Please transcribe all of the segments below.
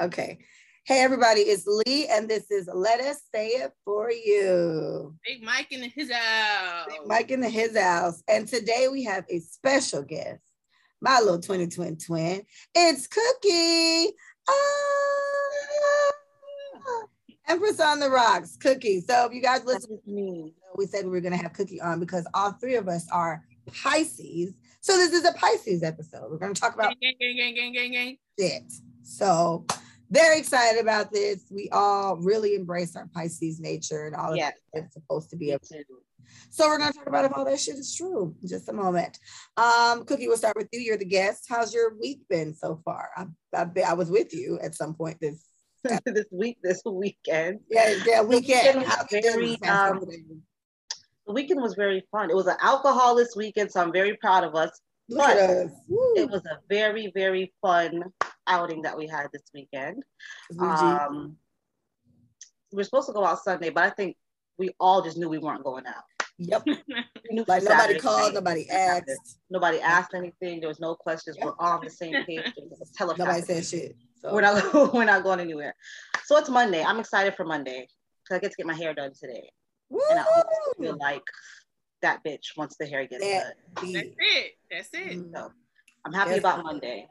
Okay. Hey, everybody, it's Lee, and this is Let Us Say It For You. Big Mike in his house. Big Mike in his house. And today we have a special guest, my little 2020 twin. It's Cookie. Ah, Empress on the Rocks, Cookie. So if you guys listen to me, we said we were going to have Cookie on because all three of us are Pisces. So this is a Pisces episode. We're going to talk about gang, gang, gang, gang, gang, gang. it. So very excited about this. We all really embrace our Pisces nature and all of that it's supposed to be. So we're gonna talk about if all that shit is true in just a moment. Um, Cookie, we'll start with you. You're the guest. How's your week been so far? I, I, I was with you at some point this this week, this weekend. yeah, yeah weekend. weekend How was you very, um. The weekend was very fun. It was an alcoholless weekend, so I'm very proud of us. Look but us. It was a very, very fun outing that we had this weekend. We G. Um, we were supposed to go out Sunday, but I think we all just knew we weren't going out. yep. Knew Like nobody Saturday called, nobody asked, Nobody asked anything. There was no questions. We're all on the same page. It was nobody telepathic. said shit. So We're not we're not going anywhere. So it's Monday. I'm excited for Monday because I get to get my hair done today. And I feel like that bitch once the hair gets That done. That's it. That's it. Mm. So I'm happy Yes. about Monday.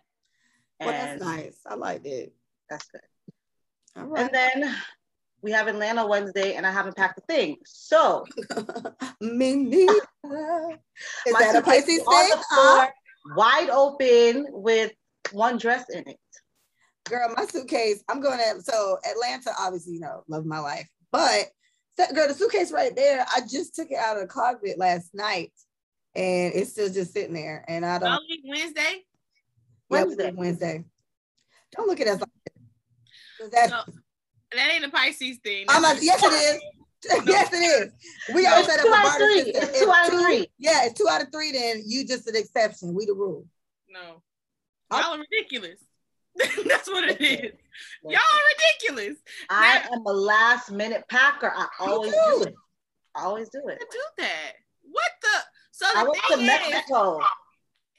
Well, that's nice. I like it. that's good. All right. And then we have Atlanta Wednesday and I haven't packed a thing. So Me neither. Is that a suitcase Pisces thing? the Huh? floor, wide open with one dress in it. Girl, my suitcase, I'm going to, so Atlanta, obviously, you know, love my life. But, that, girl, the suitcase right there, I just took it out of the closet last night and it's still just sitting there. And I don't, Only Wednesday. Yep, Wednesday. Wednesday. Don't look at us like that. 'Cause That, So that ain't a Pisces thing. I'm That's a, yes, it is. yes, it is. We No, always it's set up two a out barter three. system. It's two out of three. Yeah, it's two out of three. Then you just an exception. We the rule. No. I'm- Y'all are ridiculous. That's what it is. Y'all are ridiculous. I am a last minute packer. I always too. do it. I always do it. To do that. What the? So I the went to thing is, Mexico.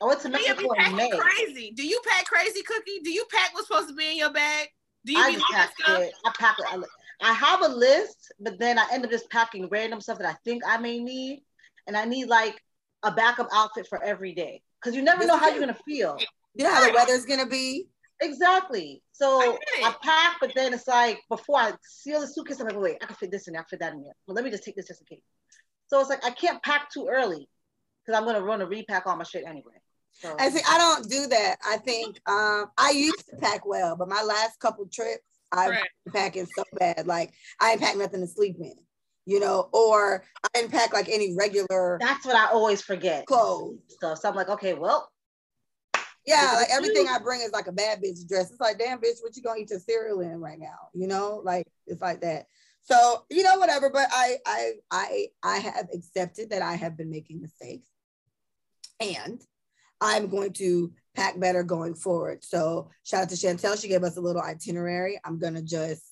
I went to do you be in May. crazy? Do you pack crazy, Cookie? Do you pack what's supposed to be in your bag? Do you I be pack stuff? it. I pack it. I, I have a list, but then I end up just packing random stuff that I think I may need, and I need like a backup outfit for every day because you never This know how you're gonna feel. You know how the weather's gonna be? Exactly. So get it. I, pack, but then it's like before I seal the suitcase, I'm like, wait, I can fit this in, there, I can fit that in there. Well, let me just take this just in case. So it's like I can't pack too early because I'm gonna run a repack all my shit anyway. So I see. I don't do that. I think um, I used to pack well, but my last couple trips, I Right. packing so bad. Like I didn't pack nothing to sleep in, you know, or I didn't pack like any regular that's what I always forget. clothes. So, so I'm like, okay, well, Yeah, like everything. I bring is like a bad bitch dress. It's like, damn bitch, what you gonna eat your cereal in right now? You know, like it's like that. So you know, whatever. But I, I, I, I have accepted that I have been making mistakes, and I'm going to pack better going forward. So shout out to Chantel. She gave us a little itinerary. I'm gonna just,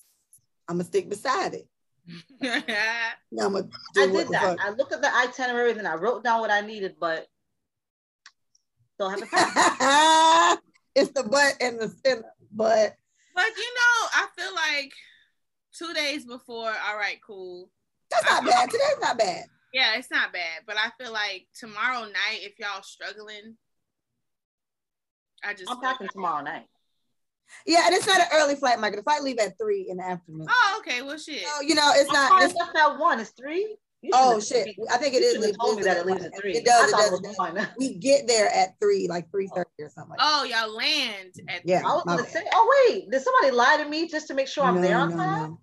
I'm gonna stick beside it. Now I'm gonna I did that. fuck. I looked at the itinerary, then I wrote down what I needed, but still haven't packed. it's the butt and the and the butt. But you know, I feel like two days before, all right, cool. That's not bad. Today's not bad. Yeah, it's not bad. But I feel like tomorrow night, if y'all struggling, I just I'm packing tomorrow night. Yeah, and it's not an early flight, Michael. The flight leave at three in the afternoon. Oh, okay. Well, shit. So you know, it's I not. It's, not left at one. It's three. Oh should've- shit! I think it is. You is. should have told me that it leaves at three. It does. It does. it it does. We get there at three, like three thirty or something. Like that. Oh, y'all land at Yeah. I was gonna say, oh wait, did somebody lie to me just to make sure I'm there on time?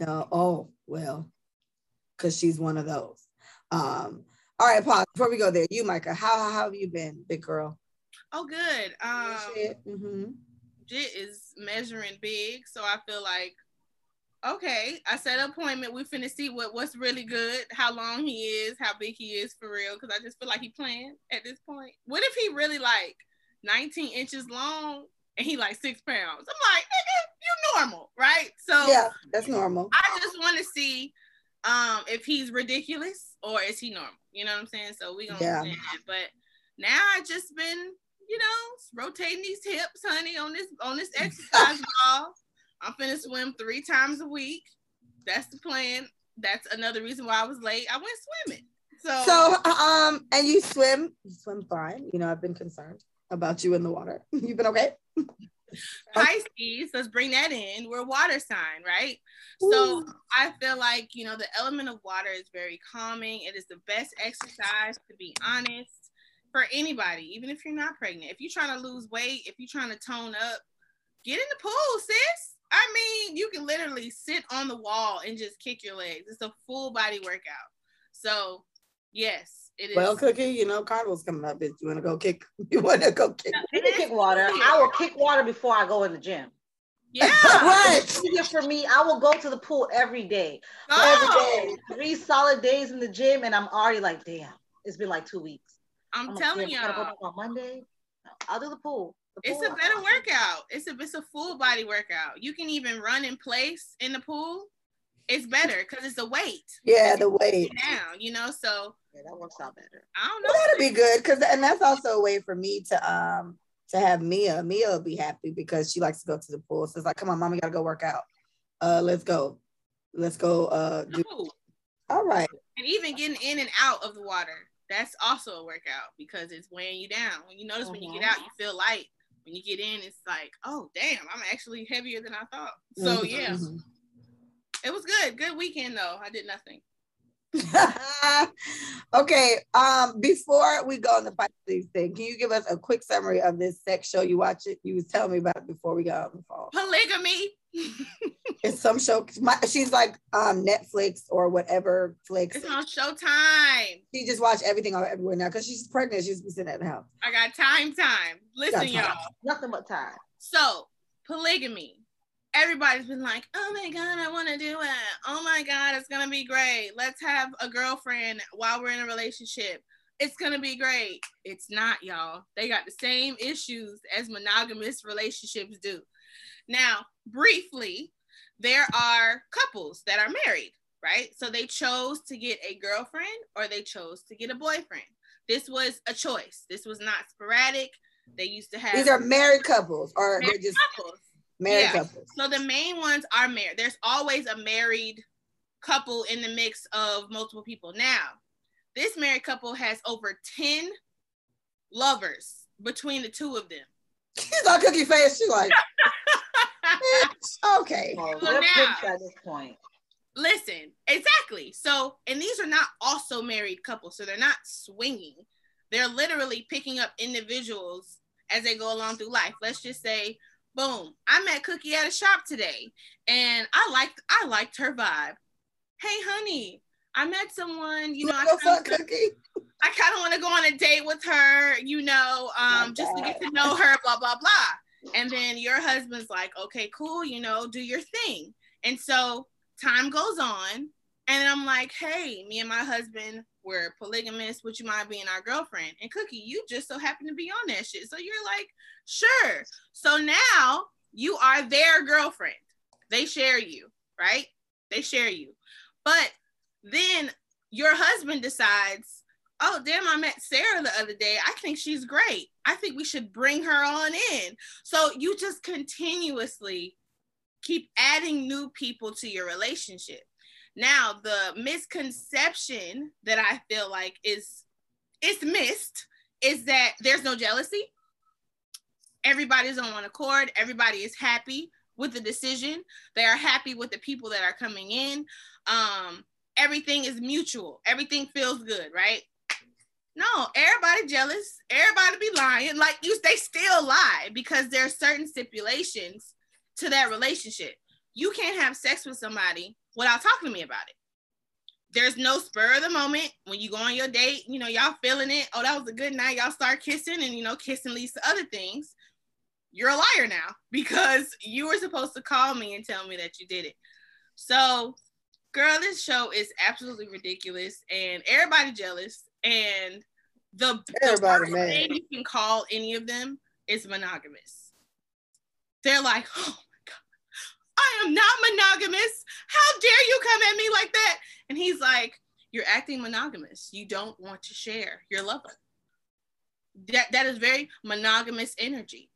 No, no. Oh well, because she's one of those. Um. All right, pause. Before we go there, you, Micah, how, how have you been, big girl? Oh, good. Um, mm-hmm. Jit is measuring big, so I feel like okay. I set an appointment. We finna see what what's really good, how long he is, how big he is for real. Because I just feel like he playing at this point. What if he really like 19 inches long and he like six pounds? I'm like, you normal, right? So Yeah, that's normal. I just want to see um if he's ridiculous or is he normal. You know what I'm saying? So we gonna Yeah. that. But now I just been, you know, rotating these hips, honey, on this on this exercise ball. I'm finna swim three times a week. That's the plan. That's another reason why I was late. I went swimming. So, so um, and you swim, you swim fine. You know, I've been concerned about you in the water. You've been okay. Pisces, let's bring that in. We're water sign, right? Ooh. So I feel like you know the element of water is very calming. It is the best exercise, to be honest, for anybody, even if you're not pregnant. If you're trying to lose weight, if you're trying to tone up, get in the pool, sis. I mean, you can literally sit on the wall and just kick your legs. It's a full body workout. So yes, it is. Well, Cookie, you know, Carnival's coming up. If you want to go kick, you want to go kick. You can kick water. I will kick water before I go in the gym. Yeah. right. for me, I will go to the pool every day. Oh. Every day. Three solid days in the gym, and I'm already like, damn, it's been like two weeks. I'm, I'm telling you. On Monday, I'll do the pool. The it's a better workout. It's a it's a full body workout. You can even run in place in the pool. It's better because it's a weight. Yeah, the weight down. You know, so yeah, that works out better. I don't know. Well, that'll be good because and that's also a way for me to um to have Mia. Mia will be happy because she likes to go to the pool. So it's like, come on, mommy, gotta go work out. Uh, let's go. Let's go. Uh, do- all right. And even getting in and out of the water, that's also a workout because it's weighing you down. When you notice when you get out, you feel light. When you get in, it's like, oh damn, I'm actually heavier than I thought. So mm-hmm. yeah, mm-hmm. it was good. Good weekend though. I did nothing. okay. Um, before we go on the Pisces thing, can you give us a quick summary of this sex show you watch it? You was telling me about before we got on the phone. Polygamy. It's some show. My, she's like um Netflix or whatever flicks. It's on Showtime. She just watch everything on everywhere now because she's pregnant. She's be sitting at the house. I got time, time. Listen, y'all. Nothing but time. So polygamy everybody's been like, oh my God, I want to do it. Oh my God, it's going to be great. Let's have a girlfriend while we're in a relationship. It's going to be great. It's not, y'all. They got the same issues as monogamous relationships do. Now, briefly, there are couples that are married, right? So they chose to get a girlfriend or they chose to get a boyfriend. This was a choice. This was not sporadic. They used to have these are married couples or married they're just couples married yeah. couples. So the main ones are married. There's always a married couple in the mix of multiple people. Now, this married couple has over 10 lovers between the two of them. She's on cookie face. She's like, okay. Well, now, at this point. Listen, exactly. So, and these are not also married couples, so they're not swinging. They're literally picking up individuals as they go along through life. Let's just say boom i met cookie at a shop today and i liked i liked her vibe hey honey i met someone you know i kind of I kind of want to go on a date with her you know um oh just to get to know her blah blah blah and then your husband's like okay cool you know do your thing and so time goes on and I'm like, hey, me and my husband were polygamous. Would you mind being our girlfriend? And Cookie, you just so happen to be on that shit. So you're like, sure. So now you are their girlfriend. They share you, right? They share you. But then your husband decides, oh, damn, I met Sarah the other day. I think she's great. I think we should bring her on in. So you just continuously keep adding new people to your relationship. Now, the misconception that I feel like is it's missed is that there's no jealousy. Everybody's on one accord. Everybody is happy with the decision. They are happy with the people that are coming in. Um, everything is mutual. Everything feels good, right? No, everybody jealous. Everybody be lying. Like you, they still lie because there are certain stipulations to that relationship. You can't have sex with somebody without talking to me about it. There's no spur of the moment when you go on your date, you know, y'all feeling it. Oh, that was a good night. Y'all start kissing, and you know, kissing leads to other things. You're a liar now because you were supposed to call me and tell me that you did it. So, girl, this show is absolutely ridiculous, and everybody jealous. And the, everybody the worst thing you can call any of them is monogamous. They're like, oh I am not monogamous. How dare you come at me like that? And he's like, You're acting monogamous. You don't want to share your lover. that that is very monogamous energy.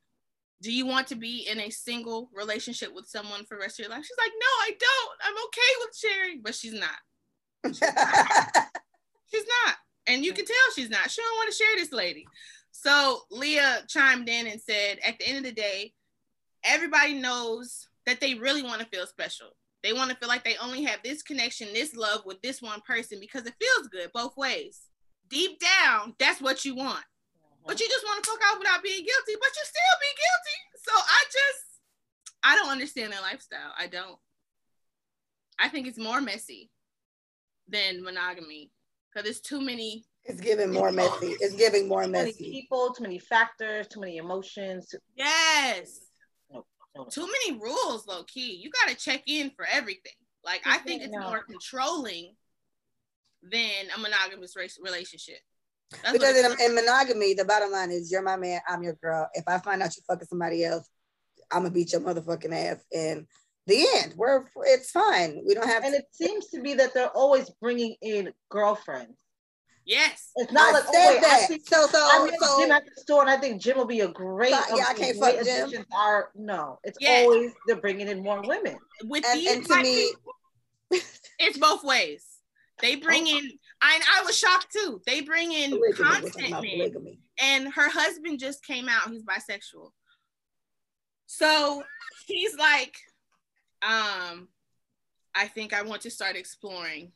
Do you want to be in a single relationship with someone for the rest of your life? She's like, no, I don't. I'm okay with sharing, but she's not. She's not. And you can tell she's not. She don't want to share this lady. So Leah chimed in and said, at the end of the day, everybody knows that they really want to feel special. They want to feel like they only have this connection, this love with this one person because it feels good both ways. Deep down, that's what you want. Uh-huh. But you just want to fuck out without being guilty, but you still be guilty. So I just, I don't understand their lifestyle. I don't. I think it's more messy than monogamy because it's too many. It's giving more messy. It's giving more Too many people, too many factors, too many emotions. Yes. No, no, no. Too many rules, low key. You got to check in for everything. Like, I think it's more controlling than a monogamous race relationship. That's Because in, in monogamy, the bottom line is you're my man, I'm your girl. If I find out you're fucking somebody else, I'm gonna beat your motherfucking ass. And the end. We're it's fine. We don't have And to. it seems to be that they're always bringing in girlfriends. yes. It's not I like, oh, said oh, wait, that. I think so so I met so Jim at the store, and I think Jim will be a great. Yeah, yeah, I can't fuck Jim. addition to Our no, it's Yes. always they're bringing in more women. With and, these and to me, people, it's both ways. They bring oh. in, I, I was shocked too. They bring in polygamy, we're constant men. and her husband just came out he's bisexual so he's like um i think i want to start exploring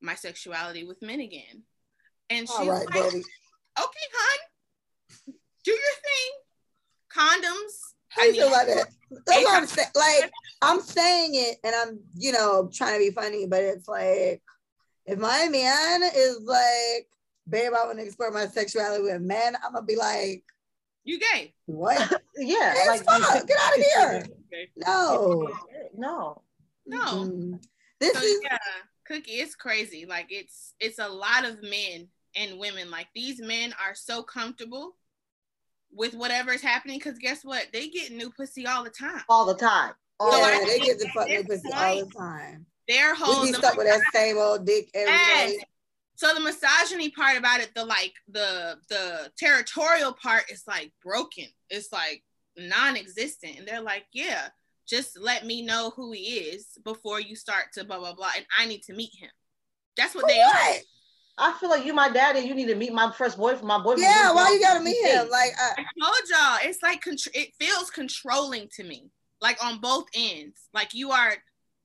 my sexuality with men again and she's All right, like baby. okay hon do your thing condoms How you I feel mean- about that? That's what I'm saying. Like I'm saying it, and I'm you know trying to be funny, but it's like if my man is like, babe, I want to explore my sexuality with men, I'm gonna be like, you gay what? Yeah, It's fuck. Get out of here. No. No, no. This so is yeah cookie it's crazy like it's it's a lot of men and women like these men are so comfortable with whatever's happening because guess what they get new pussy all the time all the time. All So yeah, time. they get the fuck new this pussy all the point, time. their whole We be the stuck with that same old dick every Yes. day. so the misogyny part about it the like the the territorial part is like broken it's like non-existent and they're like yeah just let me know who he is before you start to blah blah blah and i need to meet him that's what For they are? I feel like you, my daddy, you need to meet my first boyfriend. My boyfriend. Yeah, why you gotta meet him? Like, uh, I told y'all, it's like contr- it feels controlling to me, like on both ends. Like you are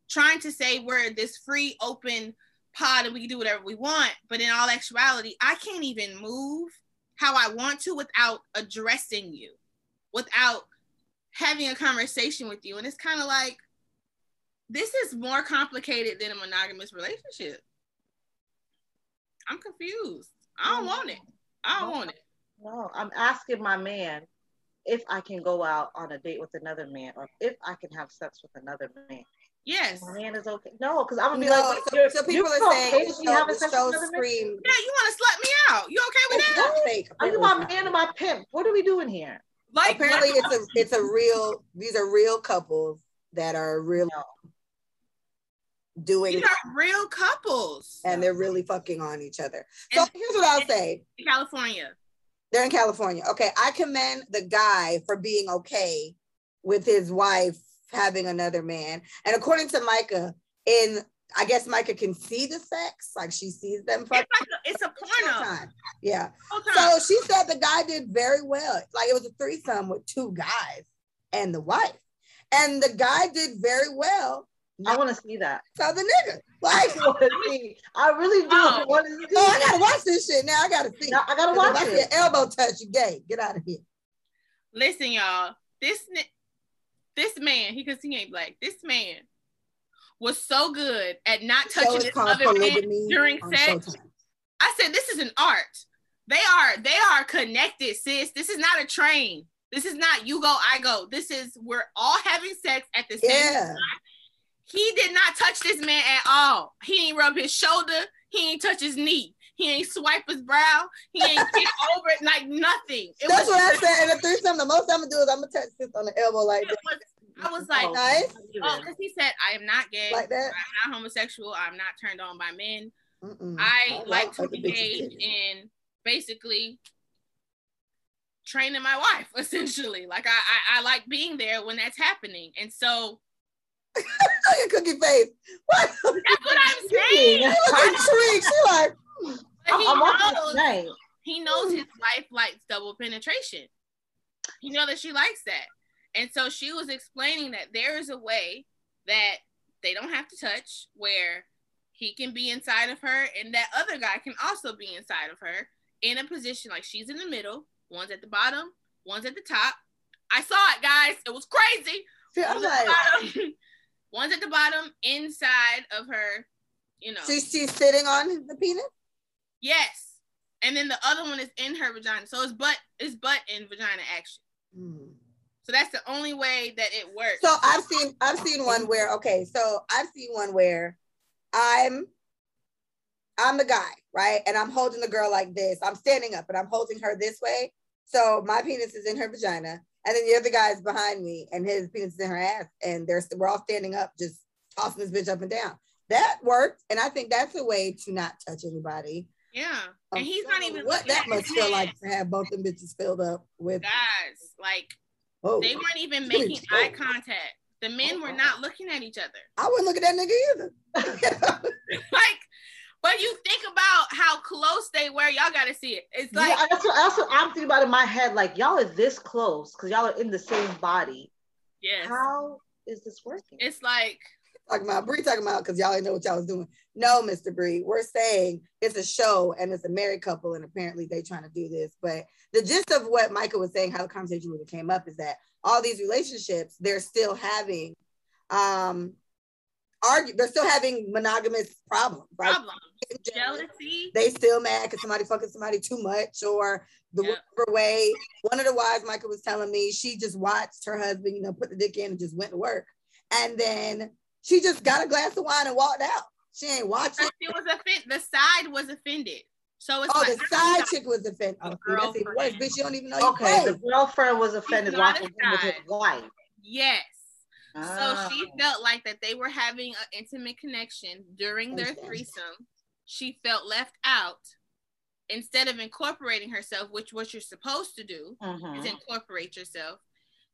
trying to say we're this free, open pod and we can do whatever we want, but in all actuality, I can't even move how I want to without addressing you, without having a conversation with you. And it's kind of like this is more complicated than a monogamous relationship. I'm confused. I don't mm. want it. I don't want it. No, I'm asking my man if I can go out on a date with another man, or if I can have sex with another man. Yes. My man is okay. No, because I'm gonna be no, like, so, you're, so people you're are saying okay with me show, having the sex show with another man? scream. Yeah, you want to slut me out. You okay with It's that? not fake. Are you my man or my pimp? What are we doing here? Like Apparently, it's a it's a real. These are real couples that are really doing, these are real couples and they're really fucking on each other. So And- here's what I'll say. California. They're in California. Okay, I commend the guy for being okay with his wife having another man. And according to Micah, in I guess Micah can see the sex, like she sees them It's like a, it's a porno. time. Yeah. So she said the guy did very well. Like it was a threesome with two guys and the wife. And the guy did very well. I want to see that. So the nigga. Like, I see. I really do Oh. want to see. oh, I gotta watch this shit now. I gotta see. Now, I gotta 'Cause if watch I see it. an elbow touch, you gay. Get out of here. Listen, y'all. This ni- this man, he because he ain't black. This man was so good at not touching is his other man during sex. Showtime. I said, this is an art. They are they are connected, sis. This is not a train. This is not you go, I go. This is we're all having sex at the same Yeah. time. He did not touch this man at all. He ain't rub his shoulder. He ain't touch his knee. He ain't swipe his brow. He ain't kick over it like nothing. It That's was, what I said. In a threesome, the most I'm gonna do is I'm gonna touch this on the elbow like it this, was- I was like, Nice. oh, because he said, I am not gay. like that. I'm not homosexual. I'm not turned on by men. Mm-mm. I don't like to like the engage in basically training my wife essentially. Like I, I, I like being there when that's happening, and so your cookie face. What? that's what I'm saying. You look intrigued. She like. Hmm. But he I'm knows, he knows his wife likes double penetration. He know that she likes that, and so she was explaining that there is a way that they don't have to touch where he can be inside of her and that other guy can also be inside of her in a position like she's in the middle one's at the bottom one's at the top. I saw it guys. It was crazy. See, one's, at like, the bottom, one's at the bottom inside of her you know. She, she's sitting on the penis. yes. And then the other one is in her vagina. So it's butt it's butt and vagina action. Hmm. So that's the only way that it works So I've seen I've seen one where okay, so I've seen one where I'm I'm the guy, right? And I'm holding the girl like this. I'm standing up and I'm holding her this way. So my penis is in her vagina. And then the other guy is behind me and his penis is in her ass. And there's we're all standing up, just tossing this bitch up and down. That worked. And I think that's a way to not touch anybody. yeah Um, and he's so not even what that must feel like to have both of them bitches filled up with guys like oh They weren't even making you. eye contact. The men oh, were not looking at each other. I wouldn't look at that nigga either. Like, but you think about how close they were. Y'all got to see it. It's like, yeah, that's what, that's what I'm thinking about in my head. Like y'all are this close because y'all are in the same body. yes, How is this working? it's like, talking about Bree talking about because y'all didn't know what y'all was doing. No, Mr. Bree, we're saying it's a show and it's a married couple, and apparently they trying to do this. But the gist of what Michael was saying, how the conversation really came up, is that all these relationships, they're still having um argue, they're still having monogamous problems. Like problem. jealous. Jealousy. They still mad because somebody fucking somebody too much or the whatever way. One of the wives, Michael was telling me, she just watched her husband, you know, put the dick in and just went to work. And then she just got a glass of wine and walked out. She ain't watching. She was offended. The side was offended. So it's Oh, like, the side chick was offended. A Oh, see, that's even worse. Bitch, you don't even know you Okay, the girlfriend was offended not watching a him with his wife. Yes. Ah. So she felt like that they were having an intimate connection during their Understand. threesome. She felt left out instead of incorporating herself, which what you're supposed to do is incorporate yourself.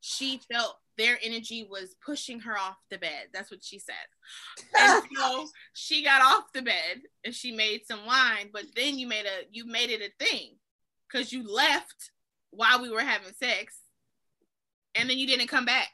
She felt their energy was pushing her off the bed. That's what she said. And so she got off the bed and she made some wine, but then you made a you made it a thing because you left while we were having sex and then you didn't come back.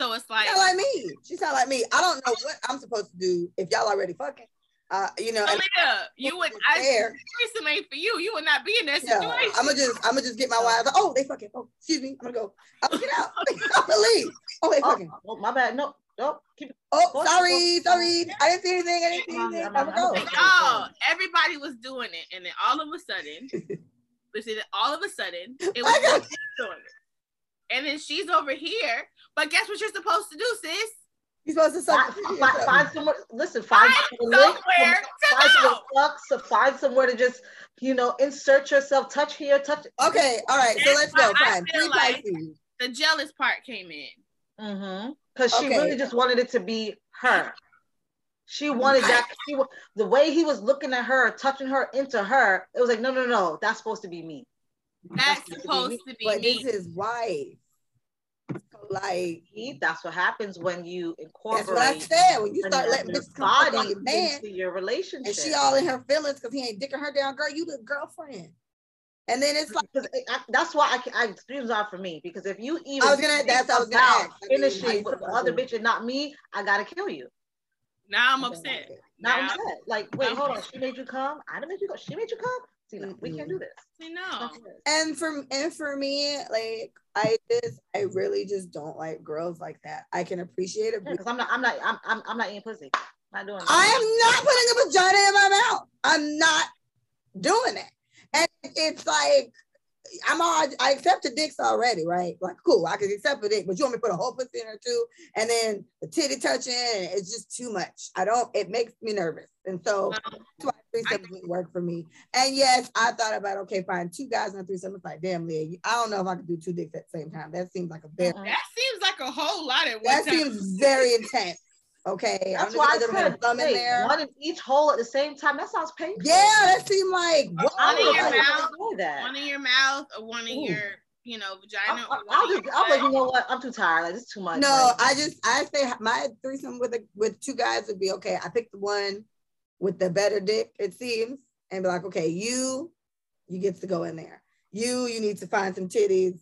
So it's like, like me. She sound like me. I don't know what I'm supposed to do if y'all already fucking. Uh, you know, and Aaliyah, you would I There. threesome ain't for you. You would not be in that yeah, situation. I'm gonna just I'm gonna just get my wives. Oh, they fucking. Oh, excuse me. I'm gonna go. I'm gonna get out. I'm gonna leave. Oh, they Oh, fucking. oh, my bad. No, no. Keep it. Oh, sorry, sorry. I didn't see anything. I didn't see anything. I'm- I'm I'm- gonna go. Y'all, everybody was doing it, and then all of a sudden, listen, all of a sudden, it was I got- just doing it. And then she's over here, but guess what you're supposed to do, sis? You supposed to suck. Find, find, find somewhere. Listen, find, Find somewhere, somewhere to find somewhere go. to so find somewhere to just, you know, insert yourself. Touch here, touch. Okay, all right. So let's go. I Fine. feel Three like- Pisces. The jealous part came in. Mm-hmm. Because she Okay. really just wanted it to be her. She wanted that. She, the way he was looking at her, touching her into her, it was like, no, no, no, that's supposed to be me. That's supposed to be supposed me. to be But me. this is wife. So like See, that's what happens when you incorporate. that's what I said. When you start letting this bitches come body on your man, into your relationship. and she all in her feelings because he ain't dicking her down, girl. You the girlfriend. And then it's like, Because I, that's why I, can- I dreams are for me. Because if you even I was gonna- that's what I was gonna about ask. I mean, how finishing with the other bitch and not me, I gotta kill you. Now I'm upset. like. Now Now- I'm upset. Like, wait, now- hold on. She made you come. I didn't make you go. She made you come. See, no, we can't do this. See, no. and for and for me, like I just I really just don't like girls like that. I can appreciate it. Because I'm not. I'm not. I'm. I'm, I'm not eating pussy. Not doing. I am not putting a vagina in my mouth. I'm not doing it. And it's like I'm all I accept the dicks already, right? Like, cool, I can accept the dick, but you want me to put a whole pussy in her too, and then the titty touching, it's just too much. I don't. It makes me nervous, and so No. that's why threesome didn't work for me. And yes, I thought about okay, fine, two guys in a threesome. It's like, damn, Leah, I don't know if I could do two dicks at the same time. That seems like a very that seems like a whole lot at one that time. seems very intense. Okay, That's I'm why I just gonna said put a thumb in there. one in each hole at the same time. That sounds painful. Yeah, that seemed like Or one in your mouth, enjoy that. one in your mouth or one in Ooh. your, you know, vagina. I'll, or one I'll in your just, I'll like, butt. you know what? I'm too tired. Like, it's too much. No, Like, I just I say my threesome with a, with two guys would be okay. I pick the one with the better dick, it seems, and be like, okay, you you get to go in there. You you need to find some titties,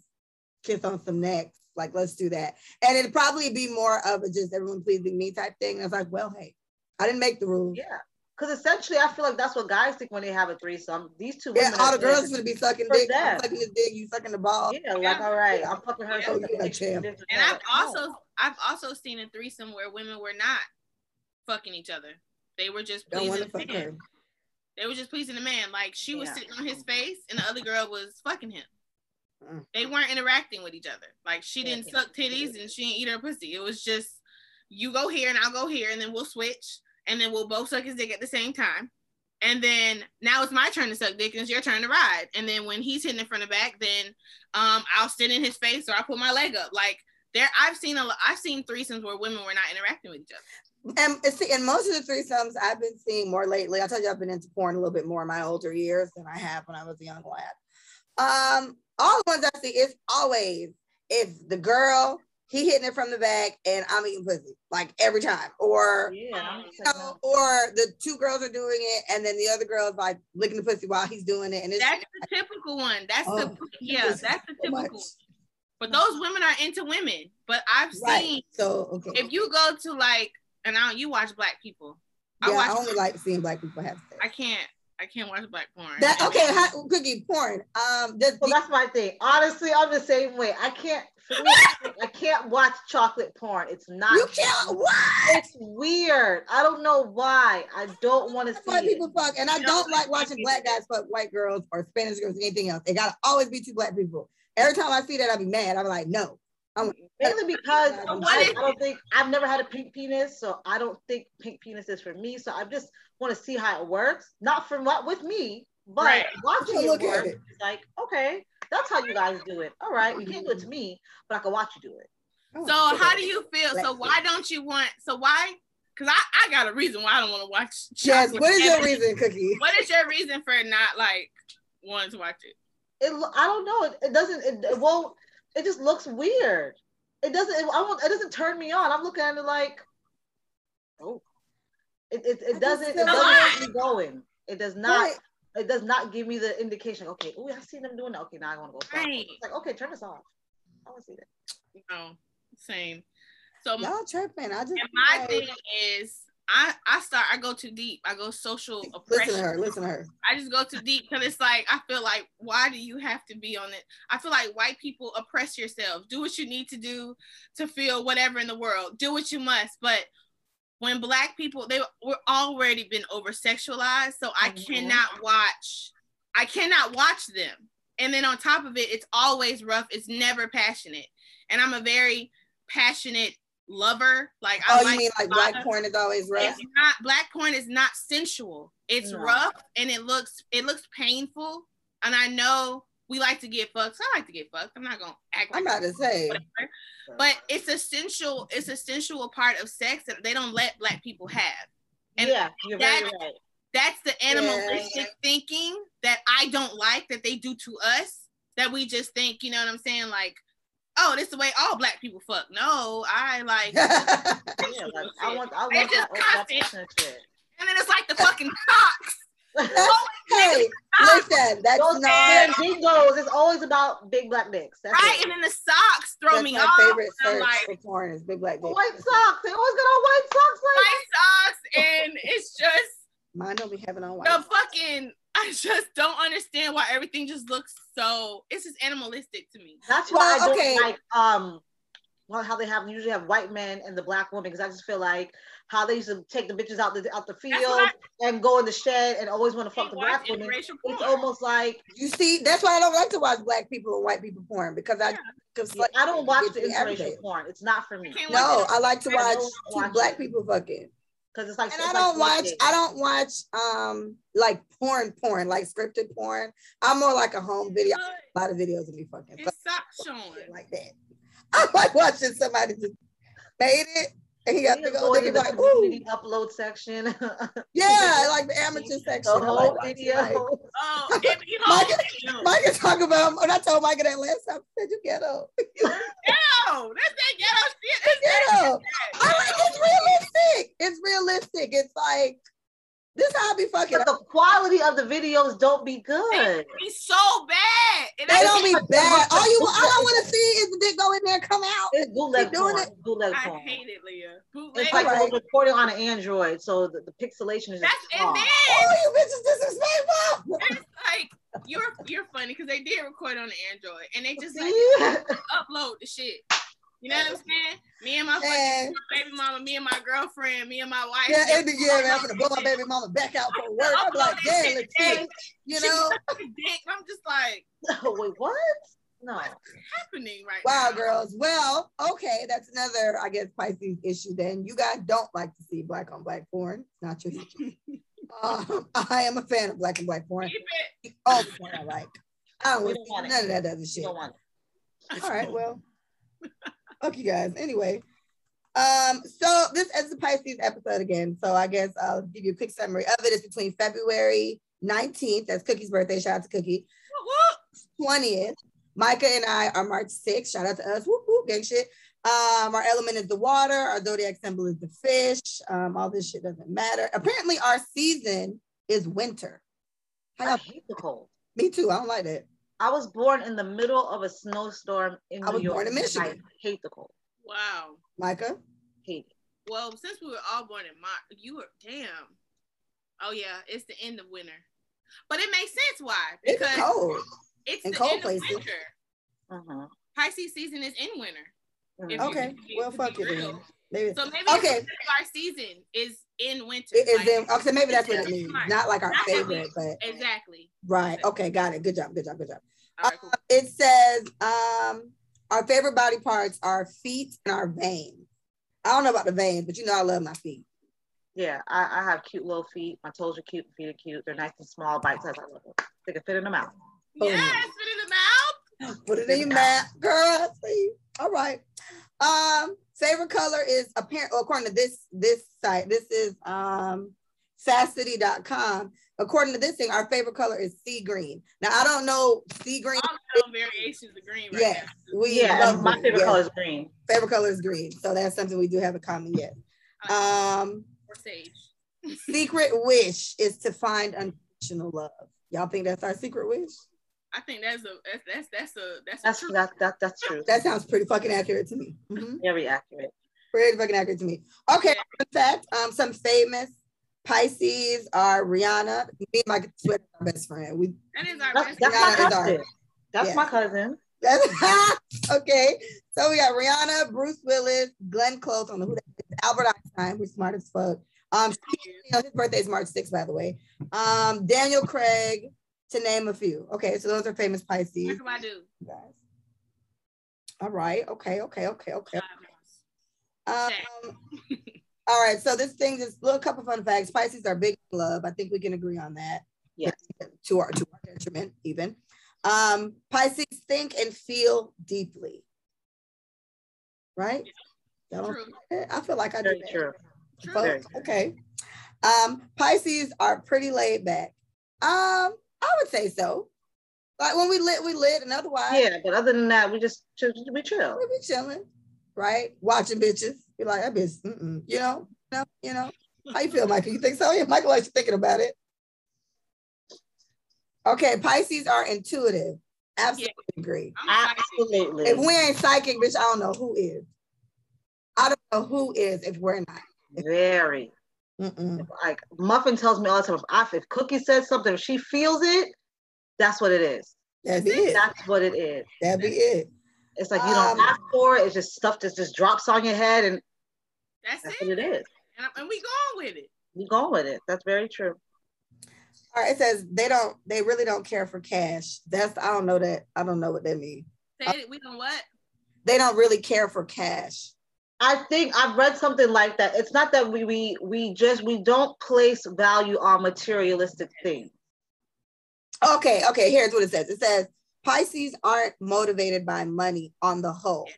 kiss on some necks. Like let's do that. And it'd probably be more of a just everyone pleasing me type thing. And I was like, well, hey, I didn't make the rules. yeah. Because essentially, I feel like that's what guys think when they have a threesome. These two Yeah, all are the girls there. gonna be sucking For dick. I'm sucking his dick, you sucking the ball. Yeah, like all right, I'm fucking her. Yeah. so Oh, you're a this- champ. this- And I've no. also I've also seen a threesome where women were not fucking each other. They were just Don't want pleasing the man. her. They were just pleasing the man. Like she was Yeah. sitting on his face and the other girl was fucking him. They weren't interacting with each other. Like she didn't yeah. suck titties and she didn't eat her pussy. It was just you go here and I'll go here and then we'll switch and then we'll both suck his dick at the same time. And then now it's my turn to suck dick and it's your turn to ride. And then when he's hitting it from the back, then um I'll sit in his face or I put my leg up. Like there I've seen a I've seen threesomes where women were not interacting with each other. And and see, and most of the threesomes I've been seeing more lately. I told you I've been into porn a little bit more in my older years than I have when I was a young lad. Um, all the ones I see is always it's the girl he hitting it from the back and I'm eating pussy like every time, or Yeah, oh, you know, or the two girls are doing it and then the other girl is like licking the pussy while he's doing it, and it's That's the typical one. That's the Oh, yeah, that's the so much. typical. But those women are into women. But I've seen right. So okay, if you go to like and I don't, you watch black people. I yeah, watch I only like seeing black people have sex. I can't I can't watch black porn. That okay, how, cookie porn. Um, does Well, that's my thing. Honestly, I'm the same way. I can't. For me, I can't watch chocolate porn. It's not. you can't what? It's weird. I don't know why. I don't want to see White it. people fuck, and I You know, don't like watching black guys fuck white girls or Spanish girls or anything else. It gotta always be two black people. Every time I see that, I be mad. I'm like, no. Mainly because But what I, I don't think I've never had a pink penis, so I don't think pink penis is for me. So I just want to see how it works. Not from what with me, but Right. watching Look it at it. It's like, okay, that's how you guys do it. All right, you can't do it to mm-hmm. me, but I can watch you do it. Oh, so shit. how do you feel? So why don't you want so why because I, I got a reason why I don't want to watch Yes. What is your reason, Cookie? What is your reason for not like wanting to watch it? It I don't know. It, it doesn't. It, it won't. It just looks weird. It doesn't. It, I won't, it doesn't turn me on. I'm looking at it like, oh, it it, it doesn't. It doesn't get me going. It does not. Right. It does not give me the indication. Okay, oh, I see them doing that. Okay, now I want to go. Right. It's like okay, turn this off. I want to see that. No, same. So Y'all tripping. I just and my like, thing is I I start I go too deep. I go social listen to oppression. her. Listen to her. I just go too deep because it's like I feel like why do you have to be on it? I feel like white people oppress yourselves. Do what you need to do to feel whatever in the world. Do what you must. But when black people they were already been over sexualized, so I Mhm. cannot watch. I cannot watch them. And then on top of it, it's always rough. It's never passionate. And I'm a very passionate lover. Like I Oh, like you mean like black of- porn is always rough? it's not black porn is not sensual. It's No. rough and it looks it looks painful. And I know we like to get fucked. So I like to get fucked. I'm not gonna act like I'm about to say. whatever. But it's essential, it's a sensual part of sex that they don't let black people have. And yeah, you're very that- right. That's the animalistic thinking that I don't like that they do to us. That we just think, you know what I'm saying? Like, oh, this is the way all black people fuck. No, I like Yeah, like, I want. I They want just that. that shit. and then it's like the fucking cocks. hey, listen, that's Those not bingos. It's always about big black dicks. That's right? it. And then the socks throw that's me my off. favorite I'm search like for porn is big black dick. White socks. They always got on white socks. Like, white socks, and it's just Mine don't be having on white. the fucking. I just don't understand why everything just looks so. It's just animalistic to me. that's why Well, I don't okay. like um, well, how they have usually have white men and the black woman because I just feel like how they used to take the bitches out the out the field what and go in the shed and always want to fuck the black women. It's porn. almost like You see, that's why I don't like to watch black people and white people porn because I, Yeah. because yeah, I don't watch the interracial porn. It's not for me can't No, I like to I watch two watch black it. people fucking. Because it's like And it's I don't watch. dating. I don't watch um like porn, porn like scripted porn. I'm more like a home video. A lot of videos of me fucking It's socks showing. like that. I like watching somebody just made it And he got We big are old going the Like, ooh. upload section. Yeah, like the amateur section. I like whole watching, video. like- Oh, every Mike- whole video. Mike is talking about when I told Mike that last time, I said you ghetto. No, that's that ghetto shit. That's Ghetto. that. I like it's realistic. It's realistic. It's like this how I be fucking. But the quality of the videos don't be good. It's so bad. And They I don't be hate- bad. All you all I want to see is the dick go in there come out. It's bootleg Keep doing porn. it. Bootleg I porn. hate it, Leah. Bootleg. It's like Alright. it was recorded on an Android, so the, the pixelation is just That's and then Oh, you bitches disrespectful. it's like you're you're funny because they did record on the Android and they just like upload the shit. You know what I'm saying? Me and my baby mama, me and my girlfriend, me and my wife. yeah, and yeah, man, I'm gonna blow my baby mama back out for work. I'm like, yeah, let's. You know, dick. I'm just like, Oh, wait, what? No. what's happening right now? wow, now? girls. Well, okay, that's another, I guess, Pisces issue. Then you guys don't like to see black on black porn. Not your. um, I am a fan of black and black porn. Keep. All the porn I like. I don't, don't want it. none of that other shit. it. All right, well, fuck you guys. Anyway, um, so this is the Pisces episode again. So I guess I'll give you a quick summary of it. It's between February 19th, that's Cookie's birthday. Shout out to Cookie. 20th. Micah and I are March 6th. Shout out to us. Whoop, whoop, gang shit. Um, our element is the water. Our zodiac symbol is the fish. Um, all this shit doesn't matter. Apparently, our season is winter. How I y'all- hate the cold. Me too. I don't like that. I was born in the middle of a snowstorm in I New was York. born in Michigan. I hate the cold. Wow. Micah. Hate it. Well, since we were all born in March, you were damn. Oh yeah, it's the end of winter, but it makes sense why It's cold. it's in the cold end places. of winter. Mhm. Pisces season is in winter. Mhm. You- Okay. Well, fuck be it then. Maybe. So maybe Okay. okay. our season is in winter. It is like- them. Okay, maybe that's what it means. smart. Not like our Not that we- favorite, but Exactly. right. Okay, got it. Good job. Good job. Good job. All right, cool. It says um our favorite body parts are feet and our veins. I don't know about the veins, but you know I love my feet. Yeah, I, I have cute little feet. My toes are cute. My feet are cute. They're nice and small, bite size. I love them. They can fit in the mouth. Oh, yes, yeah. fit in the mouth. Put it in your mouth, girl. See? All right. Um, favorite color is apparent according to this this site. This is um sasscity.com. According to this thing, our favorite color is sea green. Now I don't know sea green. All the variations of green right Yes, now. we Yeah, love my favorite Yes. color is green. favorite color is green. So that's something we do have in common. yet. Um, Or sage. secret wish is to find unconditional love. Y'all think that's our secret wish? I think that's a that's that's that's a that's That's truth. that, that that's true. That sounds pretty fucking accurate to me. Mhm. Very accurate. Pretty fucking accurate to me. Okay, in fact, um, some famous Pisces are Rihanna. Me and my sweat our best friend. We that is our That's, best. that's Rihanna my is our- cousin. That's Yeah. my cousin. that's okay. So we got Rihanna, Bruce Willis, Glenn Close on the who that is, Albert Einstein, we're smart as fuck. Um, his birthday is March 6th, by the way. Um, Daniel Craig, to name a few. Okay, so those are famous Pisces. What do I do? guys. All right. Okay. Okay. Okay. Okay. Um, all right. So this thing is a little couple of fun facts. Pisces are big in love. I think we can agree on that. Yes. To our to our detriment, even. Um, Pisces think and feel deeply. Right? Y'all True. feel like that? I feel like I do. Very that. true. True. But, true. okay. Um, Pisces are pretty laid back. Um, I would say so. Like when we lit, we lit, and otherwise, Yeah, but other than that, we just chill- we chill. we be chilling, right? Watching bitches. Be like, that bitch, mm-mm. you know, you know, you know. How you feel, Michael? You think so? Yeah, Michael likes thinking about it. Okay, Pisces are intuitive. Absolutely agree. Absolutely. If we ain't psychic, bitch, I don't know who is. I don't know who is if we're not. Very. Mm-mm. Like Muffin tells me all the time, if, I, if Cookie says something, if she feels it, that's what it is. That'd be it. That's what it is. That'd be it. It's like you don't Um, ask for it. It's just stuff that just drops on your head, and That's that's it. what it is. And, and we going with it. You going with it. That's very true. All right, it says they don't, they really don't care for cash. That's I don't know that. I don't know what that means. Say it. We gonna what? They don't really care for cash. I think I've read something like that. It's not that we we we just we don't place value on materialistic things. Okay, okay, here's what it says. It says Pisces aren't motivated by money on the whole.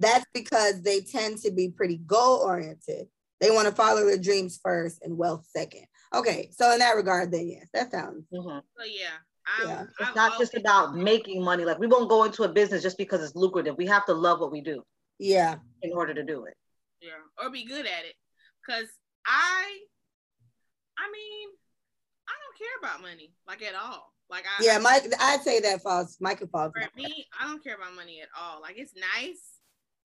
that's because they tend to be pretty goal oriented. They want to follow their dreams first and wealth second. Okay, so in that regard, then yes, that sounds. Mhm. So yeah. I'm, Yeah. It's I'm not just about making money. Like we won't go into a business just because it's lucrative. We have to love what we do Yeah, in order to do it. Yeah, or be good at it. Cause I, I mean, I don't care about money like at all. Like I, yeah, Mike. I'd say that falls. Michael falls. for me, I don't care about money at all. Like it's nice,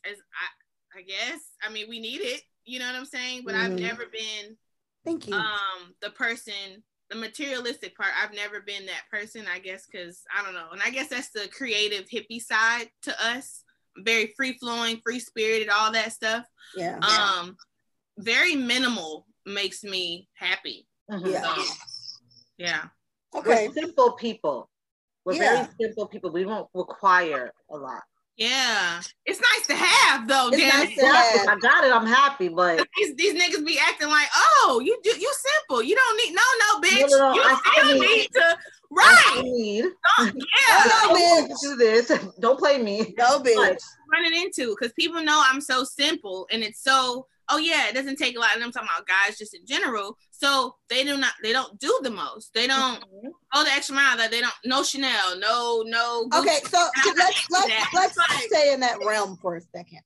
as I, I guess. I mean, we need it. You know what I'm saying? But I've Mhm. never been Thank you. um the person the materialistic part i've never been that person i guess because i don't know and i guess that's the creative hippie side to us very free flowing free spirited all that stuff yeah. um very minimal makes me happy Mhm. Yeah. so yeah okay. We're simple people. We're Yeah. very simple people. We don't require a lot. yeah it's nice to have though It's damn nice it. to have. I got it, I'm happy. But these, these niggas be acting like oh you do you simple you don't need no no bitch No, no, no, you I still still need need- to I right need. yeah Oh, Don't bitch. do this. Don't play me. No bitch. running into because people know I'm so simple and it's so oh yeah it doesn't take a lot and I'm talking about guys just in general so they do not they don't do the most they don't Mhm. go the extra mile that they don't no Chanel no no Gucci. Okay, so let's let's let's Like- stay in that realm for a second,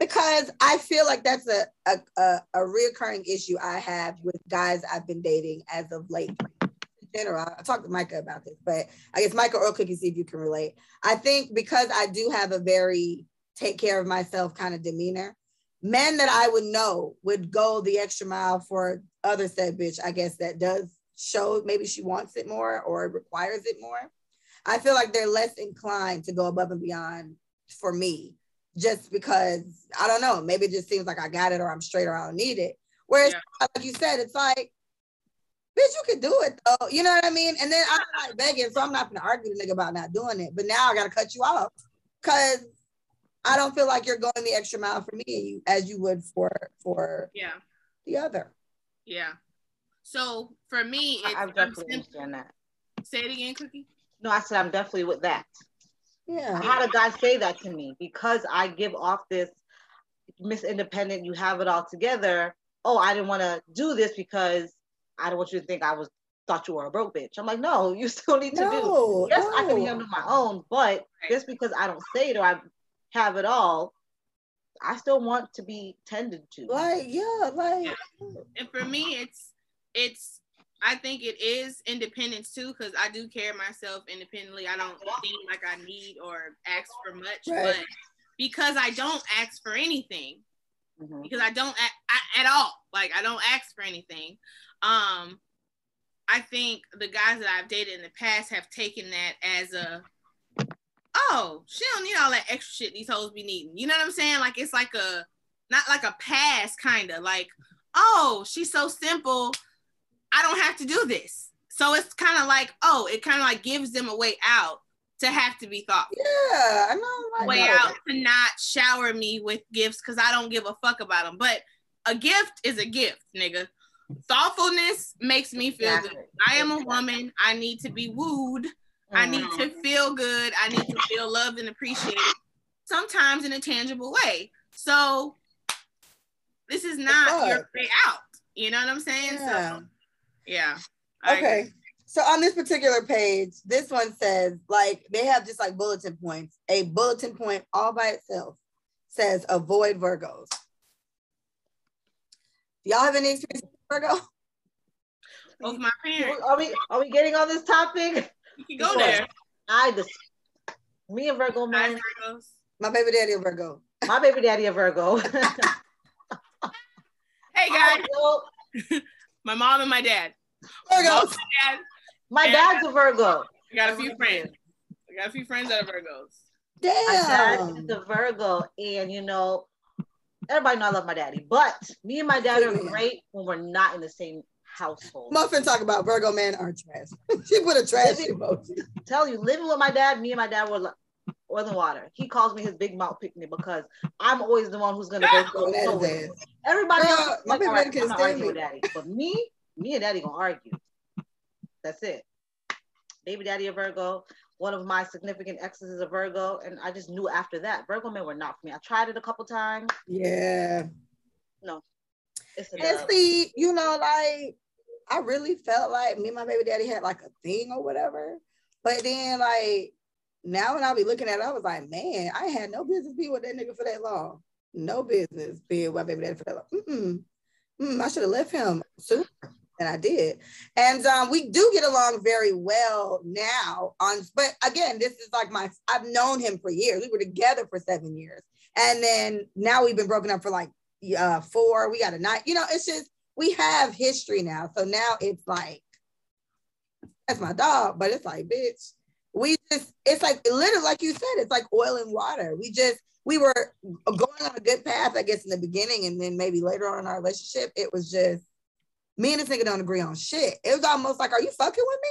because I feel like that's a a a, a reoccurring issue I have with guys I've been dating as of late. General, I talked to Micah about this, but I guess Micah or Cookie, see if you can relate. I think because I do have a very take care of myself kind of demeanor, men that I would know would go the extra mile for other said bitch. I guess that does show maybe she wants it more or requires it more. I feel like they're less inclined to go above and beyond for me just because I don't know, maybe it just seems like I got it or I'm straight or I don't need it. Whereas, Yeah. like you said, it's like, bitch, you could do it though. You know what I mean? And then I'm like begging, so I'm not gonna argue the nigga about not doing it. But now I gotta cut you off because I don't feel like you're going the extra mile for me as you would for for yeah the other. yeah so for me it's I, I I'm definitely sim- understand that. say it again Cookie No, I said I'm definitely with that. I Yeah. had a guy say that to me because I give off this Miss Independent, you have it all together. Oh, I didn't want to do this because I don't want you to think I was thought you were a broke bitch. I'm like, no, you still need to do. No, Yes, I can handle my own, but just because I don't say it or I have it all, I still want to be tended to. Like, yeah, like and for me it's it's I think it is independence too because I do care myself independently. I don't seem like I need or ask for much, Right. but because I don't ask for anything, Mhm. because I don't I, at all. Like I don't ask for anything. Um, I think the guys that I've dated in the past have taken that as a, oh, she don't need all that extra shit these hoes be needing. You know what I'm saying? Like it's like a, not like a pass kind of like, oh, she's so simple. I don't have to do this. So it's kind of like, oh, it kind of like gives them a way out to have to be thoughtful yeah, I know. I way know. out to not shower me with gifts because I don't give a fuck about them. But a gift is a gift, nigga. Thoughtfulness makes me feel Exactly. good. I am a woman. I need to be wooed. I need to mm-hmm. feel good. I need to feel loved and appreciated, sometimes in a tangible way. So this is not your way out. You know what I'm saying? Yeah. So yeah. Okay. So on this particular page, this one says like they have just like bulletin points. A bulletin point all by itself says avoid Virgos. Do y'all have any experience with Virgo? Both my parents. Are we are we getting on this topic? You can go there. I just me and Virgo my, Virgos. My baby daddy a Virgo. my baby daddy a Virgo. Hey guys, Virgo. my mom and my dad. Mom Virgos. and dad. My dad's a Virgo. I got a few friends. I got a few friends that are Virgos. Damn. My dad is a Virgo, and you know, everybody know I love my daddy, but me and my dad are great when we're not in the same household. Muffin talk about Virgo men are trash. she put a trash emoji. tell you, living with my dad, me and my dad were like oil and water. He calls me his big mouth picnic because I'm always the one who's gonna go go that go is with ass. him. Everybody Girl, else, my like, baby all right, daddy I'm can't not stand arguing with me. daddy, but me, me and daddy gonna argue. That's it. Baby daddy a Virgo. one of my significant exes is a Virgo, and I just knew after that Virgo men were not for me. I tried it a couple times. Yeah. No. It's a And see, you know, like I really felt like me and my baby daddy had like a thing or whatever. But then like now when I be looking at it, I was like, man, I had no business being with that nigga for that long. No business being with my baby daddy for that long. Mm-mm. Mm, I should have left him sooner than I did. And um, we do get along very well now. On but again, this is like my I've known him for years. We were together for seven years. And then now we've been broken up for like uh four. We got a night, you know, it's just we have history now. So now it's like that's my dog, but it's like, bitch, we just it's like literally like you said, it's like oil and water. We just we were going on a good path, I guess, in the beginning, and then maybe later on in our relationship, it was just me and this nigga don't agree on shit. It was almost like, are you fucking with me?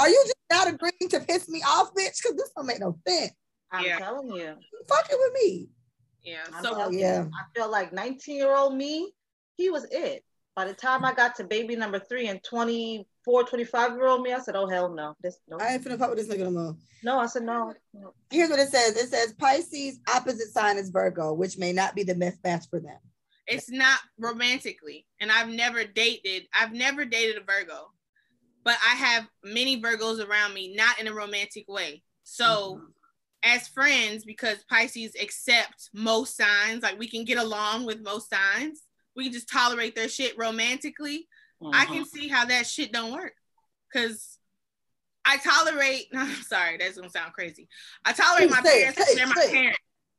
Are you just not agreeing to piss me off, bitch? Because this don't make no sense. I'm Yeah. telling you. You fucking with me. Yeah. I'm So telling yeah. you. I feel like 19 year old me, he was it. By the time I got to baby number three and 24, 25 year old me, I said, oh, hell no. This, no. I ain't finna fuck with this nigga no more. no, I said, no. no. Here's what it says. It says Pisces opposite sign is Virgo, which may not be the best match for them. It's not romantically, and I've never dated. I've never dated a Virgo, but I have many Virgos around me, not in a romantic way. So. As friends, because Pisces accept most signs, like we can get along with most signs, we can just tolerate their shit romantically. I Mhm. can see how that shit don't work. Cause I tolerate, I'm sorry, that's gonna sound crazy. I tolerate my parents say because it, they're my parents,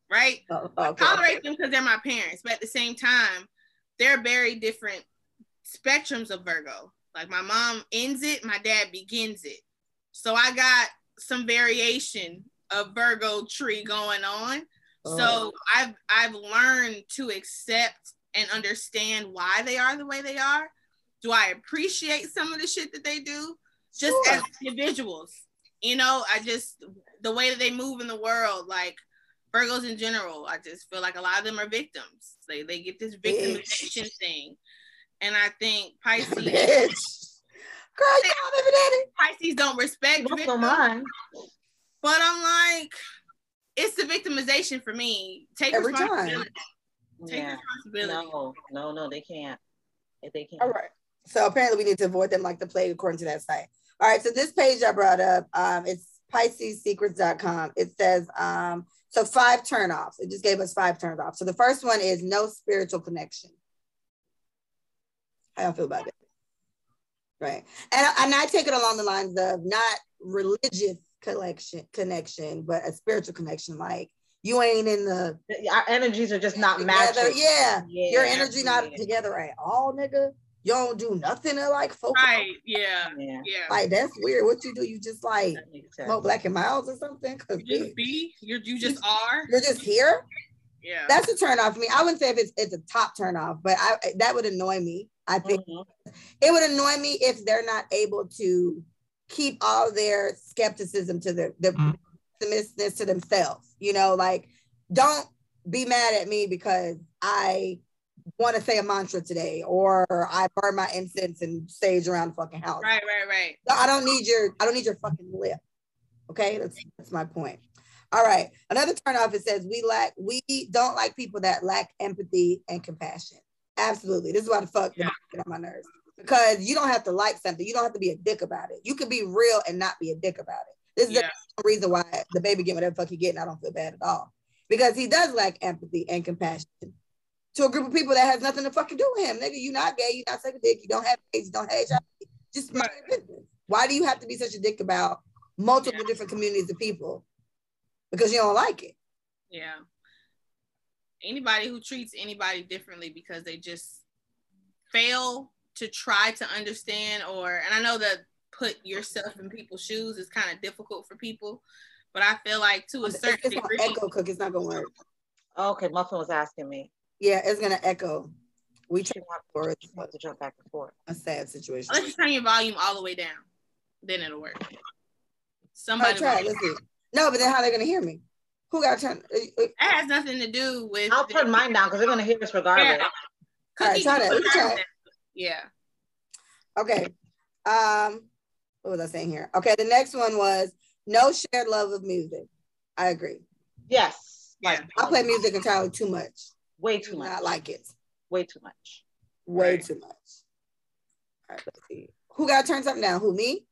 right? Oh, I okay. tolerate them because they're my parents, but at the same time, they're very different spectrums of Virgo. Like my mom ends it, my dad begins it. So I got some variation of Virgo tree going on. Oh. So I've I've learned to accept and understand why they are the way they are. Do I appreciate some of the shit that they do? Just Sure. as individuals. You know, I just the way that they move in the world, like Virgos in general, I just feel like a lot of them are victims. They they get this victimization thing. And I think Pisces Bitch. Girl, you know baby daddy. Pisces don't respect Most victims. of mine. But I'm like, it's the victimization for me. Take Every time. Take Yeah. responsibility. No, no, no, they can't. If they can't. All right. So apparently we need to avoid them like the plague according to that site. All right. So this page I brought up, um, it's PiscesSecrets.com. It says, um, so five turnoffs. It just gave us five turnoffs. So the first one is no spiritual connection. How y'all feel about it? Right. And, and I take it along the lines of not religious connection, connection, but a spiritual connection. Like you ain't in the Our energies are just not together. matching. Yeah. Yeah, Your energy not yeah. together at all, nigga. You don't do nothing to like focus. Right. Yeah. Yeah, Yeah. Like that's weird. What you do? You just like that makes sense. smoke Black and Milds or something? Cause You just be. You're you just are. you're just here. Yeah. That's a turn off for me. I wouldn't say if it's it's a top turn off, but I that would annoy me. I think Mhm. it would annoy me if they're not able to keep all their skepticism to their their Mm. pessimistic to themselves. You know, like don't be mad at me because I want to say a mantra today or I burn my incense and sage around the fucking house. right. Right. Right. I don't need your I don't need your fucking lip. Okay, that's that's my point. All right. Another turn off it says we lack we don't like people that lack empathy and compassion. Absolutely. This is why the fuck Yeah. get on my nerves. Because you don't have to like something. You don't have to be a dick about it. You can be real and not be a dick about it. This is Yeah. the reason why the baby get whatever fuck he get, and I don't feel bad at all. Because he does lack empathy and compassion to a group of people that has nothing to fucking do with him. Nigga, you not gay, you not suck a dick, you don't have AIDS, you don't have HIV. Just mind your business. Why do you have to be such a dick about multiple different communities of people? Because you don't like it. Yeah. Anybody who treats anybody differently because they just fail to try to understand or and I know that put yourself in people's shoes is kind of difficult for people, but I feel like to a certain it's gonna degree, echo cook, it's not gonna work. Okay, Muffin was asking me. Yeah, it's gonna echo. We She try wants for she wants to jump back and forth. a sad situation. unless you turn your volume all the way down, then it'll work. All Somebody right, try. Let's see. No, but then how are they gonna hear me? Who got to turn? uh, uh, It has nothing to do with. I'll turn mine down because they're gonna hear us regardless. Yeah. All right, try that. can We can try it. it. Yeah. Okay. Um, what was I saying here? Okay, the next one was no shared love of music. I agree. Yes. Yeah. I play music entirely too much. Way too much. not like it. Way too much. Way Right. too much. All right, let's see. Who got to turn something down? Who me?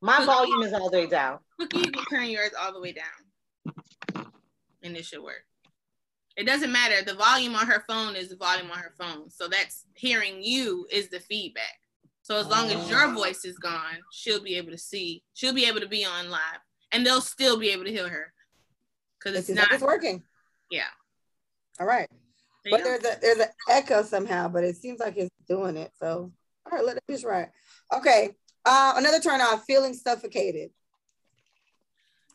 My volume is all the way down. Cookie, you can turn yours all the way down. And it should work. It doesn't matter. The volume on her phone is the volume on her phone. So that's hearing you is the feedback. So as long as your Oh. voice is gone, she'll be able to see. She'll be able to be on live. And they'll still be able to hear her. Because it's not. like it's working. Yeah. All right. There But there's a there's an echo somehow, but it seems like it's doing it. So all right, let it just right. Okay. Uh another turn off, feeling suffocated.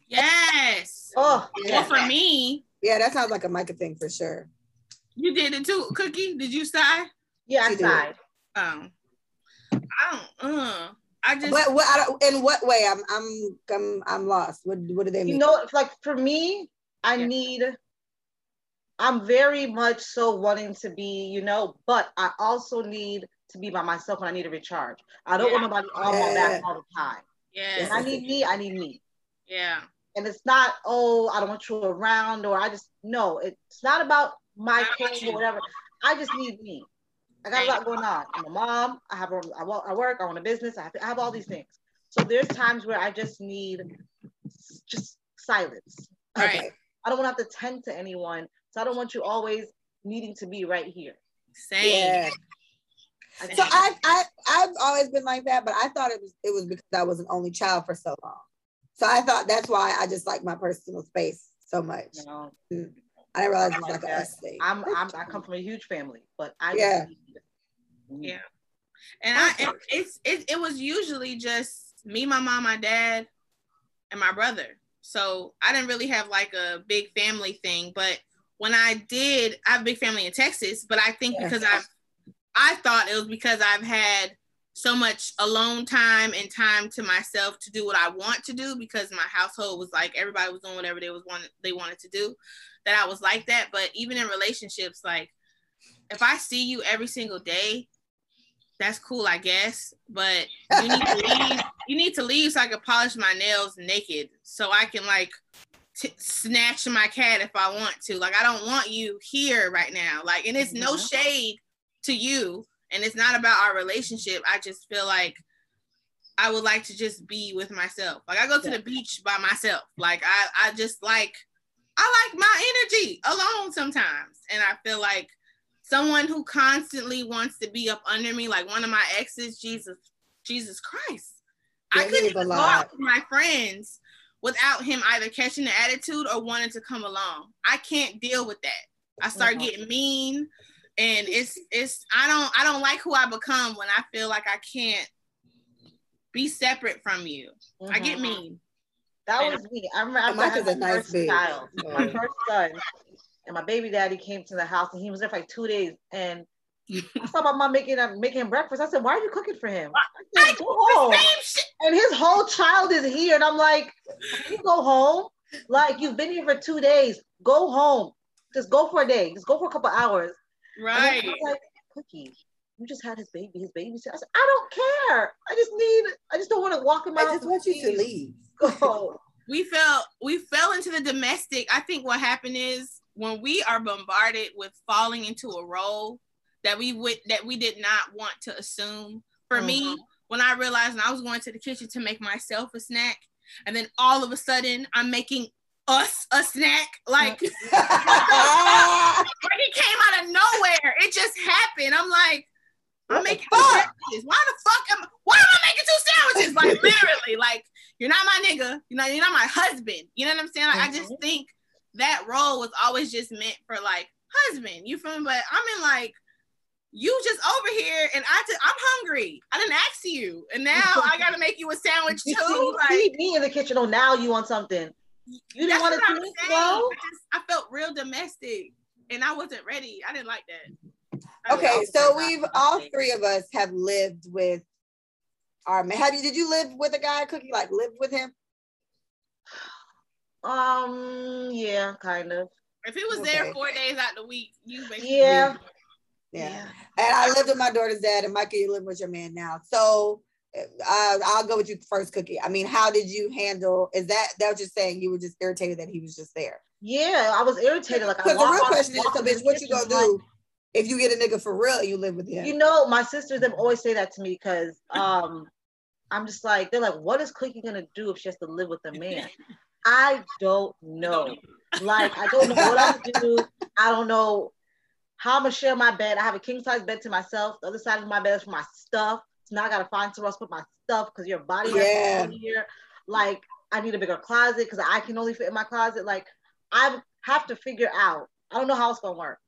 Yes. Oh, Well, for me, Yeah, that sounds like a Micah thing for sure. you did it too. Cookie, did you sigh? yeah, I She did. sighed. Um, I don't. Uh, I just. What what I don't, in what way? I'm I'm I'm I'm lost. What what do they mean? You know, it's like for me, I Yeah. need. I'm very much so wanting to be, you know, but I also need to be by myself when I need to recharge. I don't want nobody on my back all the time. yes. If I need me, I need me. Yeah. And it's not, oh, I don't want you around, or I just no, it's not about my Not about clothes you. or whatever. I just need me. I got a lot going on. I'm a mom. I have a, I I work. I own a business. I have, I have all these things. So there's times where I just need just silence. Right. Okay. I don't want to have to tend to anyone. So I don't want you always needing to be right here. Same. Yeah. I So I I I've always been like that, but I thought it was it was because I was an only child for so long. So I thought that's why I just like my personal space so much. you know, I didn't realize it was Like like a us thing. I'm, I'm I come from a huge family, but I Yeah. Yeah. Mm-hmm. And I and it's it, it was usually just me, my mom, my dad, and my brother. So I didn't really have like a big family thing. But when I did, I have a big family in Texas, but I think Yeah. because I've I thought it was because I've had so much alone time and time to myself to do what I want to do because my household was like everybody was doing whatever they was wanted they wanted to do that I was like that but even in relationships like if I see you every single day that's cool I guess but you need to leave you need to leave so I can polish my nails naked so I can like t- snatch my cat if I want to. Like I don't want you here right now. Like and it's no Mhm. shade to you and it's not about our relationship. I just feel like i would like to just be with myself. Like i go to the beach by myself. Like i i just like i like my energy alone sometimes. And i feel like someone who constantly wants to be up under me like one of my exes jesus jesus christ. I couldn't even go out with my friends without him either catching the attitude or wanting to come along i can't deal with that i start Mhm. getting mean and it's it's i don't i don't like who i become when i feel like i can't be separate from you i get Mhm. mean That was me. I remember I Mike had a my nice first baby. child, my first son, and my baby daddy came to the house and he was there for like two days. And I saw my mom making him making him breakfast. I said, "Why are you cooking for him?" I said, "Go home." And his whole child is here, and I'm like, "You go home. Like you've been here for two days. Go home. Just go for a day. Just go for a couple hours." Right I like, "Cookie." You just had his baby, his baby. I said, I don't care. I just need, I just don't want to walk him out. I just want you to leave. Go. we fell. we fell into the domestic i think what happened is when we are bombarded with falling into a role that we would that we did not want to assume. For me Mhm. when i realized I was going to the kitchen to make myself a snack and then all of a sudden i'm making us a snack like like it came out of nowhere. It just happened. I'm like i'm What making sandwiches. Why the fuck am why am i making two sandwiches? Like literally like you're not my nigga. You know you're not my husband. You know what i'm saying? Like i just Mhm. think that role was always just meant for like husband. You feel me? But i'm in like you just over here and i just i'm hungry i didn't ask you and now i gotta make you a sandwich You see, too you like see me in the kitchen. Oh, now you want something. You didn't that's want what it I'm two weeks saying. ago. I, felt real domestic and I wasn't ready. I didn't like that. I okay, so we've all three of us have lived with our man. Have you? Did you live with a guy, Cookie? Like lived with him? Um, yeah, kind of. If it was Okay. there four days out the week, you basically Yeah. Yeah. And I lived with my daughter's dad, and Micah, you live with your man now. So uh, I'll go with you first, Cookie. I mean, how did you handle? Is that that was just saying you were just irritated that he was just there? Yeah, I was irritated. Like, because the real question is, so bitch, what you gonna do if you get a nigga for real? You live with him. You know, my sisters them always say that to me because um, I'm just like they're like, what is Cookie gonna do if she has to live with a man? I don't know. Like, I don't know what I'm do. I don't know how I'm gonna share my bed. I have a king size bed to myself. The other side of my bed is for my stuff. So now I gotta find somewhere else to put my stuff because your body yeah. here. Like I need a bigger closet because I can only fit in my closet. Like I have to figure out. I don't know how it's gonna work.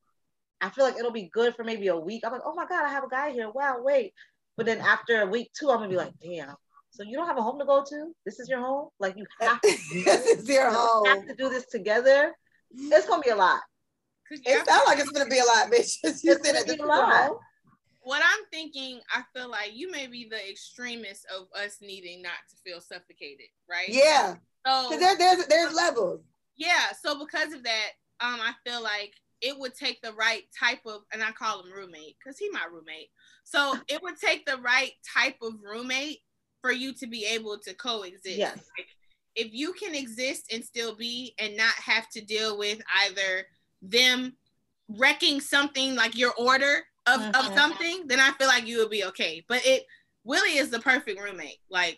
I feel like it'll be good for maybe a week. I'm like, oh my god, I have a guy here. Wow, wait. But then after a week two, I'm gonna be like, damn. So you don't have a home to go to? This is your home? Like you have to this is your home. have to do this together. It's gonna be a lot. It sounds like it's gonna be a lot, bitch. It's gonna be a lot what I'm thinking, I feel like you may be the extremist of us needing not to feel suffocated, right? Yeah. So there, there's there's levels. Yeah. So because of that, um, I feel like it would take the right type of, and I call him roommate because he my roommate. So it would take the right type of roommate for you to be able to coexist. Yes. Like, if you can exist and still be and not have to deal with either them wrecking something like your order of, mm-hmm. of something, then I feel like you would be okay. But it Willie is the perfect roommate. Like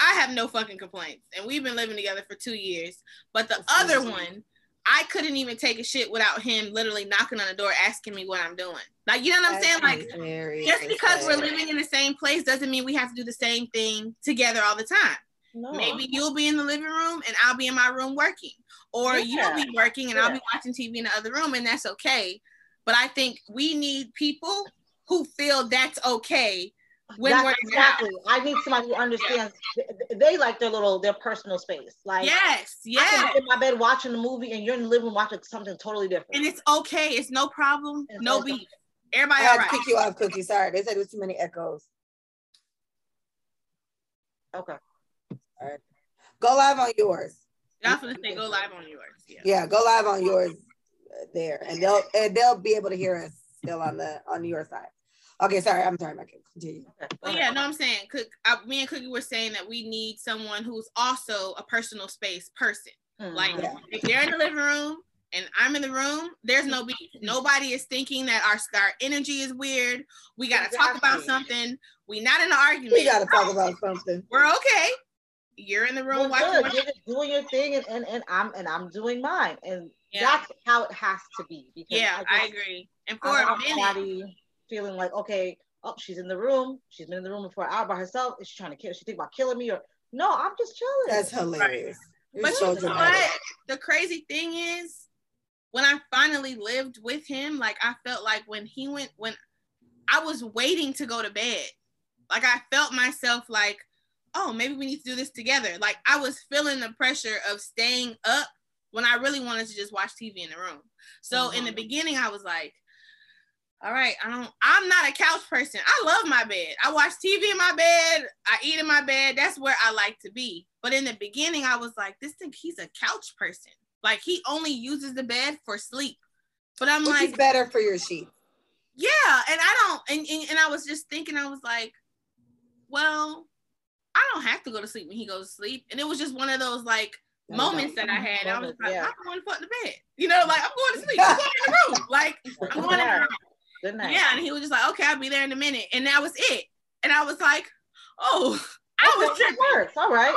I have no fucking complaints. And we've been living together for two years. But the That's other one, I couldn't even take a shit without him literally knocking on the door asking me what I'm doing. Like, you know what I'm saying? Like, just because we're living in the same place doesn't mean we have to do the same thing together all the time. No. Maybe you'll be in the living room and I'll be in my room working, or yeah. you'll be working and yeah. I'll be watching TV in the other room, and that's okay. But I think we need people who feel that's okay when that's we're exactly. I need somebody who understands. Yeah. They, like their little their personal space. Like yes, yes. in my bed watching a movie, and you're in the living room watching something totally different. And it's okay. It's no problem. It's no okay. beef. Everybody, I had right. to kick you off, Cookie. Sorry, they said there was too many echoes. Okay. All right. Go live on yours. I was gonna say go live on yours. Yeah. Yeah, go live on yours there, and they'll and they'll be able to hear us still on the on your side. Okay, sorry, I'm sorry, Mike. Continue. Well, yeah, no, I'm saying, Cook, I, me and Cookie were saying that we need someone who's also a personal space person. Mm-hmm. Like yeah. if they're in the living room and I'm in the room, there's no beef. Nobody is thinking that our our energy is weird. We gotta exactly. talk about something. We not in an argument. We gotta talk about something. We're okay. You're in the room well, watching. You're doing your thing, and, and, and I'm and I'm doing mine, and yeah. that's how it has to be. Because yeah, I, I agree. And for a minute, feeling like okay, oh, she's in the room. She's been in the room for an hour by herself. Is she trying to kill? She think about killing me or no? I'm just chilling. That's hilarious. Right. But so you know what? The crazy thing is, when I finally lived with him, like I felt like when he went, when I was waiting to go to bed, like I felt myself like, oh, maybe we need to do this together. Like I was feeling the pressure of staying up when I really wanted to just watch TV in the room. So mm-hmm. in the mm-hmm. beginning, I was like, all right, I don't, I'm not a couch person. I love my bed. I watch TV in my bed. I eat in my bed. That's where I like to be. But in the beginning, I was like, this thing, he's a couch person. Like he only uses the bed for sleep. But I'm Which like, is better for your sheep. Yeah. And I don't, and, and, and I was just thinking, I was like, well, I don't have to go to sleep when he goes to sleep. And it was just one of those like, moments that I had. I was like, yeah. I'm going to fuck the bed. You know, like I'm going to sleep. I'm going in the room. Like I'm going in the room. Good night. Yeah, and he was just like, okay, I'll be there in a minute, and that was it. And I was like, oh, I was tripping. Works. All right.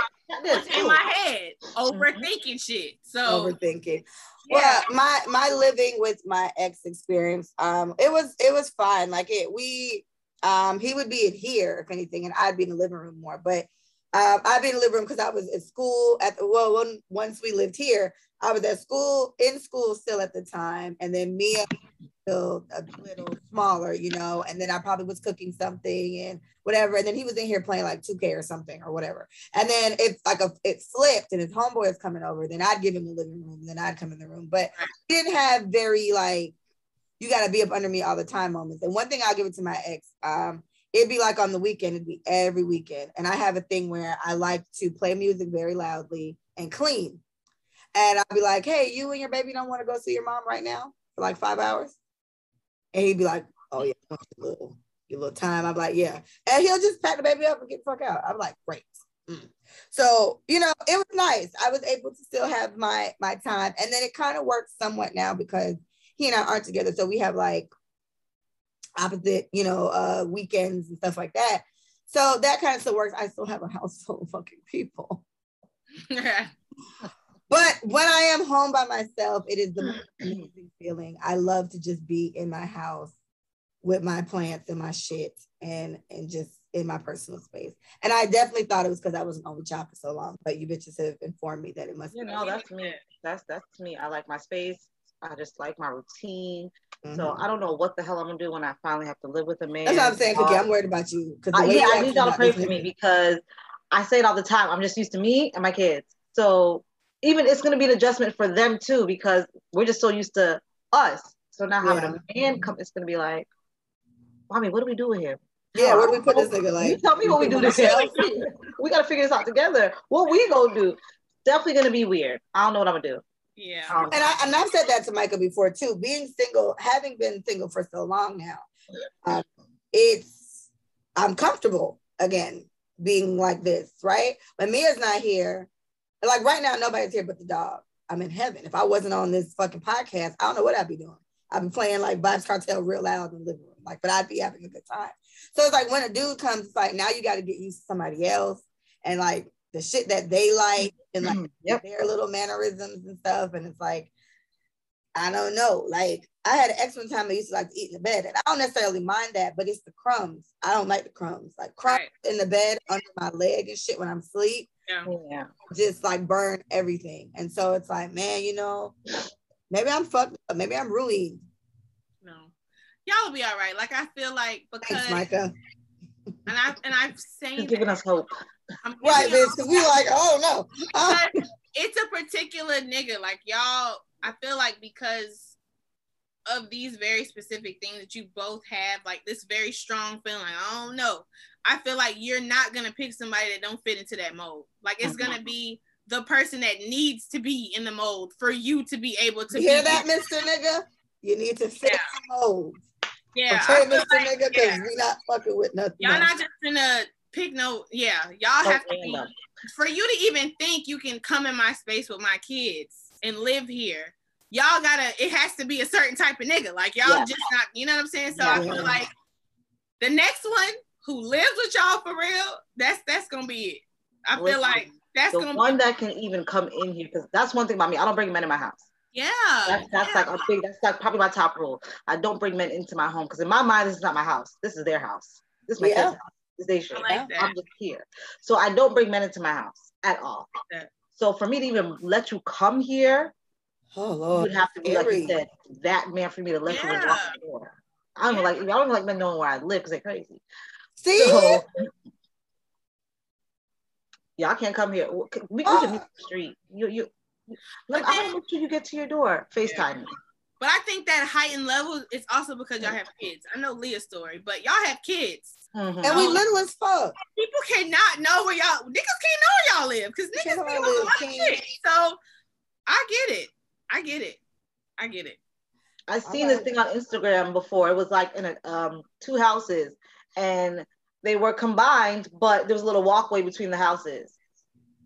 in my head, overthinking shit. So overthinking. Yeah. Well, my my living with my ex experience, um, it was it was fine. Like it, we, um, he would be in here if anything, and I'd be in the living room more. But um, I've been in the living room because I was at school at the well. When, once we lived here, I was at school in school still at the time, and then Mia still a little smaller, you know. And then I probably was cooking something and whatever. And then he was in here playing like 2K or something or whatever. And then if like a, it flipped and his homeboy is coming over, then I'd give him the living room, and then I'd come in the room. But he didn't have very like you got to be up under me all the time moments. And one thing I'll give it to my ex. Um, it'd be like on the weekend, it'd be every weekend. And I have a thing where I like to play music very loudly and clean. And I'll be like, hey, you and your baby don't want to go see your mom right now for like five hours? And he'd be like, oh, yeah, a little. Your little time. I'm like, yeah. And he'll just pack the baby up and get the fuck out. I'm like, great. Mm. So, you know, it was nice. I was able to still have my my time. And then it kind of works somewhat now because he and I aren't together. So we have like opposite, you know, uh weekends and stuff like that. So that kind of still works. I still have a house full of fucking people. but when I am home by myself, it is the most amazing feeling. I love to just be in my house with my plants and my shit and and just in my personal space. And I definitely thought it was because I was an only child for so long, but you bitches have informed me that it must you know that's me. That's that's me. I like my space. I just like my routine. Mm-hmm. So I don't know what the hell I'm gonna do when I finally have to live with a man. That's what I'm saying, Cookie. I'm worried about you. Uh, yeah, I need y'all to pray for me because I say it all the time. I'm just used to me and my kids. So even it's gonna be an adjustment for them too because we're just so used to us. So now having a man come, it's gonna be like, mommy, what do we do with him? Yeah, where do we put this nigga? Like, you tell me what we do this we gotta figure this out together. What we gonna do? Definitely gonna be weird. I don't know what I'm gonna do. Yeah. Um, and I and I've said that to Michael before too. Being single, having been single for so long now, um, it's I'm comfortable again being like this, right? When Mia's not here, like right now, nobody's here but the dog. I'm in heaven. If I wasn't on this fucking podcast, I don't know what I'd be doing. I'd be playing like Vybz Kartel real loud in the living room, like, but I'd be having a good time. So it's like when a dude comes, it's like now you got to get used to somebody else and like the shit that they like and like mm, yep. their little mannerisms and stuff. And it's like, I don't know. Like I had an ex one time I used to like to eat in the bed, and I don't necessarily mind that, but it's the crumbs. I don't like the crumbs. Like crumbs right. in the bed under my leg and shit when I'm asleep. Yeah. yeah. Just like burn everything. And so it's like, man, you know, maybe I'm fucked up. Maybe I'm ruined. No. Y'all will be all right. Like I feel like because Thanks, Micah. And I and I've seen giving us hope. I'm right, bitch, because we like, oh no. it's a particular nigga. Like y'all, I feel like because of these very specific things that you both have, like this very strong feeling. I don't know. I feel like you're not gonna pick somebody that don't fit into that mold. Like it's gonna be the person that needs to be in the mold for you to be able to you hear that, Mr. Nigga. You need to fit yeah. the mold. Yeah, okay, Mr. Like, Nigga, because yeah. we not fucking with nothing. Y'all else. not just gonna pick no. Yeah, y'all have to be for you to even think you can come in my space with my kids and live here y'all gotta it has to be a certain type of nigga. Like y'all yeah. just not, you know what I'm saying? So yeah. I feel like the next one who lives with y'all for real, that's that's gonna be it. I feel like that's the gonna one be- that can even come in here because that's one thing about me. I don't bring men in my house. Yeah, that's, that's yeah. like a big. That's like probably my top rule. I don't bring men into my home because in my mind, this is not my house. This is their house. This is my yeah. house. This is their shit. Like I'm just here, so I don't bring men into my house at all. Like so for me to even let you come here, Oh Lord. You have to be like you said, that man for me to let yeah. you in the door. I don't yeah. like I don't like men knowing where I live because they're crazy. See? So, y'all can't come here. We, oh. can meet the street. You you like, I want to make sure you get to your door. FaceTime yeah. me. But I think that heightened level is also because y'all have kids. I know Leah's story, but y'all have kids. Mm-hmm. And we little as fuck. People cannot know where y'all niggas can't know where y'all live because niggas be on a lot of shit. So I get it. I get it. I get it. I've seen this thing on Instagram before. It was like in a um, two houses, and they were combined, but there was a little walkway between the houses.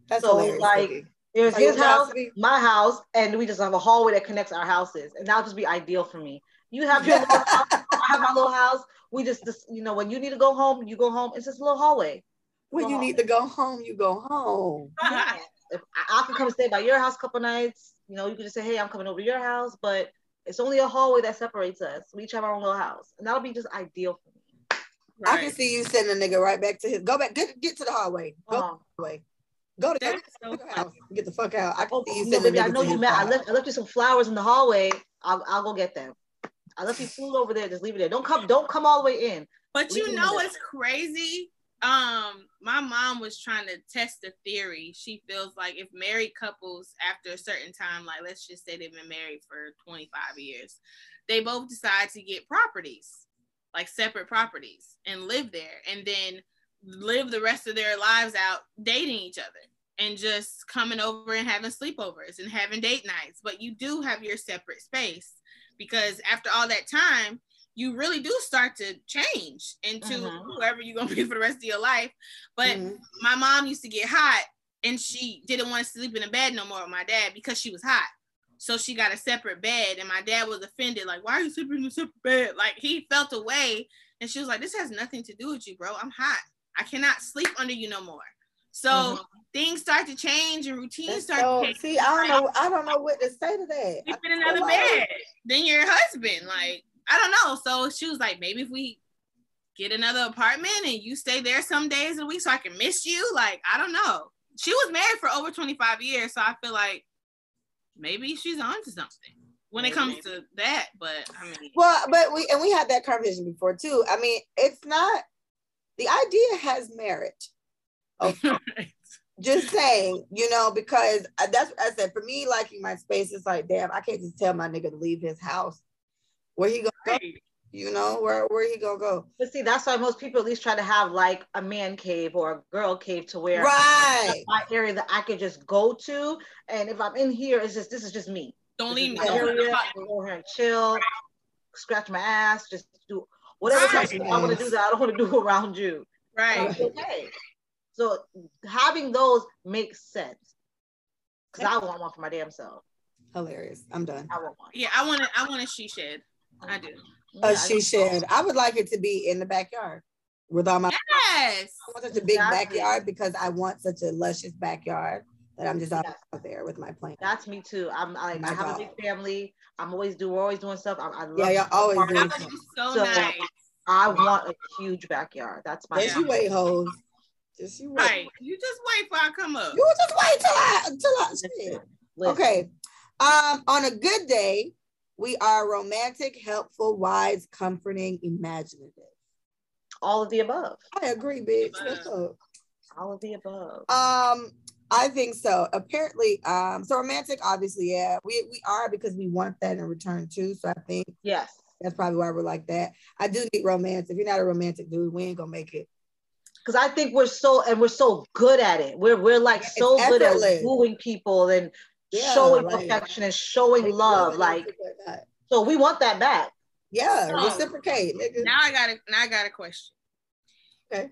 That's so it's like it was his house, my house, and we just have a hallway that connects our houses, and that'll just be ideal for me. You have your little house, I have my little house. We just, just, you know, when you need to go home, you go home. It's just a little hallway. When you home. need to go home, you go home. Yeah. If I, I can come stay by your house a couple nights, you know, you can just say, hey, I'm coming over to your house, but it's only a hallway that separates us. We each have our own little house. And that'll be just ideal for me. Right. I can see you sending a nigga right back to his go back, get get to the hallway. Go uh-huh. hallway. Go to the house. Get the fuck out. I can oh, see you no, baby, I know you met. I left I left you some flowers in the hallway. I'll I'll go get them. I left you food over there. Just leave it there. Don't come, don't come all the way in. But leave you know what's crazy? um my mom was trying to test the theory she feels like if married couples after a certain time like let's just say they've been married for 25 years they both decide to get properties like separate properties and live there and then live the rest of their lives out dating each other and just coming over and having sleepovers and having date nights but you do have your separate space because after all that time you really do start to change into Mhm. whoever you're gonna be for the rest of your life. But Mhm. my mom used to get hot and she didn't want to sleep in a bed no more with my dad because she was hot. So she got a separate bed, and my dad was offended. Like, why are you sleeping in a separate bed? Like, he felt away, and she was like, "This has nothing to do with you, bro. I'm hot. I cannot sleep under you no more." So Mhm. things start to change and routines start so- to change. see, I don't know. I don't know what to say to that. Sleep in another like- bed than your husband. Like, I don't know. So she was like, maybe if we get another apartment and you stay there some days a week so I can miss you. Like, I don't know. She was married for over 25 years, so I feel like maybe she's on to something when it comes to that. But I mean, Well, but we and we had that conversation before too. I mean, it's not the idea has merit. Oh, just saying, you know, because that's what I said. For me, liking my space is like, damn, I can't just tell my nigga to leave his house. Where he gonna go? You know, where where he gonna go? But see, that's why most people at least try to have like a man cave or a girl cave to where Right. my area that I can just go to. And if I'm in here, it's just this is just me. don't This leave me. my area. I can go here and chill, scratch my ass, just do whatever Right. I want to do that. I don't want to do around you. Right. Okay. So having those makes sense. Cause I want one for my damn self. Hilarious. I'm done. I want one. Yeah, I want to. I want a she shed. I do. Yeah, Uh, she just- shed. I would like it to be in the backyard with all my. Yes. I want such a big Exactly. backyard because I want such a luscious backyard that I'm just out, Yes. out there with my plants. That's me too. I'm I, My I have a big family. I'm always do. We're always doing stuff. I, I love. Yeah, y'all always parties. doing That would be so, So- nice. I want a huge backyard. That's my. Just you wait, hoes. Just you wait. Right. You just wait for I come up. You just wait till I till I shit. Listen, Okay. Um, on a good day, we are romantic, helpful, wise, comforting, imaginative. All of the above. I agree, bitch. What's up? All of the above. Um, I think so. Apparently, um, so romantic, obviously, yeah, we we are because we want that in return too. So I think Yes. that's probably why we're like that. I do need romance. If you're not a romantic dude, we ain't gonna make it. Because I think we're so and we're so good at it. We're we're like It's so good effortless. at wooing people and Yeah, showing like- affection and showing love. Like so, we want that back. yeah, So- reciprocate. Now I got a now I got a question. Okay.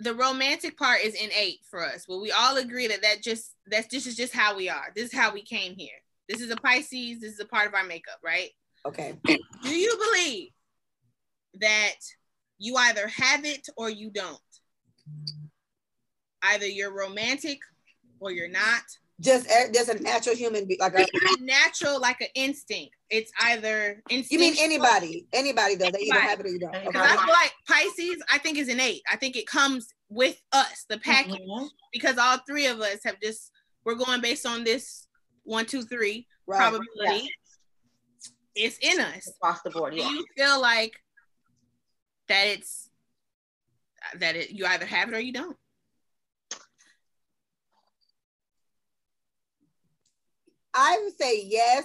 The romantic part is innate for us. Well, we all agree that that just that's this is just how we are. This is how we came here. This is a Pisces. This is a part of our makeup, right? Okay. Do you believe that you either have it or you don't? Either you're romantic or you're not. Just just a natural human being, like a, It's natural, like an instinct. It's either instinct. you mean anybody, anybody though, they either have it or you don't. Okay. Because I feel like Pisces, I think is innate. I think it comes with us, the package, Mhm. because all three of us have just we're going based on this one, two, three Right. probability. It's in us. Across the board. Do you feel like that it's that it you either have it or you don't? I would say yes.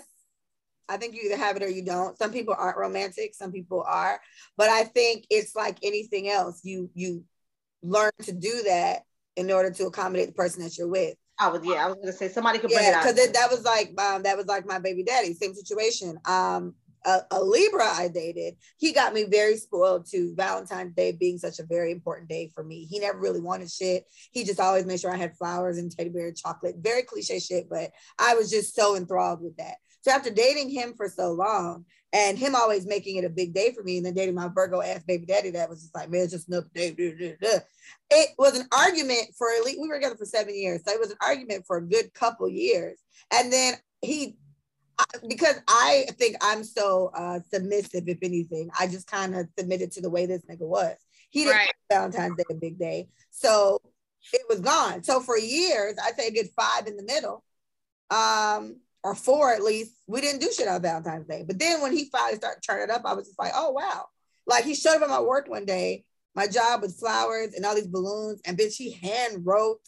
I think you either have it or you don't. Some people aren't romantic, some people are, but I think it's like anything else. You you learn to do that in order to accommodate the person that you're with. I was yeah. I was gonna say somebody could bring Yeah, it out. because that was like um, that was like my baby daddy, same situation. Um, a, a Libra I dated, he got me very spoiled to Valentine's Day being such a very important day for me. He never really wanted shit. He just always made sure I had flowers and teddy bear chocolate. Very cliche shit, but I was just so enthralled with that. So after dating him for so long and him always making it a big day for me and then dating my Virgo ass baby daddy that was just like, man, it's just another day. It was an argument for at least, we were together for seven years. So it was an argument for a good couple years. And then he, because I think I'm so uh, submissive, if anything, I just kind of submitted to the way this nigga was. He didn't Right. Valentine's Day a big day. So it was gone. So for years, I'd say a good five in the middle, um, or four at least, we didn't do shit on Valentine's Day. But then when he finally started turning it up, I was just like, oh wow. Like he showed up at my work one day, my job with flowers and all these balloons, and bitch, he hand wrote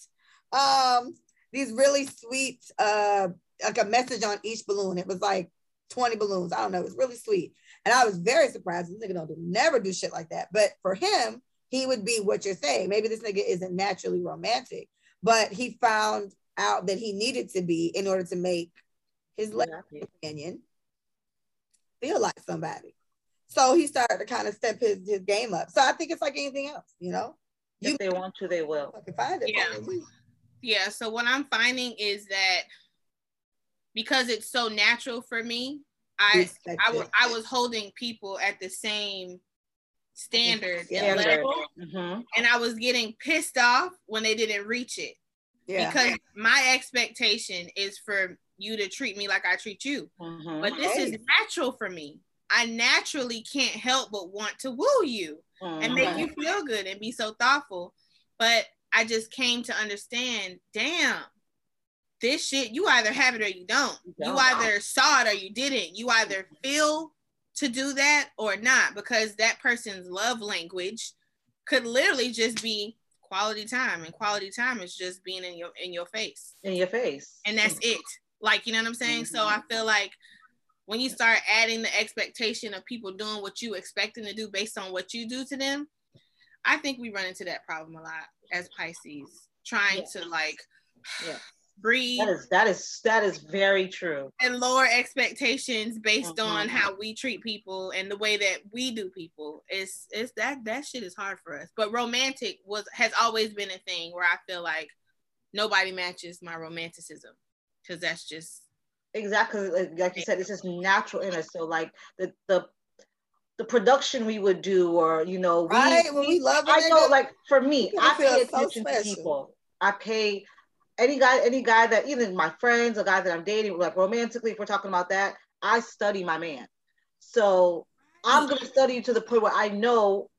um these really sweet uh like a message on each balloon. It was like 20 balloons. I don't know. It was really sweet. And I was very surprised. This nigga don't do, never do shit like that. But for him, he would be what you're saying. Maybe this nigga isn't naturally romantic, but he found out that he needed to be in order to make his life Exactly. companion feel like somebody. So he started to kind of step his, his game up. So I think it's like anything else, you know. If they want to, they will. Fucking find it. Yeah. Yeah. So what I'm finding is that because it's so natural for me, I Respect I, w- it. I was holding people at the same standard Yeah. and Standard. level, hmm and I was getting pissed off when they didn't reach it Yeah. because my expectation is for you to treat me like I treat you. hmm But this is natural for me. I naturally can't help but want to woo you and make you feel good and be so thoughtful. But I just came to understand, damn, this shit, you either have it or you don't. You either saw it or you didn't. You either mm-hmm. feel to do that or not, because that person's love language could literally just be quality time. And quality time is just being in your in your face in your face. and that's mm-hmm. it. Like, you know what I'm saying? So I mm-hmm. feel like when you start adding the expectation of people doing what you expect them to do based on what you do to them, I think we run into that problem a lot as Pisces, trying Yeah. to like Yeah. Breathe That is that is that is very true. and lower expectations based on Mhm. how we treat people and the way that we do people. It's it's that that shit is hard for us. But romantic was has always been a thing where I feel like nobody matches my romanticism because that's just Exactly, like, like you said, it's just natural in us. So like the the the production we would do, or you know, we, Right, when we love I know, like for me, I feel pay so attention to people. I pay any guy, any guy that even my friends, a guy that I'm dating, like romantically, if we're talking about that, I study my man. So I'm gonna study you to the point where I know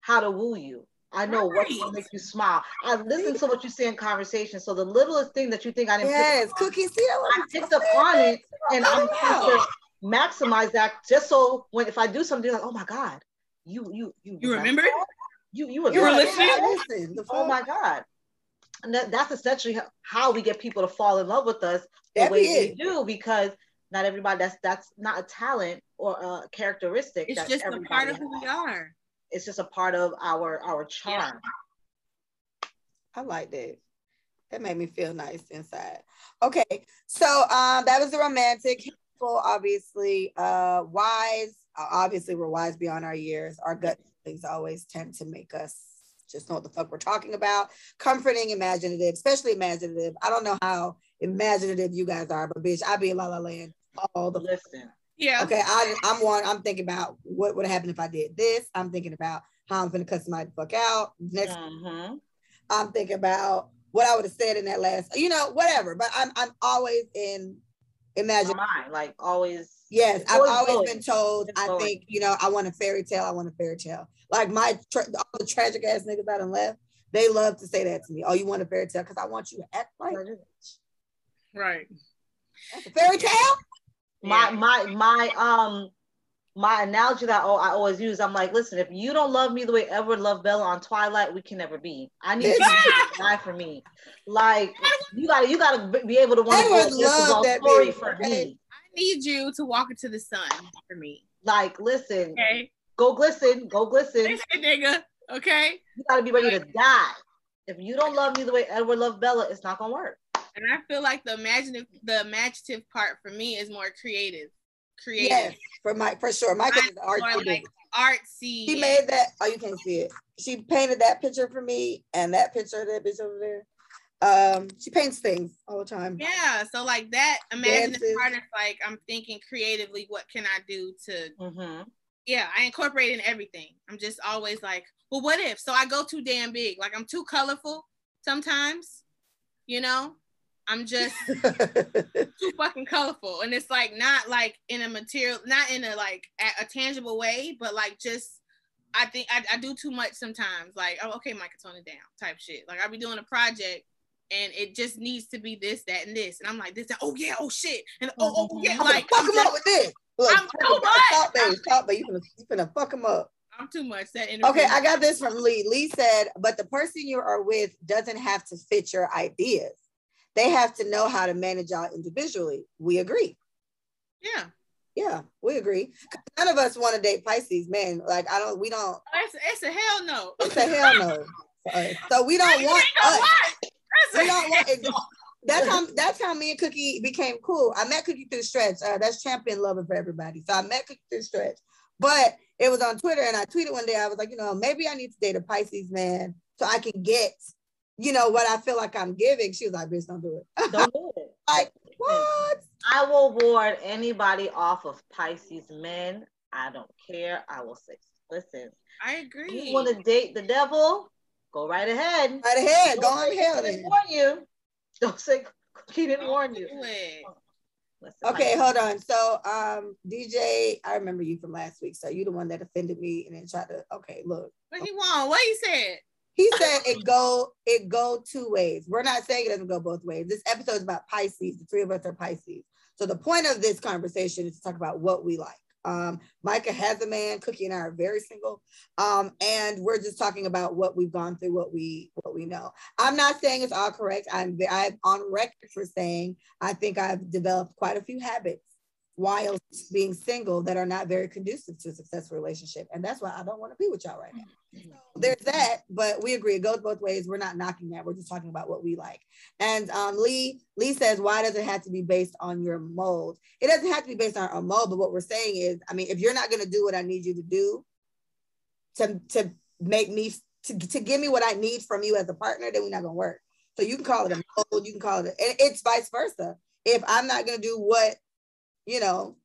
how to woo you. I know what's gonna make you smile. I listen to what you say in conversation. So the littlest thing that you think I didn't pick Yes, up cookie. See that? I picked up on it and I'm trying to maximize that just so when if I do something like, oh my God, you you you You remembered? You you were You were listening? Listen, Oh my God. And that, that's essentially how- how we get people to fall in love with us the That way be they do because not everybody that's that's not a talent or a characteristic. it's that just a part of who we are. It's just a part of our our charm. I like that. That made me feel nice inside. Okay, so um, that was the romantic, hateful, obviously, uh, wise. Obviously, we're wise beyond our years. Our gut feelings always tend to make us just know what the fuck we're talking about. Comforting, imaginative, especially imaginative. I don't know how imaginative you guys are, but bitch, I be in La La Land all the Listen, Yeah. Okay, I, I'm one. I'm thinking about what would happen if I did this. I'm thinking about how I'm gonna cuss somebody the fuck out. Next, Mhm. I'm thinking about what I would have said in that last, you know, whatever. But I'm I'm always in imagine. mind, like always. Yes, I've always been told. I think you know I want a fairy tale. I want a fairy tale. Like my tra- all the tragic ass niggas that done left. They love to say that to me. Oh, you want a fairy tale? Because I want you to act like Right. that's a fairy tale. my my my um my analogy that I I always use, I'm like, listen, if you don't love me the way Edward loved Bella on Twilight, we can never be. I need you to die for me. Like you gotta you gotta be able to want to Edward go this is all that story for me. Need you to walk into the sun for me. Like, listen, Okay. go glisten, go glisten. Listen, nigga. Okay. You gotta be ready to die. If you don't love me the way Edward loved Bella, it's not gonna work. And I feel like the imaginative the imaginative part for me is more creative. Creative. Yes, for Mike for sure. Micah is artsy. like artsy. She made that. Oh, you can't see it. She painted that picture for me, and that picture, that bitch over there. Um, she paints things all the time. Yeah, so like that imaginative Dances. part is like I'm thinking creatively, what can I do to Mm-hmm. yeah, I incorporate in everything. I'm just always like, well, what if? So I go too damn big. Like I'm too colorful sometimes, you know? I'm just too fucking colorful. And it's like not like in a material, not in a like a, a tangible way, but like just I think I, I do too much sometimes. Like, oh, okay, Micah, tone it down type shit. Like I'll be doing a project and it just needs to be this, that, and this. And I'm like, this, that, oh yeah, oh shit. And oh, oh, oh yeah, mm-hmm. I'm like fuck I'm him up with this. Look, I'm too much. Stop, baby. Baby. You finna, you finna fuck him up. I'm too much. That Okay, I got this from Lee. Lee said, but the person you are with doesn't have to fit your ideas. They have to know how to manage y'all individually. We agree. yeah. Yeah, we agree. None of us want to date Pisces, man. Like I don't. We don't. It's, it's a hell no. It's a hell no. So we don't want us. That's We a- don't want. That's how. That's how me and Cookie became cool. I met Cookie through Stretch. Uh, that's champion loving for everybody. So I met Cookie through Stretch. But it was on Twitter, and I tweeted one day. I was like, you know, maybe I need to date a Pisces man so I can get, you know, what I feel like I'm giving. She was like, bitch, don't do it. Don't do it. like what? I will ward anybody off of Pisces men. I don't care. I will say, listen, I agree. you want to date the devil? Go right ahead. Right ahead, go Don't on say hell Cookie warn you. Don't say he didn't warn you. Listen, Okay, Pisces- hold on. So, um, DJ, I remember you from last week. So you the one that offended me and then tried to. Okay, look. What he want? What he said? He said it go it go two ways. We're not saying it doesn't go both ways. This episode is about Pisces. The three of us are Pisces. So the point of this conversation is to talk about what we like. Um, Micah has a man. Cookie and I are very single, um, and we're just talking about what we've gone through, what we what we know. I'm not saying it's all correct. I'm I'm on record for saying I think I've developed quite a few habits while being single that are not very conducive to a successful relationship, and that's why I don't want to be with y'all right now there's that, but we agree it goes both ways. We're not knocking that. We're just talking about what we like. And um, Lee Lee says, why does it have to be based on your mold? It doesn't have to be based on a mold, but what we're saying is, I mean, if you're not going to do what I need you to do to to make me to, to give me what I need from you as a partner, then we're not going to work. So you can call it a mold, you can call it, a, and it's vice versa. If I'm not going to do what you know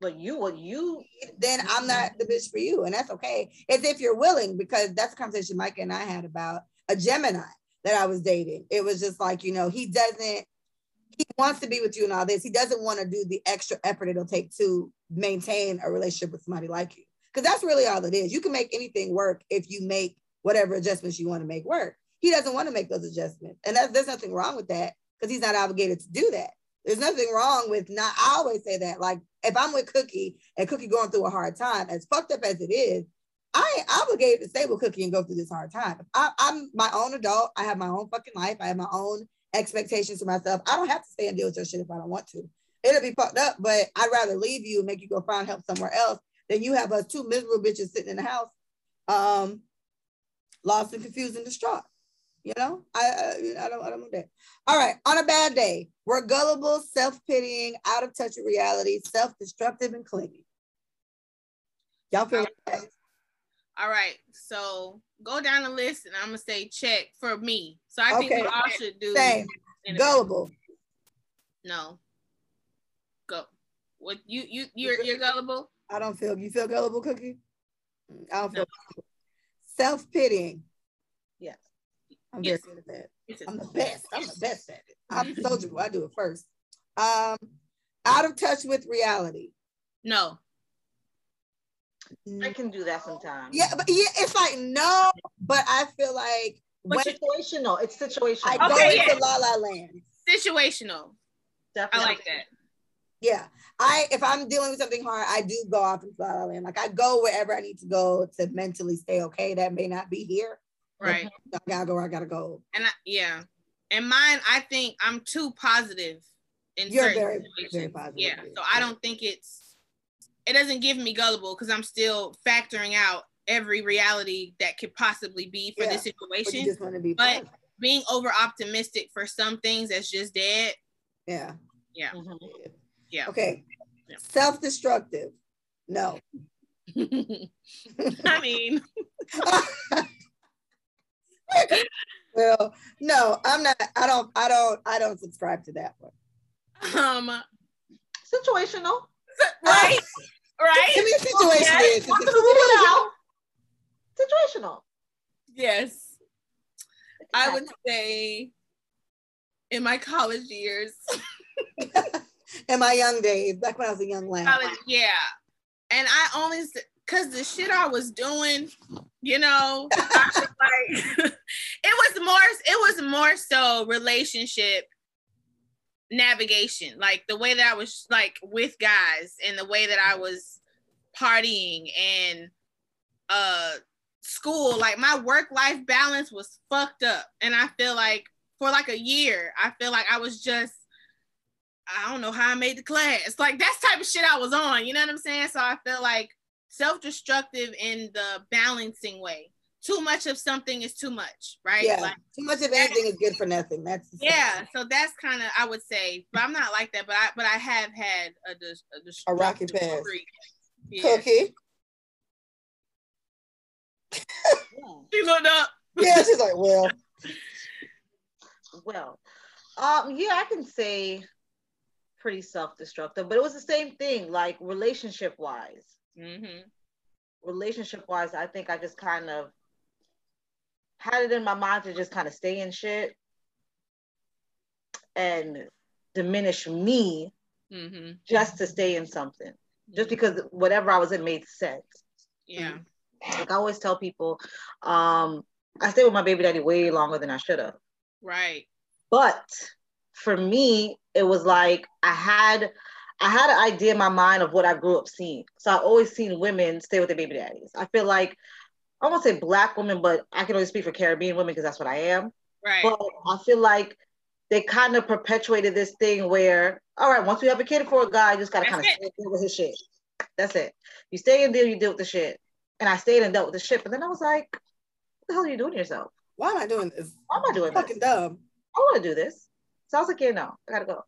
But you, what you, then I'm not the bitch for you. And that's okay. It's if you're willing, because that's a conversation Micah and I had about a Gemini that I was dating. It was just like, you know, he doesn't, he wants to be with you and all this. He doesn't want to do the extra effort it'll take to maintain a relationship with somebody like you. Because that's really all it is. You can make anything work if you make whatever adjustments you want to make work. He doesn't want to make those adjustments. And there's nothing wrong with that because he's not obligated to do that. There's nothing wrong with not, I always say that. Like if I'm with Cookie and Cookie going through a hard time, as fucked up as it is, I ain't obligated to stay with Cookie and go through this hard time. I, I'm my own adult. I have my own fucking life. I have my own expectations for myself. I don't have to stay and deal with your shit if I don't want to. It'll be fucked up, but I'd rather leave you and make you go find help somewhere else than you have us two miserable bitches sitting in the house, um, lost and confused and distraught. You know, I, I I don't I don't want that. All right, on a bad day, we're gullible, self-pitying, out of touch with reality, self-destructive, and clingy. Y'all feel like All right. So go down the list and I'm gonna say check for me. So I think Okay. we all should do Same. gullible? No. Go. What you you you're you're gullible? I don't feel you feel gullible, Cookie. Mm, I don't feel self-pitying. yes. I'm Yes. very good at that. It's a- I'm the best. I'm the best at it. I'm told you I do it first. Um, out of touch with reality. No. I can do that sometimes. Yeah, but yeah, it's like no, but I feel like But when situational. It's situational. I go Okay, into. La La Land. Situational. Definitely. I Definitely. like that. Yeah, I if I'm dealing with something hard, I do go off into La La Land. Like I go wherever I need to go to mentally stay okay. That may not be here. Right. I gotta go. where I gotta go. And I, yeah. And mine, I think I'm too positive in You're certain very, situations. very positive, Yeah. yeah. So I don't think it's it doesn't give me gullible because I'm still factoring out every reality that could possibly be for Yeah, this But you situation. just want to be. But- Being over optimistic for some things that's just dead. yeah. Yeah. Mhm. Yeah. Okay. Yeah. Self-destructive. No. I mean, well, no, I'm not. I don't. I don't. I don't subscribe to that one. um, Situational. right, right. Give me a situation. Okay. is. Once in a while. Situational. Yes, I would say in my college years, In my young days, back when I was a young lad. college, yeah, and I only because the shit I was doing, you know, was like it was more, it was more so relationship navigation, like the way that I was like with guys and the way that I was partying and uh school like my work life balance was fucked up. And i feel like for like a year i feel like i was just i don't know how i made the class. Like that's type of shit i was on you know what i'm saying? So i feel like self-destructive in the balancing way too much of something is too much, right? Yeah. Like, too much of anything is good for nothing. That's yeah. So that's kind of I would say, but I'm not like that. But I but I have had a a, a, rocky past. Yeah. Cookie. she looked up. Yeah, she's like, well, well, um, yeah, I can say pretty self-destructive, but it was the same thing, like relationship-wise Mm-hmm. Relationship wise, I think I just kind of had it in my mind to just kind of stay in shit and diminish me Mm-hmm. just to stay in something, just because whatever I was in made sense. Yeah. Like I always tell people, um, I stayed with my baby daddy way longer than I should have. Right. But for me, it was like I had I had an idea in my mind of what I grew up seeing. So I always seen women stay with their baby daddies. I feel like I won't say black women, but I can only speak for Caribbean women because that's what I am. Right. But I feel like they kind of perpetuated this thing where, all right, once we have a kid for a guy, you just gotta kind of stay deal with his shit. That's it. You stay and deal, you deal with the shit. And I stayed and dealt with the shit, but then I was like, what the hell are you doing to yourself? why am I doing this? Why am I doing this? Fucking dumb. I want to do this. So I was like, yeah, no, I gotta go.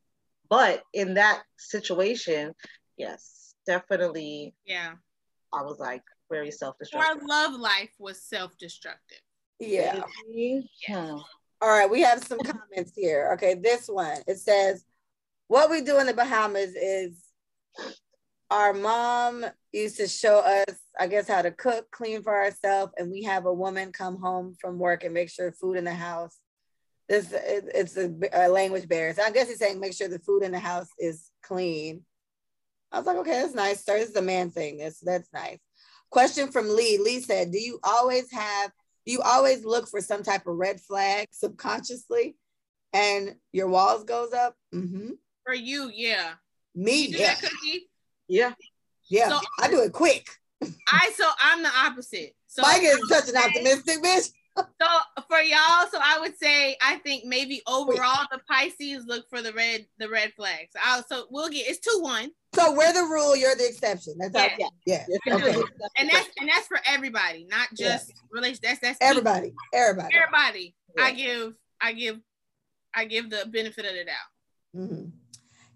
But in that situation, yes, definitely, yeah. I was like very self-destructive. Our love life was self-destructive. Yeah. Hmm. All right, we have some comments here. Okay, this one it says, "What we do in the Bahamas is our mom used to show us, I guess, how to cook, clean for ourselves, and we have a woman come home from work and make sure food in the house. This it's a, a language barrier. So I guess he's saying make sure the food in the house is clean. I was like, okay, that's nice, sir. This is a man thing. That's that's nice. Question from Lee. Lee said, "Do you always have do you always look for some type of red flag subconsciously and your walls goes up mm-hmm. For you, yeah. me You yeah? Yeah. yeah So- i do it quick I so I'm the opposite. So mike is such an optimistic bitch So for y'all, so I would say I think maybe overall the Pisces look for the red the red flags. I'll, so we'll get it's two one, so we're the rule you're the exception that's how Yeah. yeah Yeah. okay and that's and that's for everybody, not just relation. That's that's everybody everybody Everybody, I give I give I give the benefit of the doubt. Mhm.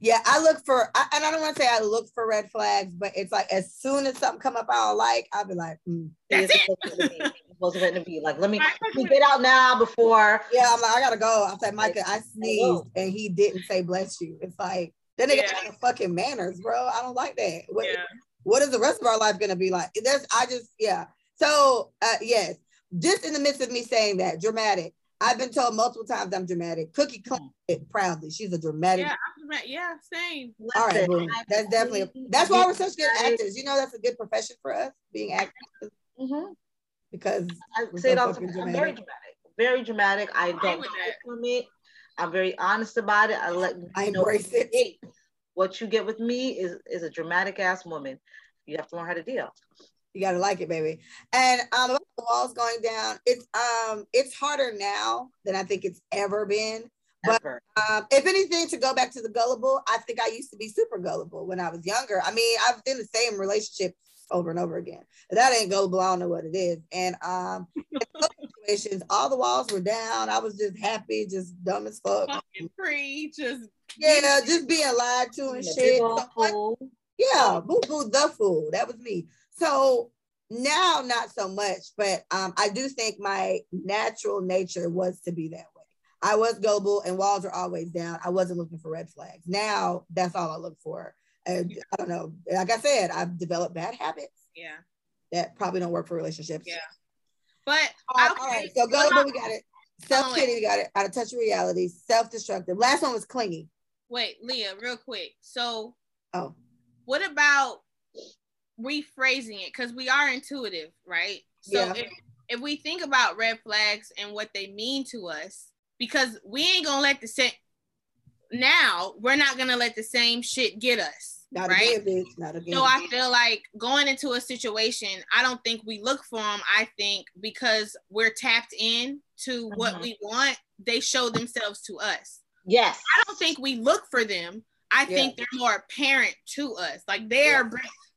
yeah i look for I, and i don't want to say i look for red flags but it's like as soon as something come up i don't like i'll be like mm. That's it. supposed to be- to be like, let me, let me get out now before. yeah i'm like i gotta go i said micah i sneezed and he didn't say bless you it's like then they Yeah. got fucking manners bro i don't like that what, Yeah. what is the rest of our life going to be like? There's, I just, yeah. So, uh, yes, just in the midst of me saying that, dramatic. I've been told multiple times I'm dramatic. Cookie claimed it proudly. She's a dramatic. Yeah, I'm right. Yeah, same. All right, boom. That's definitely. believe That's why we're such good actors. You know, that's a good profession for us, being actors, Mhm. Because I say it all the time. I'm very dramatic. dramatic. Very dramatic. I don't hide from it. I'm very honest about it. I let you I know embrace it. hey, what you get with me is is a dramatic ass woman. You have to learn how to deal. you gotta like it, baby. And um, the walls going down. It's um, it's harder now than I think it's ever been. But- Ever. Um, if anything, to go back to the gullible, I think I used to be super gullible when I was younger. I mean, I've been in the same relationship over and over again. If that ain't gullible, I don't know what it is. And um, in those situations, all the walls were down. I was just happy, just dumb as fuck. Fucking free, just Yeah, just being lied to and shit. big So what- fool. yeah, boo boo the fool. That was me. So now not so much, but um, I do think my natural nature was to be that way. I was gullible and walls were always down. I wasn't looking for red flags. Now that's all I look for. And I don't know. Like I said, I've developed bad habits yeah. that probably don't work for relationships. Yeah. But okay, all right. So go, about- we got it. Self pity, we got it. Out of touch with reality. Self destructive. Last one was clingy. wait, Leah, real quick. So Oh, what about rephrasing it? Because we are intuitive, right? So Yeah. if, if we think about red flags and what they mean to us, because we ain't gonna let the now, we're not gonna let the same shit get us. not right? again, bitch. So I feel like going into a situation, I don't think we look for them. I think because we're tapped in to what Mhm. we want, they show themselves to us. Yes. I don't think we look for them. I think they're more apparent to us. Like they're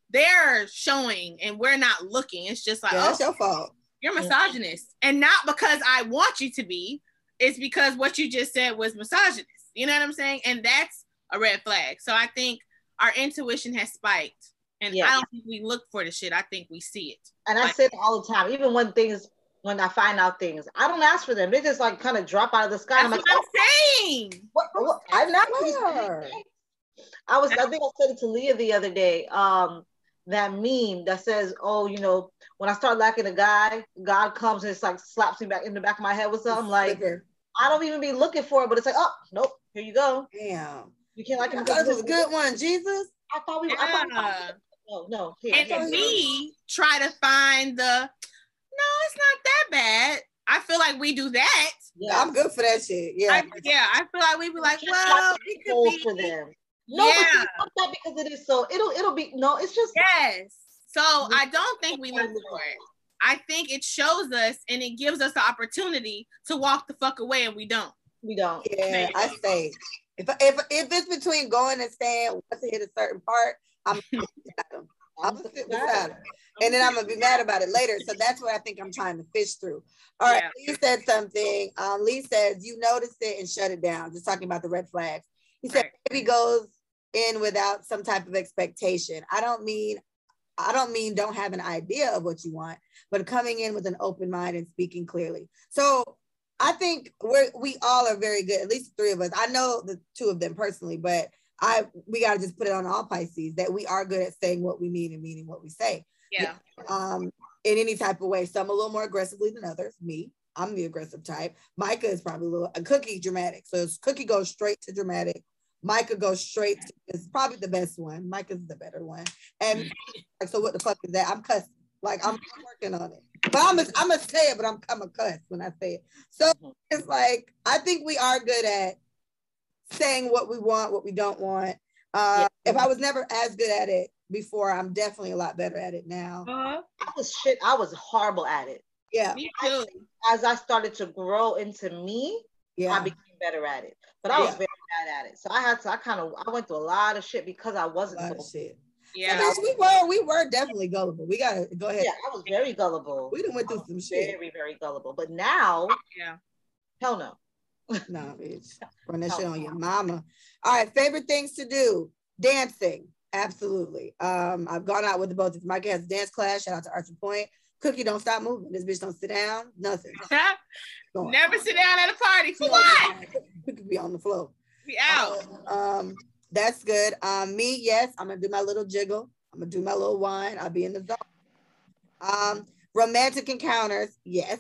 they're showing and we're not looking. It's just like, yeah, oh, that's your fault. you're misogynist. And not because I want you to be, it's because what you just said was misogynist. You know what I'm saying? And that's a red flag. So I think our intuition has spiked. And Yeah. I don't think we look for the shit. I think we see it. And I Like- say it all the time, even when things when I find out things. I don't ask for them. They just like kind of drop out of the sky. That's I'm like, what I'm saying. what, what? I'm not. Swear. I was. I think I said it to Leah the other day. Um, that meme that says, "Oh, you know, when I start lacking a guy, God comes and it's like slaps me back in the back of my head with something like." Flicker. I don't even be looking for it, but it's like, oh, nope, here you go. Damn. You can't like I him. thought this was a good one, Jesus. I thought we. I thought, we Yeah. no, oh, no. Here, And here. to me, try to find the no, it's not that bad. I feel like we do that. yeah. I'm good for that shit. Yeah. I, yeah, I feel like we be like, well, like it goals could for them. No, Yeah. but that because it is so. It'll it'll be no. It's just Yes. So I don't think we look for it. I think it shows us and it gives us the opportunity to walk the fuck away and we don't. we don't. Yeah, I say If if if it's between going and staying, once I hit a certain part, I'm I'm gonna sit beside him. And then I'm gonna be mad about it later. So that's what I think I'm trying to fish through. All right, Lee said something. Um, Lee says you noticed it and shut it down. Just talking about the red flags. He said Right. baby goes in without some type of expectation. I don't mean I don't mean don't have an idea of what you want, but coming in with an open mind and speaking clearly. So I think we're we all are very good, at least three of us. I know the two of them personally, but I we gotta just put it on all Pisces that we are good at saying what we mean and meaning what we say. Yeah. Um, in any type of way. Some a little more aggressively than others. Me, I'm the aggressive type. Micah is probably a little a cookie dramatic. So it's cookie goes straight to dramatic. Micah goes straight to is probably the best one. Micah's the better one. And like, so what the fuck is that? I'm cussing. Like I'm working on it. But I'm a, I'm gonna say it, but I'm I'm a cuss when I say it. So Mhm. it's like I think we are good at saying what we want, what we don't want. Uh, If I was never as good at it before, I'm definitely a lot better at it now. Uh-huh. I was shit. I was horrible at it. Yeah, Me too. As I started to grow into me, yeah. I yeah, became better at it. But I was Yeah. very bad at it. So I had to. I kind of. I went through a lot of shit because I wasn't. lot of so- shit. Yeah. So, bitch, we were we were definitely gullible. We gotta go ahead. Yeah, I was very gullible. We done went through some shit. Very, very gullible. But now, Yeah. hell no. No, bitch. Run that shit on your mama. All right, favorite things to do. Dancing. Absolutely. Um, I've gone out with the both. If Micah has dance class, shout out to Archer Point. Cookie don't stop moving. This bitch don't sit down. Nothing. Never sit down at a party. For what? on the- Cookie be on the floor. We out. Um, that's good. Um, me, yes, I'm gonna do my little jiggle. I'm gonna do my little wine. I'll be in the zone. Um, romantic encounters, yes.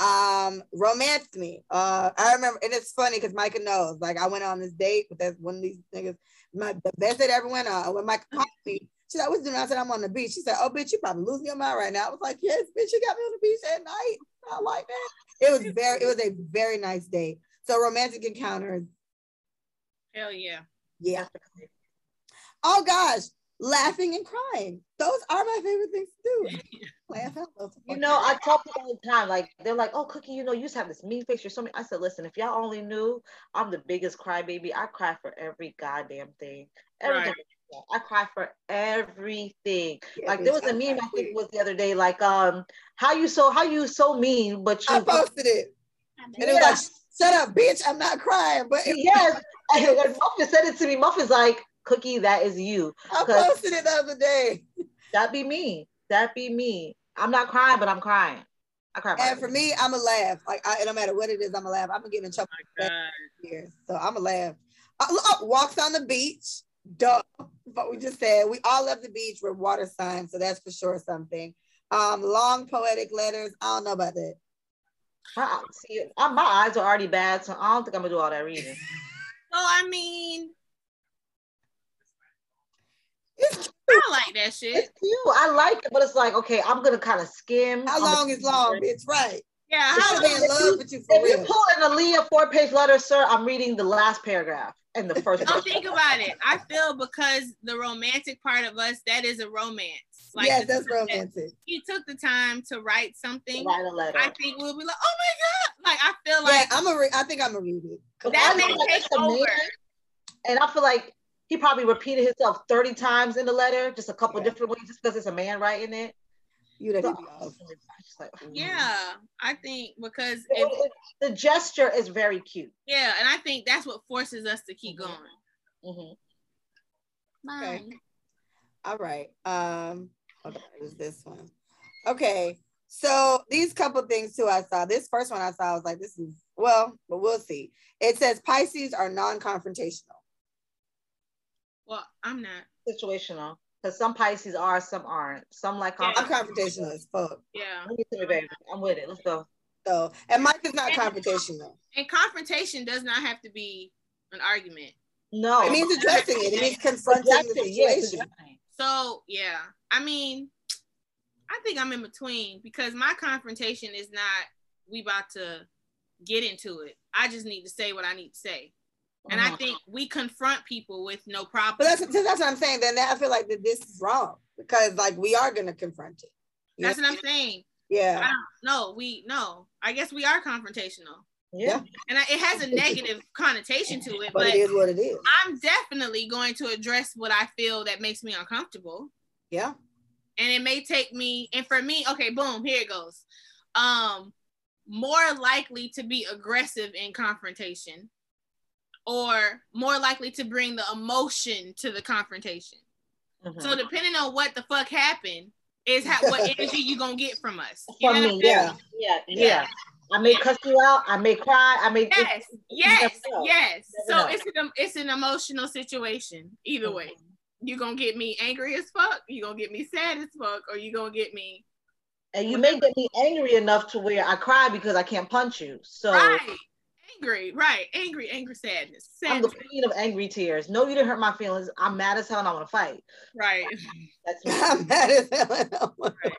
Um, romance me. Uh, I remember, and it's funny because Micah knows. Like, I went on this date with that one of these niggas. My the best date ever went on. When Micah called me, she's like, "What's doing?" I said, "I'm on the beach." She said, "Oh, bitch, you probably losing your mind right now." I was like, "Yes, bitch, you got me on the beach at night." I like that. It was very, it was a very nice date. So romantic encounters, Hell yeah. yeah. Oh gosh, laughing and crying. Those are my favorite things to do. Laugh out. You know, I tell people all the time, like they're like, "Oh, Cookie, you know, you used to have this mean face. You're so mean." I said, "Listen, if y'all only knew, I'm the biggest crybaby. I cry for every goddamn thing. Everything. I cry for everything. Yeah, like there was a meme I think too. was the other day, like um, how you so how you so mean, but you I posted it, and it was like, "Shut up, bitch! I'm not crying." But it- yes. And Muffin said it to me, Muffin's like, Cookie, that is you. I posted it the other day. That be me. That be me. I'm not crying, but I'm crying. I cry. And for me, I'm a laugh. Like, I, no matter what it is, I'm a laugh. I'm gonna get in trouble My for God. years, so I'm a laugh. Uh, look, walks on the beach. Duh. But we just said we all love the beach. We're water signs, so that's for sure something. Um, long poetic letters. I don't know about that. My, see, my eyes are already bad, so I don't think I'm gonna do all that reading. So I mean, It's I like that shit. It's cute. I like it, but it's like, okay, I'm gonna kind of skim. how long is long, It's Right. Yeah. How should be in love with you for If you pull an Aaliyah four-page letter, sir, I'm reading the last paragraph and the first. Don't think about it. I feel because the romantic part of us, that is a romance. yes, that's romantic. He took the time to write something. Write a letter. I think we'll be like, oh my god! Like I feel Yeah, like I'm a. Re- I think I'm a read it. That may like take a man, over. and I feel like he probably repeated himself 30 times in the letter, just a couple Yeah. different ways, just because it's a man writing it. You that So, hit me off. I'm just like, yeah, I think because It- if, the gesture is very cute. yeah, and I think that's what forces us to keep Mhm. going. Mhm. Okay. All right. Um, okay, it was this one. Okay. So these couple things too, I saw. This first one I saw, I was like, this is well, but we'll see. It says Pisces are non-confrontational. Well, I'm not. Situational. Because some Pisces are, some aren't. Some like Yeah. I'm confrontational as fuck. Yeah. Give it to me, baby. I'm with it. Let's go. So, and Mike is not confrontational. And confrontation does not have to be an argument. No. It means addressing it. It means confronting the situation. So yeah, I mean, I think I'm in between because my confrontation is not we about to get into it. I just need to say what I need to say. And I Mhm. think we confront people with no problem. But that's that's what I'm saying. Then I feel like that this is wrong because like we are gonna confront it. That's know? what I'm saying. Yeah. no, we no. I guess we are confrontational. Yeah. And I, it has a negative connotation to it, But but it is what it is. I'm definitely going to address what I feel that makes me uncomfortable. Yeah. and it may take me and for me okay boom here it goes um more likely to be aggressive in confrontation or more likely to bring the emotion to the confrontation Mhm. so depending on what the fuck happened is how what energy you gonna get from us You From me, I'm yeah. Yeah. Yeah. I may cuss you out. I may cry. I may. yes yes yes so know. it's an it's an emotional situation either way you gonna get me angry as fuck you gonna get me sad as fuck or you gonna get me And you may get me angry enough to where I cry because I can't punch you. So right angry right angry angry sadness I'm the queen of angry tears. No, you didn't hurt my feelings. I'm mad as hell and I want to fight. right That's me. I'm mad as hell. and I wanna-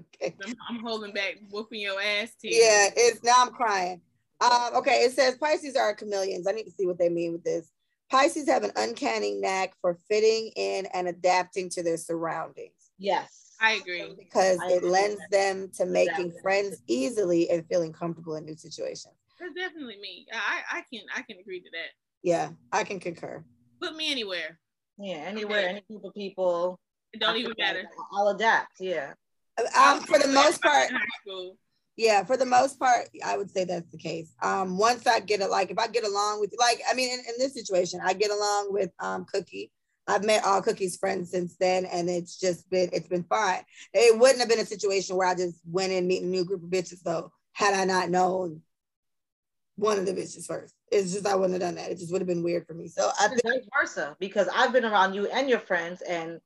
okay. I'm, I'm holding back whooping your ass tears. Yeah, it's now I'm crying. Um, okay, it says Pisces are chameleons. I need to see what they mean with this. Pisces have an uncanny knack for fitting in and adapting to their surroundings yes. I agree. because I it agree. lends them to making Exactly. friends easily and feeling comfortable in new situations. That's definitely me. I, I can I can agree to that. Yeah, I can concur. Put me anywhere. Yeah. Anywhere, any group of people. It don't I even matter. I'll adapt. Yeah. Um, for the most part, high school. yeah, for the most part, I would say that's the case. Um, once I get it, like if I get along with, like, I mean, in, in this situation, I get along with um Cookie. I've met all Cookie's friends since then, and it's just been it's been fine. It wouldn't have been a situation where I just went in meeting a new group of bitches though, had I not known one of the bitches first. It's just I wouldn't have done that. It just would have been weird for me. So I And think, vice versa, because I've been around you and your friends, and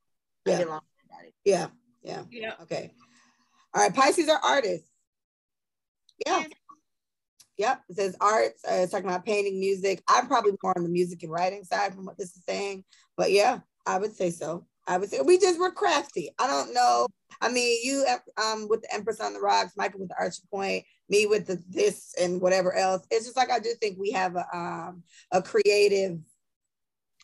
I Yeah. get along with everybody. yeah, yeah, Yeah. okay. All right, Pisces are artists. Yeah. Yeah. Yep. It says arts. Uh, it's talking about painting, music. I'm probably more on the music and writing side from what this is saying. But yeah, I would say so. I would say we just were crafty. I don't know. I mean, you um with the Empress on the Rocks, Micah with the Archer Point, me with the this and whatever else. It's just like I do think we have a um a creative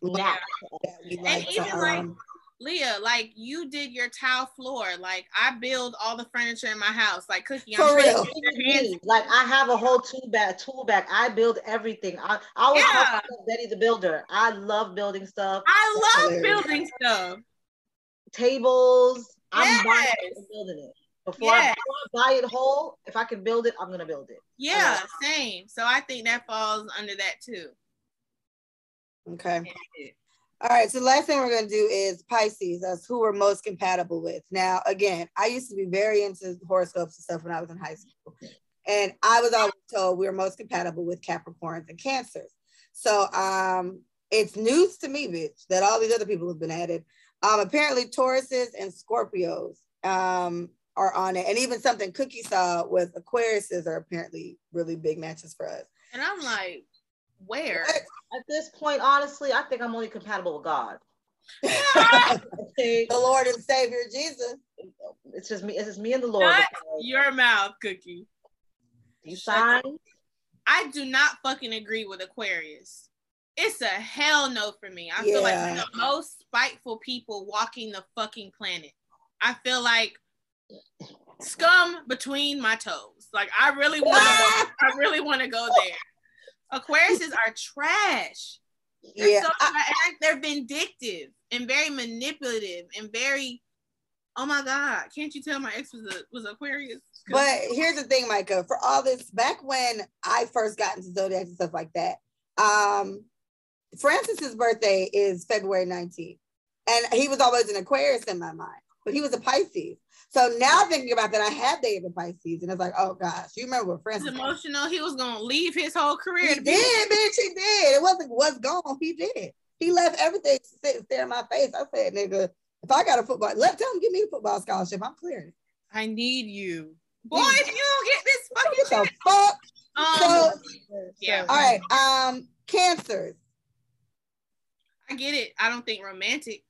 Knack. that we like even to, like- um, Leah, like you did your tile floor. Like I build all the furniture in my house. Like Cookie, For I'm sure real. you get your hands- Like I have a whole tool bag, tool bag. I build everything. I, I was Yeah. Betty the Builder. I love building stuff. I love hilarious. building stuff. Tables. I'm buying it and building it. Before, I, Yes. I buy it whole, if I can build it, I'm gonna build it. Yeah, same. So I think that falls under that too. okay. All right, so the last thing we're going to do is Pisces, That's who we're most compatible with. Now, again, I used to be very into horoscopes and stuff when I was in high school. And I was always told we were most compatible with Capricorns and Cancers. So um, it's news to me, bitch, that all these other people have been added. Um, apparently, Tauruses and Scorpios um, are on it. And even something Cookie saw with Aquariuses are apparently really big matches for us. And I'm like, where? At this point, honestly, I think I'm only compatible with God. the Lord and Savior Jesus. it's just me. It's just me and the Lord. Shut your mouth, Cookie. You sign? I do not fucking agree with Aquarius. It's a hell no for me. I feel like the most spiteful people walking the fucking planet. I feel like scum between my toes. Like I really want to. I really want to go there. Aquariuses are trash. They're Yeah, so I- and they're vindictive and very manipulative and very. Oh my God! Can't you tell my ex was a was Aquarius? But here's the thing, Micah. For all this, back when I first got into zodiac and stuff like that, um, Francis's birthday is February 19th, and he was always an Aquarius in my mind, but he was a Pisces. So now thinking about that, I had dated a Pisces, and it's like, oh gosh, you remember what Francis? emotional. He was gonna leave his whole career. He did, bitch. He did. It wasn't what's gone. He did. He left everything to sit and stare in my face. I said, nigga, if I got a football, let tell him give me a football scholarship. I'm clearing. it. I need you, boy. If you don't get this fucking the shit, fuck? um, So, yeah, all right. Um, cancers. I get it. I don't think romantic.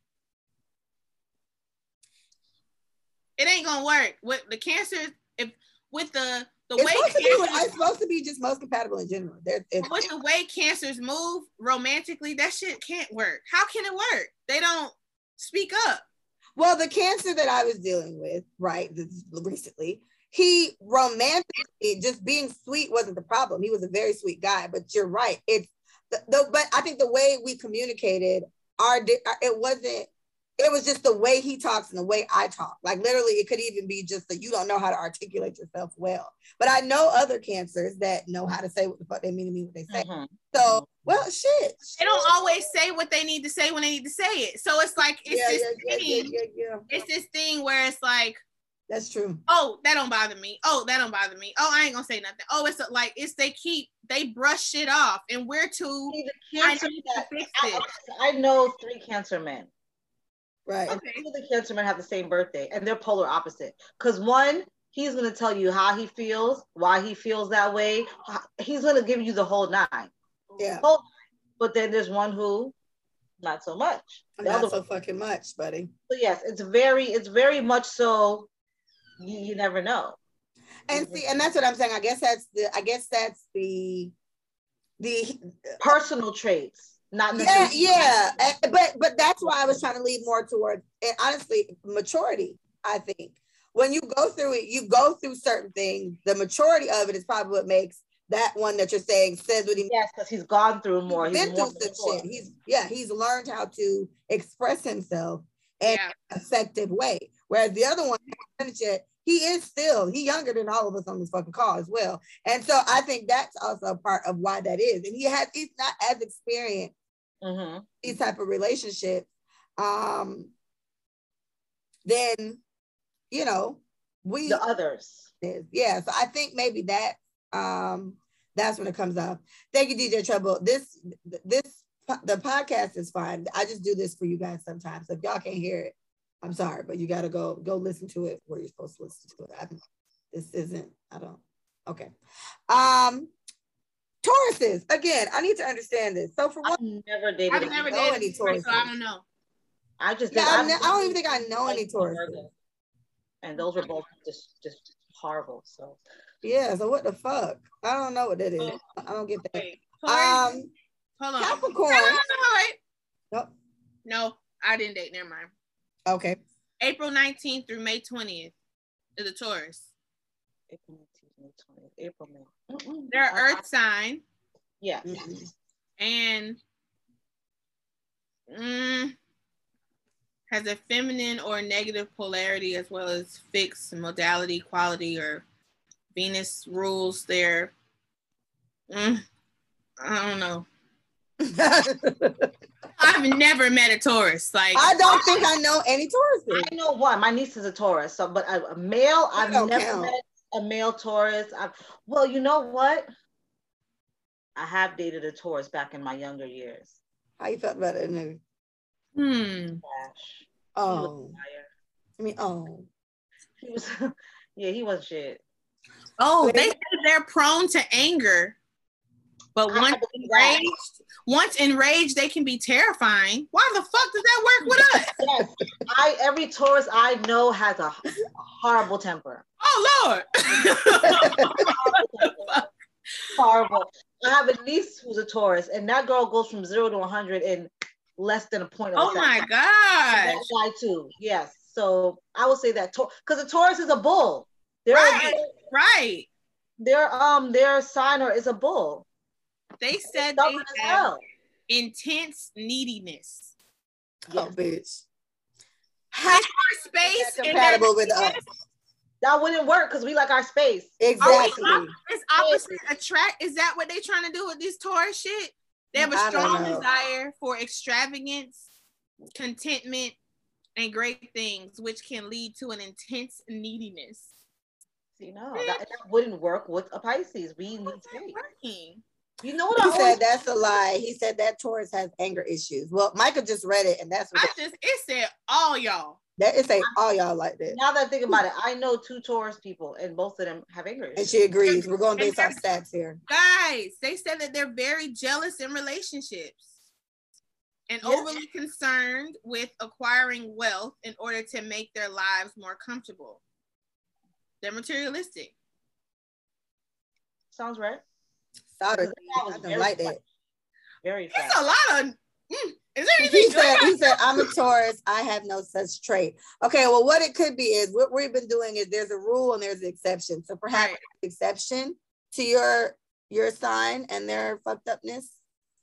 It ain't gonna work with the cancers. If with the the It's way supposed, to be, it's supposed to be just most compatible in general. There, it's, with the way cancers move romantically, that shit can't work. How can it work? They don't speak up. well, the cancer that I was dealing with, right, this, recently, he romantically just being sweet wasn't the problem. He was a very sweet guy, but you're right. It's the, the but I think the way we communicated, our it wasn't. It was just the way he talks and the way I talk. Like literally, it could even be just that you don't know how to articulate yourself well. But I know other cancers that know how to say what the fuck they mean to mean what they say. Mhm. So, well, shit. They don't always say what they need to say when they need to say it. So it's like it's yeah, this yeah, yeah, thing. yeah, yeah, yeah. It's this thing where it's like, That's true. oh, that don't bother me. Oh, that don't bother me. Oh, I ain't gonna say nothing. Oh, it's like it's they keep they brush shit off, and we're too. See, the I cancer need to that- fix I, it. I know three cancer men. Right. And two of the cancer men have the same birthday, and they're polar opposite. Because one, he's gonna tell you how he feels, why he feels that way. He's gonna give you the whole nine. Yeah. Whole- nine. But then there's one who, not so much. The Not so one. fucking much, buddy. So yes, it's very, it's very much so. You, you never know. And see, and that's what I'm saying. I guess that's the I guess that's the the Personal traits, not yeah, necessarily. yeah. Uh, But but that's why I was trying to lead more towards and honestly maturity, I think. When you go through it, you go through certain things. The maturity of it is probably what makes that one that you're saying says what he Yes, because he's gone through more. He's He's been through some shit. He's yeah, he's learned how to express himself in Yeah. an effective way. Whereas the other one, yet, he is still he younger than all of us on this fucking call as well. And so I think that's also a part of why that is. And he has he's not as experienced Mhm. these type of relationships. Um, then you know we The others. Yeah, so I think maybe that um that's when it comes up. Thank you, DJ Trouble. This this the podcast is fine. I just do this for you guys sometimes. So if y'all can't hear it, I'm sorry, but you gotta go go listen to it where you're supposed to listen to it. I, this isn't, I don't okay. Um Tauruses, again, I need to understand this. So for one, I've never dated. I've never dated any before, so I don't know. I just yeah, I've ne- I don't even think I know any Tauruses. Virgo. And those were both just just horrible. So Yeah, so what the fuck? I don't know what that is. Oh. I don't get that. Taurus- Um hold on. Capricorn. No, no, no, no, wait. Nope. No, I didn't date. Never mind. Okay. April 19th through May 20th is a Taurus. April 19th, May 20th, April, May. Mm-mm. They're I- I- Earth sign Yeah. Mhm. and mm, has a feminine or negative polarity as well as fixed modality, quality, or Venus rules their. Mm, I don't know. I've never met a Taurus. Like I don't think I know any Tauruses. I know one. My niece is a Taurus. So, but a, a male, I've never count. met a male Taurus. I've, well, you know what? I have dated a Taurus back in my younger years. How you felt about it? nigga? hmm. Gosh, Oh. I mean, oh, He was, yeah, he was shit. Oh, they say they're prone to anger, but once enraged, once enraged, they can be terrifying. Why the fuck does that work with us? Yes, I every Taurus I know has a horrible temper. Oh Lord! Horrible. I have a niece who's a Taurus, and that girl goes from zero to 100 in less than a point of a oh my gosh! That guy too. Yes. So I would say that because the Taurus is a bull. Their Right. Right. their um their signer is a bull. They said they as have hell. intense neediness. oh, bitch. How How space and compatible with uh, that- us. That wouldn't work because we like our space. exactly? It's opposite attract. Is that what they're trying to do with this Taurus shit? They have a I don't strong desire for extravagance, contentment, and great things, which can lead to an intense neediness. See, no, that, that wouldn't work with a Pisces. We need space. Working. You know what He I said always, that's a lie. He said that Taurus has anger issues. Well, Micah just read it, and that's what I just it said all y'all. that it say all y'all like that. now that I think about it, I know two Taurus people, and both of them have anger issues. And she agrees. We're going based off stats here. Guys, they said that they're very jealous in relationships and Yeah. overly concerned with acquiring wealth in order to make their lives more comfortable. They're materialistic. Sounds right. Saturday, That was I don't very like funny. that. Very It's a lot of. Mm, is there anything He said, he said, I'm a Taurus. I have no such trait. Okay, well, what it could be is what we've been doing is there's a rule and there's an exception. So perhaps Right. exception to your your sign and their fucked upness.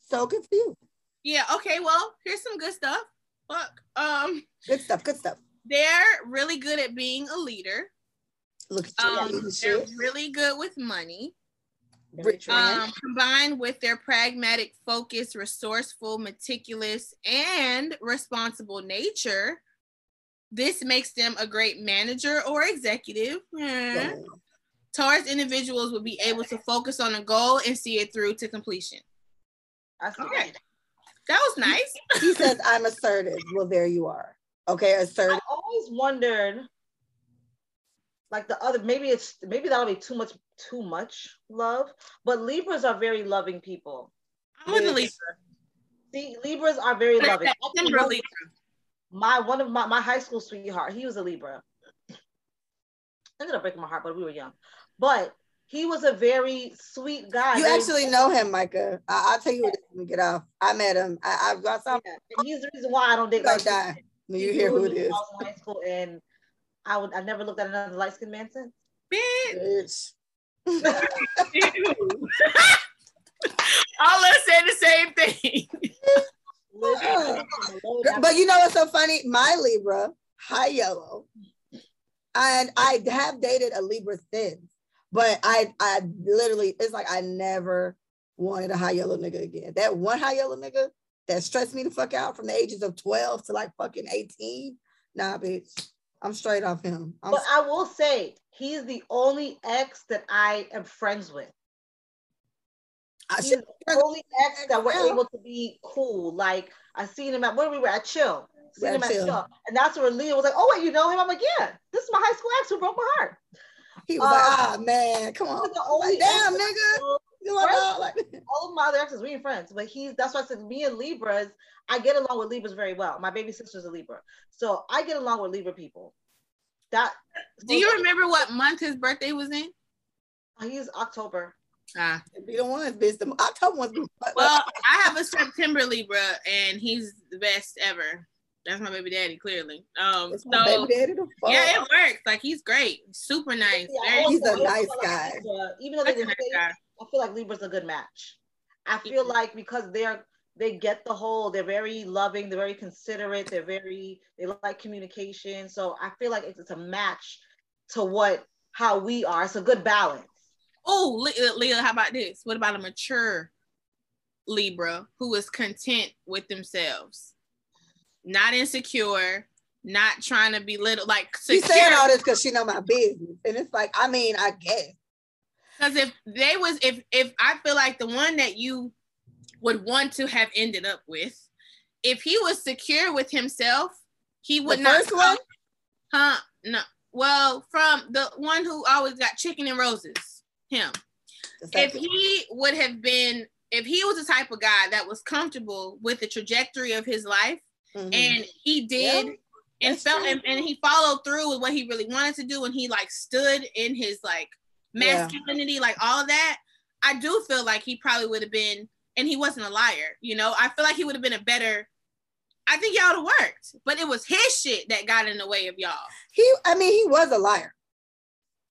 So good for you. Yeah. Okay. Well, here's some good stuff. Look, um, Good stuff. Good stuff. they're really good at being a leader. Look at. Um, they're shit. really good with money. Rich man. Um, combined with their pragmatic, focused, resourceful, meticulous, and responsible nature, this makes them a great manager or executive. Boom. Taurus individuals will be able to focus on a goal and see it through to completion. I see Okay. that. That was nice. he says, I'm assertive. Well, there you are. Okay, assertive. I always wondered, like the other, maybe it's maybe that'll be too much, too much love. But Libras are very loving people. I'm with the Libra. See, Libras are very loving. December Libra. My one of my, my high school sweetheart, he was a Libra. Ended up breaking my heart, but we were young. But he was a very sweet guy. You very- actually know him, Micah. I- I'll tell you what when we get off. I met him. I, I've got some. Yeah, he's the reason why I don't date Don't light die when you hear who it is. I was in high school and I would I never looked at another light skinned man since. Bitch. Bitch. All us said the same thing. But you know what's so funny? My Libra, high yellow, and I have dated a Libra since, but I I literally it's like I never wanted a high yellow nigga again. That one high yellow nigga that stressed me the fuck out from the ages of 12 to like fucking 18. Nah, bitch. I'm straight off him. I'm But I will say he's the only ex that I am friends with. I He's should the only ex that we're able to be cool. Like I seen him at where we were at Chill. Seen At him at Chill. Chill. And that's where Leah was like, Oh wait, you know him? I'm like, Yeah, this is my high school ex who broke my heart. he was like, Uh, ah man, come on. The only Like, damn, nigga. You know Right. what? Like, all of my other exes, we ain't friends, but he's that's why I said me and Libras, I get along with Libras very well. My baby sister's a Libra. So I get along with Libra people. That Do you remember what month his birthday was in? he's October. Ah. be the ones, bitch. The October ones. Well, I have a September Libra, and he's the best ever. That's my baby daddy, clearly. Um, It's my so baby daddy. The fuck. yeah, it works. Like he's great, super nice. Yeah, I Very always- He's a I always nice feel like guy. Even though such they a nice say, guy. I feel like Libra's a good match. I feel like because they're they get the whole, they're very loving, they're very considerate, they're very they like communication. So I feel like it's, it's a match to what how we are. It's a good balance. Oh, Le- Leah, how about this? What about a mature Libra who is content with themselves, not insecure, not trying to be little like She's saying all this because she know my business, and it's like, I mean, I guess. Because if they was if if I feel like the one that you would want to have ended up with, if he was secure with himself, he would the not. first one, Huh? No. Well, from the one who always got chicken and roses, him. If he would have been, if he was the type of guy that was comfortable with the trajectory of his life, Mhm. and he did. Yeah, and felt and, and he followed through with what he really wanted to do and he like stood in his like Yeah. masculinity like all that i do feel like he probably would have been and he wasn't a liar you know i feel like he would have been a better i think y'all would have worked but it was his shit that got in the way of y'all he, I mean, he was a liar.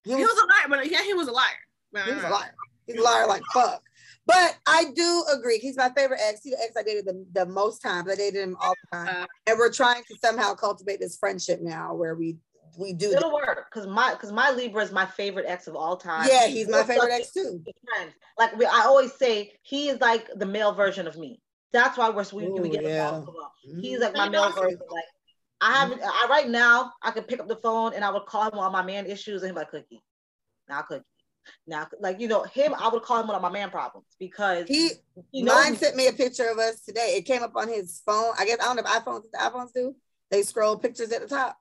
He he was, was a liar but yeah he was a liar he was a liar. He's a liar like fuck. But I do agree. He's my favorite ex. He's the ex I dated the, the most times. I dated him all the time. Uh, and we're trying to somehow cultivate this friendship now where we we do It'll work because my because my Libra is my favorite ex of all time. Yeah, he's my We're favorite such ex too. friends. Like we, I always say, he is like the male version of me. That's why we're we, we get yeah. along so well. Mm-hmm. He's like my male version. Like I haven't. Mm-hmm. I right now I could pick up the phone and I would call him on my man issues and he'd like, "Cookie, now Cookie, now like you know him." I would call him on my man problems because He he mine sent me a picture of us today. It came up on his phone. I guess I don't know if iPhones the iPhones do. They scroll pictures at the top.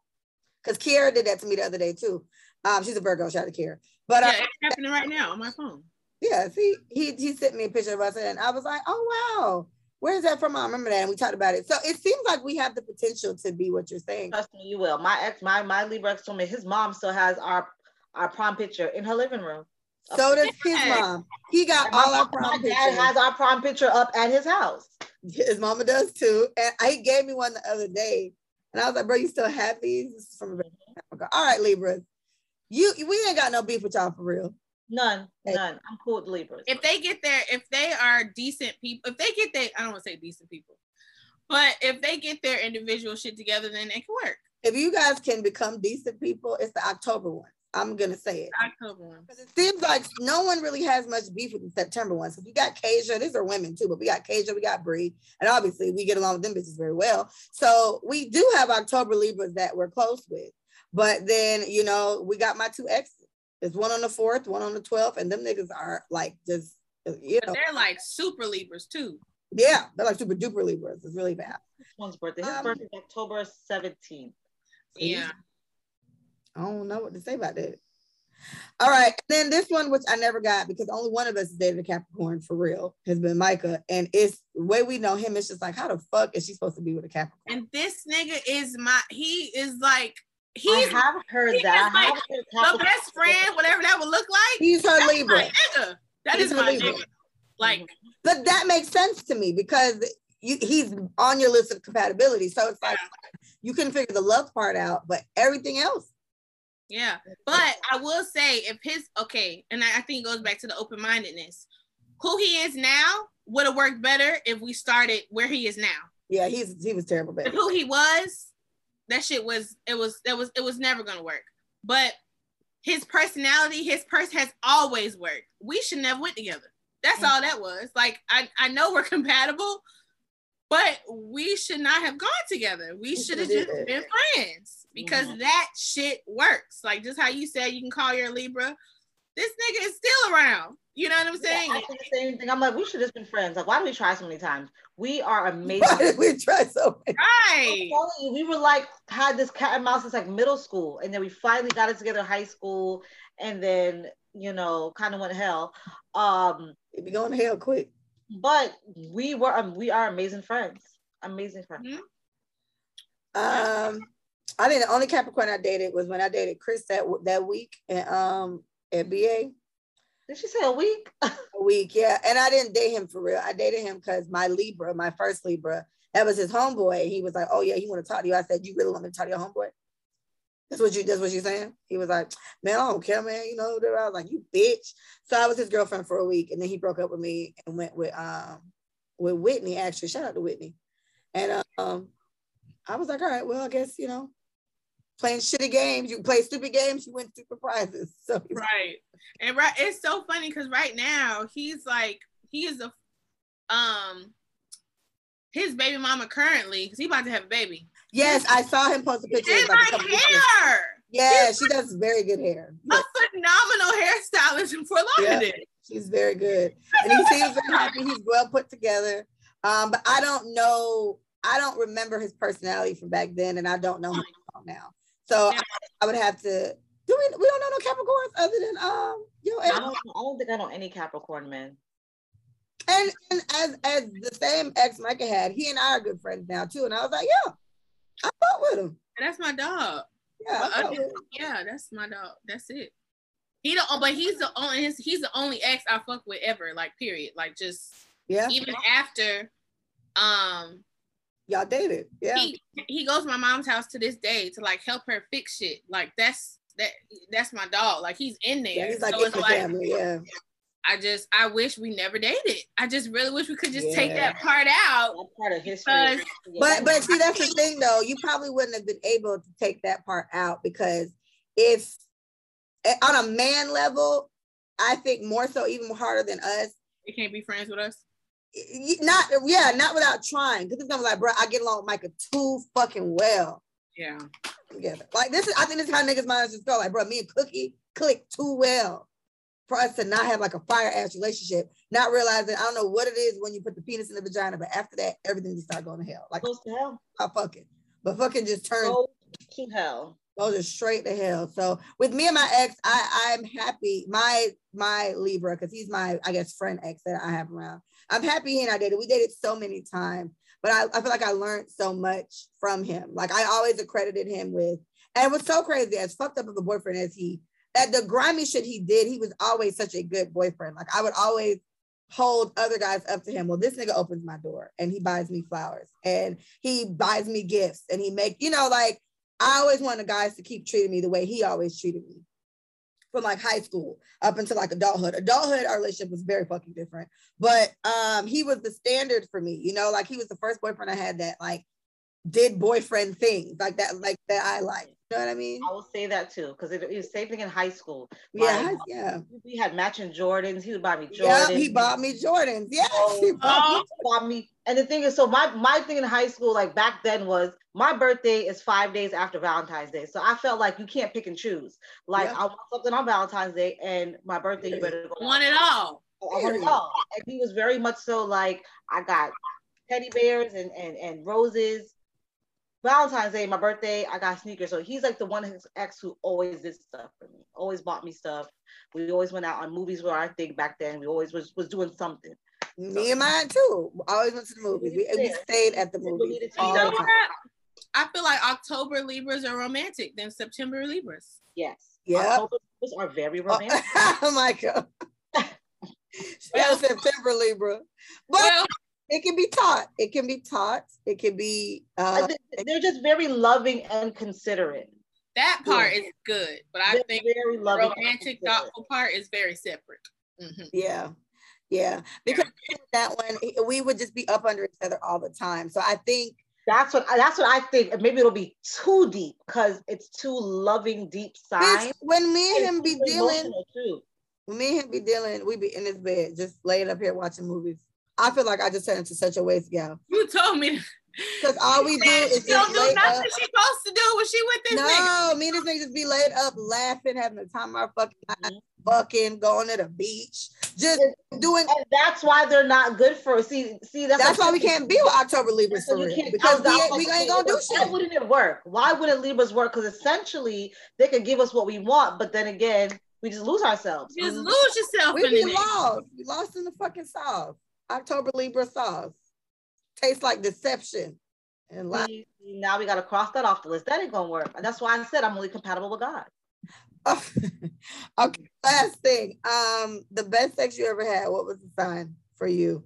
Because Kiara did that to me the other day too. Um, she's a Virgo, shout out to Kiara. But uh, Yeah, it's happening right now on my phone. yeah, see, he he sent me a picture of us and I was like, oh wow, where's that from? I remember that and we talked about it. So it seems like we have the potential to be what you're saying. Trust me, you will. My ex, my my Libra ex told me his mom still has our our prom picture in her living room. So does his mom. He got And my, all our my prom dad pictures. has our prom picture up at his house. His mama does too. And he gave me one the other day. And I was like, bro, you still have these? This is from a very long time ago. All right, Libras. You we ain't got no beef with y'all for real. None, Hey. none. I'm cool with Libras. If they get their, if they are decent people, if they get their, I don't want to say decent people, but if they get their individual shit together, then it can work. If you guys can become decent people, it's the October one. I'm gonna say it. October one. Because it seems like no one really has much beef with the September ones. So we got Kasia, these are women too, but we got Kasia, we got Bree, and obviously we get along with them bitches very well. So we do have October Libras that we're close with. But then, you know, we got my two exes. There's one on the fourth, one on the 12th, and them niggas are like just, you But know, they're like super Libras too. yeah, they're like super duper Libras. It's really bad. This one's birthday. His Um, birthday is October 17th. See? Yeah. I don't know what to say about that. All right. Then this one, which I never got because only one of us is dated a Capricorn for real, has been Micah. And it's the way we know him, it's just like, how the fuck is she supposed to be with a Capricorn? And this nigga is my, he is like, I have heard he that. like have heard the best friend, whatever that would look like. He's her Libra. my nigga. That He's is my Libra. nigga. Like, But that makes sense to me because you, he's on your list of compatibility. So it's like you can figure the love part out, but everything else. Yeah. But I will say, if his, okay, and I, I think it goes back to the open mindedness, who he is now would have worked better if we started where he is now. Yeah, he's he was terrible, baby. who he was, that shit was, it was, that was, it was never gonna work. But his personality, his person has always worked. We should never went together. That's mm-hmm. all that was. Like, I, I know we're compatible, but we should not have gone together. We We should have just been friends because Mhm. that shit works. Like just how you said you can call your Libra. This nigga is still around. You know what I'm Yeah, saying? I think the same thing. I'm like, we should have just been friends. Like, why do we try so many times? We are amazing. Why amazing. did we try so much? I'm Right. telling you, we were like had this cat and mouse since like middle school, and then we finally got it together high school, and then you know, kind of went to hell. Um, It be going to hell quick. But we were um, we are amazing friends. Amazing friends. Mhm. Um, I think the only Capricorn I dated was when I dated Chris that that week and um at BA. Did she say a week? a week, yeah. And I didn't date him for real. I dated him because my Libra, my first Libra, that was his homeboy. He was like, "Oh yeah, he want to talk to you." I said, "You really want me to talk to your homeboy?" That's what you. That's what you're saying. He was like, "Man, I don't care, man." You know, I was like, "You bitch." So I was his girlfriend for a week, and then he broke up with me and went with um with Whitney. Actually, shout out to Whitney. And um, I was like, "All right, well, I guess you know." Playing shitty games, you play stupid games, you win stupid prizes. So Right. And right, it's so funny because right now he's like he is a um his baby mama currently because he about to have a baby. Yes, I saw him post a picture. It's like a like couple weeks ago. hair. Yeah, she does very good hair. A Yes, phenomenal hairstylist in Fort Yeah. Lauderdale. she's very good. And he seems very happy. He's well put together. Um, but I don't know, I don't remember his personality from back then, and I don't know him now. So Yeah. I, I would have to do we we don't know no Capricorns other than um you I and, don't. I don't think I know any Capricorn men. and, and as as the same ex Micah had, he and I are good friends now too. And I was like, yeah, I fought with him. That's my dog. Yeah, I Well, fought with. Yeah, that's my dog. That's it. He don't, but he's the only his, he's the only ex I fuck with ever. Like period. Like just yeah, even after, um, y'all dated. Yeah. he he goes to my mom's house to this day to like help her fix shit. Like that's that that's my dog. Like he's in there. Yeah, he's like so in the like family. Yeah. I just I wish we never dated. I just really wish we could just take that part out. That part of history. Because- But but see, that's the thing though. You probably wouldn't have been able to take that part out because if eh, on a man level, I think more so, even harder than us. You can't be friends with us. Not yeah, not without trying. Because it's gonna be like, bro, I get along with Micah too fucking well. Yeah. together. Like this is, I think this is how niggas minds just go. Like, bro, me and Cookie click too well for us to not have like a fire ass relationship. Not realizing I don't know what it is when you put the penis in the vagina, but after that, everything just start going to hell. Like, Goes to hell. I fucking, but fucking just turn Go to hell. goes just straight to hell. So with me and my ex, I I'm happy. My my Libra, because he's my I guess friend ex that I have around. I'm happy he and I dated. We dated so many times, but I, I feel like I learned so much from him. Like I always accredited him with, and it was so crazy as fucked up of a boyfriend as he that the grimy shit he did, he was always such a good boyfriend. Like I would always hold other guys up to him. Well, this nigga opens my door and he buys me flowers and he buys me gifts and he make, you know, like I always wanted guys to keep treating me the way he always treated me. From like high school up until like adulthood. Adulthood, our relationship was very fucking different. But um, he was the standard for me, you know, like he was the first boyfriend I had that like did boyfriend things like that, like that I like. You know what I mean? I will say that too, because it, it was the same thing in high school. Yeah, Like, yeah. we had matching Jordans. He would buy me Jordans. Yeah, he bought me Jordans. Yes, oh, he Oh, bought me he bought me. And the thing is, so my my thing in high school, like back then, was my birthday is five days after Valentine's Day. So I felt like you can't pick and choose. Like Yeah. I want something on Valentine's Day, and my birthday, you better go. Want it all. I want it all. And he was very much so like I got teddy bears and and and roses. Valentine's Day, my birthday, I got sneakers. So he's like the one his ex who always did stuff for me, always bought me stuff. We always went out on movies were our thing back then. We always was was doing something. Me and mine too. I always went to the movies. We, we stayed at the movies. You all know the what? time. I feel like October Libras are romantic than September Libras. Yes. Yeah. October Libras are very oh, romantic. Oh my god. yeah, September Libra. But Well, it can be taught. It can be taught. It can be uh they're just very loving and considerate. that part Yeah. is good, but I They're think very loving. and romantic, thoughtful part is very separate. Mhm. yeah. Yeah. Because that one we would just be up under each other all the time. So I think That's what that's what I think. Maybe it'll be too deep because it's too loving, deep side. when me and him be super dealing, too. when me and him be dealing, we be in his bed, just laying up here watching movies. I feel like I just turned into such a waste gal. You told me Because all we do that is she don't do nothing up. she supposed to do when she with this nigga. No, me and this nigga just be laid up, laughing, having the time of our fucking life, Mhm. fucking, going to the beach, just doing. And that's why they're not good for see see that's That's why we can't be with October Libras So for you real. can't- Because we ain't, we ain't gonna do shit. Why shit. wouldn't it work? Why wouldn't Libras work? Because essentially they could give us what we want, but then again, we just lose ourselves. Just lose yourself We in be lost. We lost in the fucking sauce. October Libra sauce. Tastes like deception. And lie. Now we gotta cross that off the list. That ain't gonna work. That's why I said I'm only compatible with God. okay, last thing. Um, the best sex you ever had, what was the sign for you?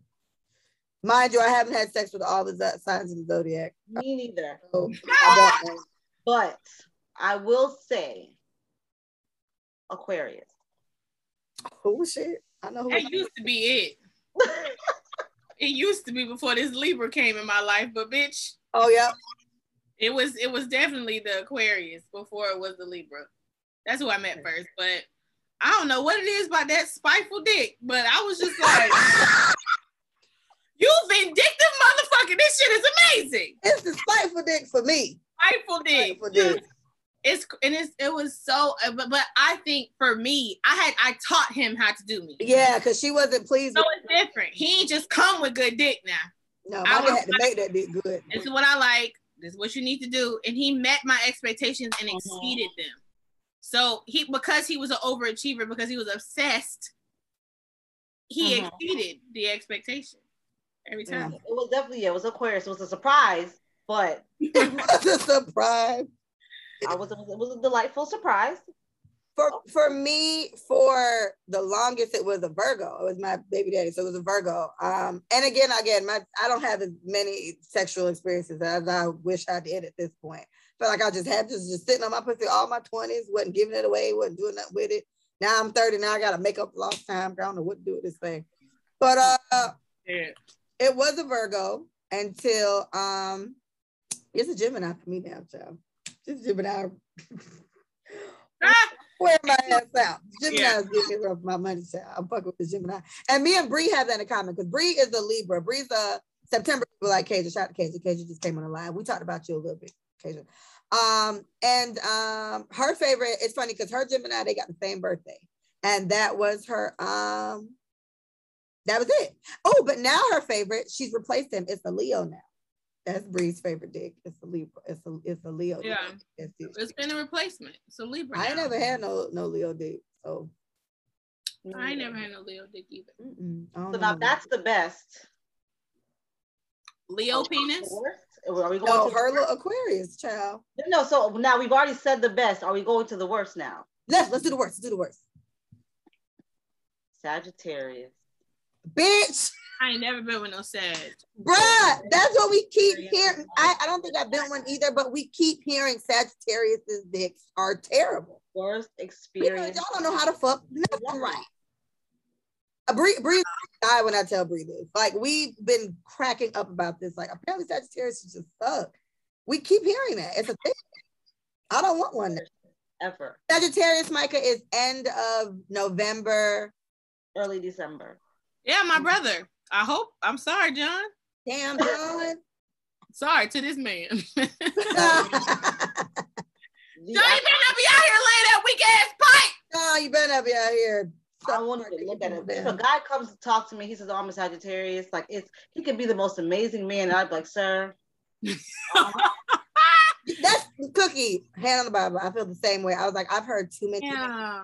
Mind you, I haven't had sex with all the zo- signs of the zodiac. Me neither. So I. But I will say Aquarius. Oh shit. I know who That used to be it. It used to be before this Libra came in my life, but bitch, Oh yeah. it was it was definitely the Aquarius before it was the Libra. That's who I met first, but I don't know what it is about that spiteful dick, but I was just like, you vindictive motherfucker, this shit is amazing. It's the spiteful dick for me. Spiteful dick. Spiteful dick. It's and it's it was so uh, but but I think for me, I had I taught him how to do me. Yeah, because she wasn't pleased. So with it's different. He ain't just come with good dick now. No, I my dad was- had to make that dick good. This is what I like. This is what you need to do. And he met my expectations and exceeded them. So he because he was an overachiever, because he was obsessed, he Mhm. exceeded the expectation every time. It was definitely yeah, it was Aquarius. It was a surprise, but it was a surprise. I was it was a delightful surprise. For for me, for the longest, it was a Virgo. It was my baby daddy, so it was a Virgo. Um, and again, again, my I don't have as many sexual experiences as I wish I did at this point. Felt like I just had just just sitting on my pussy all my twenties, wasn't giving it away, wasn't doing nothing with it. Now I'm 30. Now I gotta make up lost time. I don't know what to do with this thing. But uh, Yeah. it was a Virgo until um, it's a Gemini for me now, child. Just Gemini. Ah, Wear my ass out. Gemini Yeah. is getting me rough my money. Child. I'm fucking with the Gemini. And me and Bree have that in common because Bree is a Libra. Bree's a September Libra like Kaja. Shout out to Kaja. Kaja just came on the line. We talked about you a little bit, Kaja. Um, and um, her favorite, it's funny because her Gemini, they got the same birthday. And that was her um that was it. Oh, but now her favorite, she's replaced him. It's a Leo now. That's Bree's favorite dick. It's a Leo. It's a it's a Leo. Yeah, dick. It's, it's been a replacement. So Libra. I now. never had no no Leo dick. So I never had no Leo dick either. So now no- that's the best. Leo penis. Are we going no to her little Aquarius child. No, so now we've already said the best. Are we going to the worst now? Let's let's do the worst. Let's do the worst. Sagittarius. Bitch, I ain't never been with no Sag. bruh, that's what we keep hearing. I, I don't think I've been one either, but we keep hearing Sagittarius's dicks are terrible. Worst Because experience. y'all don't know how to fuck nothing right. Bree, Bree die when I tell Bree this. Like we've been cracking up about this. Like apparently Sagittarius just suck. We keep hearing that. It's a thing. I don't want one. Ever. Sagittarius, Micah, is end of November. Early December. Yeah, my brother. I hope. I'm sorry, John. Damn, John. Sorry to this man. John, you better not be out here laying that weak ass pipe. no, you better not be out here. I wanted to look at it. If a guy comes to talk to me, he says, "Oh, I'm a Sagittarius." Like it's he could be the most amazing man, and I'd be like, "Sir, That's Cookie. Hand on the Bible. I feel the same way. I was like, I've heard too many. Yeah.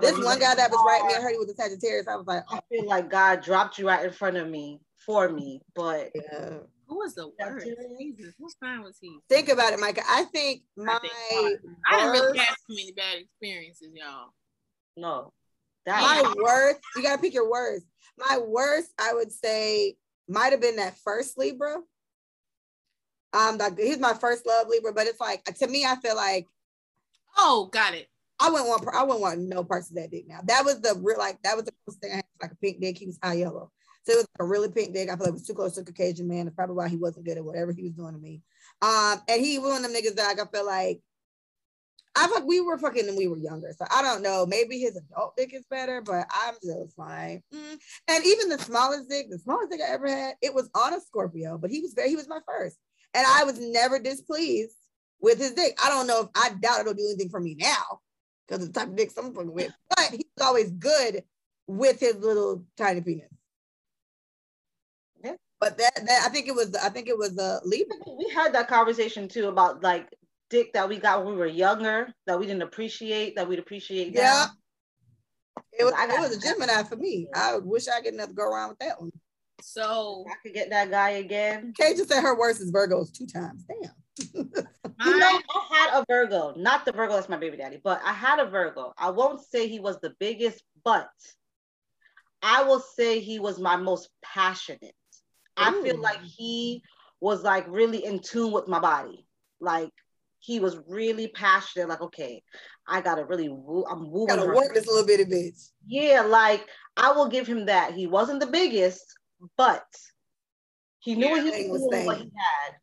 This one guy that was right, me I heard he was a Sagittarius. I was like, oh, I feel like God dropped you right in front of me for me, but yeah. Who was the worst? Jesus, what sign was he? Think about it, Micah. I think my think I didn't really have too many bad experiences, y'all. no, that my worst, you gotta pick your worst. My worst, I would say, might have been that first Libra. Um, like he's my first love Libra, but it's like to me, I feel like Oh, got it. I wouldn't want I wouldn't want no parts of that dick now. That was the real like that was the first thing I had like a pink dick. He was high yellow. So it was like a really pink dick. I feel like it was too close to a Caucasian man. That's probably why he wasn't good at whatever he was doing to me. Um, and he was one of them niggas that like, I feel like I thought we were fucking when we were younger. So I don't know. Maybe his adult dick is better, but I'm just like, mm. and even the smallest dick, the smallest dick I ever had, it was on a Scorpio, but he was very, he was my first. And I was never displeased with his dick. I don't know if I doubt it'll do anything for me now because of the type of dick I'm fucking with, but he was always good with his little tiny penis. Yeah. But that, that I think it was I think it was uh, a Libra. we had that conversation too about like dick that we got when we were younger that we didn't appreciate that we'd appreciate now. Yeah. It was it was a Gemini for me. I wish I could never go around with that one. So I could get that guy again. Kay just said her worst is Virgos two times. Damn. You know, I had a Virgo, not the Virgo that's my baby daddy, but I had a Virgo. I won't say he was the biggest, but I will say he was my most passionate. I feel like he was like really in tune with my body. Like he was really passionate. Like, okay, I gotta really woo. I'm wooing Gotta her. work this little bitty bitch. Yeah, like I will give him that. He wasn't the biggest, but he knew what he was was doing, what he had.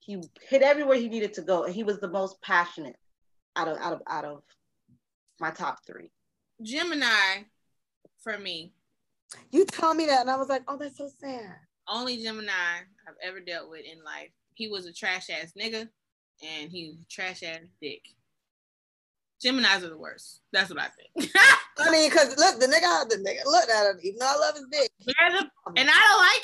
He hit everywhere he needed to go, and he was the most passionate out of out of out of my top three. Gemini for me. You told me that, and I was like, oh, that's so sad. Only Gemini I've ever dealt with in life. He was a trash ass nigga and he trash ass dick. Geminis are the worst. That's what I think. I mean, cause look, the nigga, the nigga, look at him. Even though I love his dick, the- and I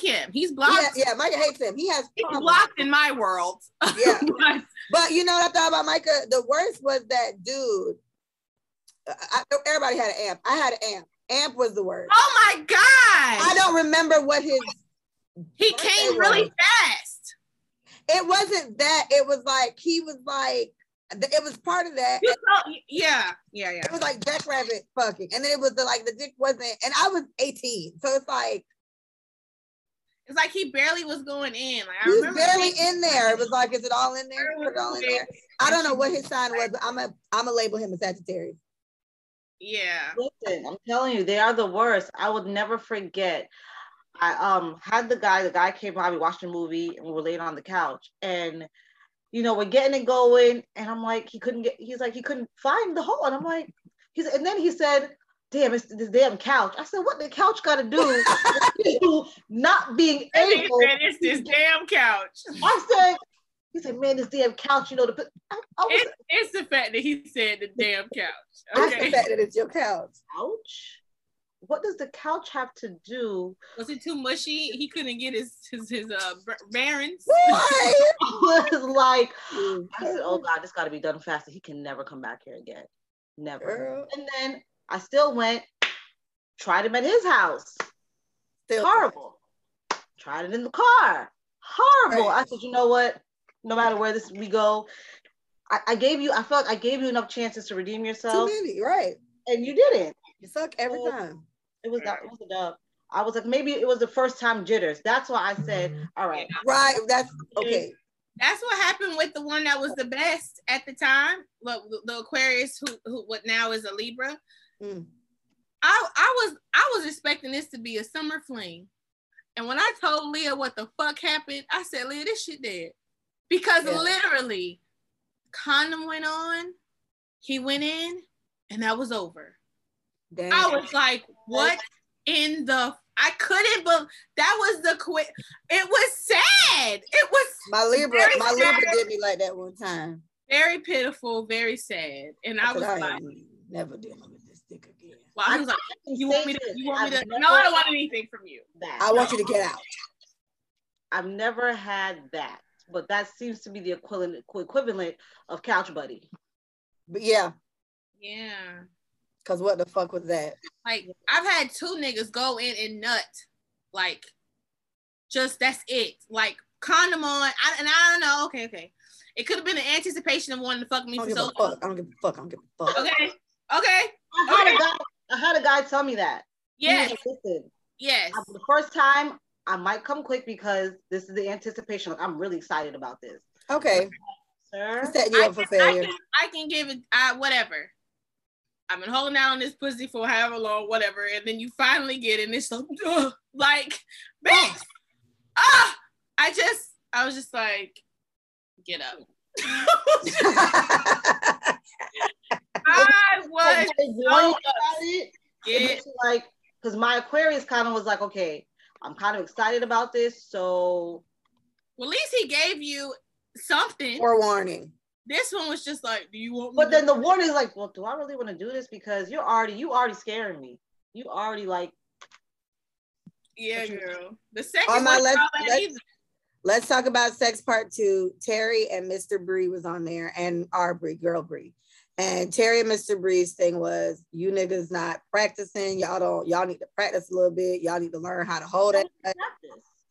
don't like him. He's blocked. yeah, yeah, Micah hates him. He has He's blocked in my world. Yeah. But But you know what I thought about Micah? The worst was that dude. I- everybody had an amp. I had an amp. Amp was the worst. oh my god. I don't remember what his. he came really was. fast. It wasn't that. It was like he was like. It was part of that. You saw- yeah, yeah, yeah. It was like Jackrabbit fucking, and then it was the like the dick wasn't, and I was 18, so it's like It's like he barely was going in. Like I he was remember barely thinking- in there. It was like, is it all in there? Put it all in there. I don't know what his sign was, but I'm a I'm gonna label him a Sagittarius. Yeah. Listen, I'm telling you, they are the worst. I would never forget. I um had the guy, the guy came by, we watched a movie and we were laying on the couch and you know, we're getting it going. And I'm like, he couldn't get, he's like, he couldn't find the hole. And I'm like, he's, and then he said, damn, it's this damn couch. I said, what the couch got to do with you not being And able? said, it's this damn couch. I said, He said, "Man, this damn couch, you know, the I, I was It's, it's the fact that he said the damn couch. That's the Okay. fact that it's your couch. couch. What does the couch have to do? Was it too mushy? He couldn't get his his, his uh bearings. Why? I was like, I said, "Oh God, this got to be done faster. He can never come back here again, never." Girl, And then I still went, tried him at his house. still Horrible. Tried it in the car. Horrible. Right. I said, you know what? No matter where this we go, I, I gave you. I felt I gave you enough chances to redeem yourself. Too yourself, many, right? and you didn't. You suck every Oh. time. It was that. It was a dub. I was like, maybe it was the first time jitters. That's why I said, all right. Right. That's okay. That's what happened with the one that was the best at the time. Look, the Aquarius, who, who what now is a Libra. Mm. I I was I was expecting this to be a summer fling, and when I told Leah what the fuck happened, I said, Leah, this shit dead, because Yeah. literally, condom went on, he went in, and that was over. Damn. I was like, what in the? I couldn't believe that was the quit. It was sad. It was my Libra, very my Libra did me like that one time. very pitiful, very sad, and I I was I like, never dealing with this dick again. well, I was like, I can you want me to? this, You want me I've to? No, I don't want anything from you. that. I want you to get out. I've never had that, but that seems to be the equivalent equivalent of couch buddy. But yeah, Yeah. Because what the fuck was that? Like I've had two niggas go in and nut, like just that's it. Like condom on, I, and I don't know. Okay, okay. It could have been an anticipation of wanting to fuck me for so long. fuck. I don't give a fuck. I don't give a fuck. Okay, okay, I had Okay. a guy. I had a guy tell me that. He yes, Listen, yes. I- the first time I might come quick because this is the anticipation. Like I'm really excited about this, Okay. sir. Setting you I up for can, I failure. can, I can give it, I, whatever. I've been holding out on this pussy for however long, whatever, and then you finally get it, and it's so, ugh, like, bitch, ah, I just, I was just like, get up. I was They warn it. It get like because my Aquarius kind of was like, okay, I'm kind of excited about this, so well, at least he gave you something. Forewarning. This one was just like, do you want me But to- then the warning is like, well, do I really want to do this? Because you're already you already scaring me. You already like yeah, girl. The second On my one, left- all that. Let's talk about sex part two. Terry and Mr. Bree was on there, and our Bree, girl Bree. And Terry and Mr. Bree's thing was, you niggas not practicing. Y'all don't. Y'all need to practice a little bit. Y'all need to learn how to hold it.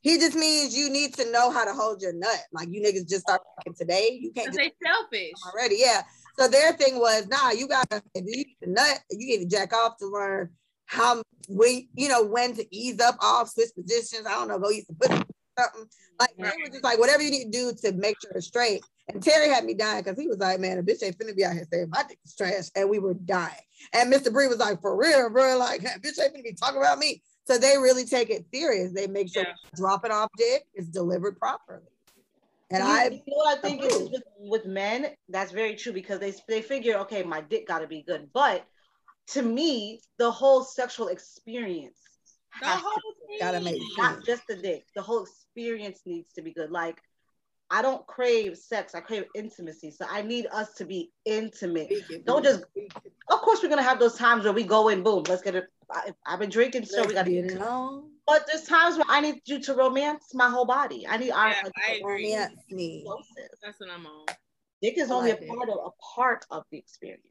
He just means you need to know how to hold your nut. Like you niggas just start fucking today. You can't they selfish. already. Yeah. So their thing was, nah, you gotta if you need to nut, you need to jack off to learn how when you know when to ease up off, switch positions. I don't know, go eat some pussy something. Like it was just like whatever you need to do to make sure it's straight. And Terry had me dying because he was like, man, a bitch ain't finna be out here saying my dick is trash. And we were dying. And Mr. Bree was like, for real, bro, like bitch ain't finna be talking about me. So they really take it serious. They make sure Yeah. dropping off dick is delivered properly. And you, I you know what I think is with, with men, that's very true because they they figure, okay, my dick gotta be good. But to me, the whole sexual experience The has to whole thing. gotta make not just the dick. The whole experience needs to be good. Like I don't crave sex, I crave intimacy. So I need us to be intimate. Don't just- Of course, we're gonna have those times where we go in, boom, let's get it. I, I've been drinking, so we gotta get get it on. But there's times where I need you to romance my whole body. I need our Yeah, like, I agree. Romance me. explosive. That's what I'm on. Dick is I only like a it. part of a part of the experience.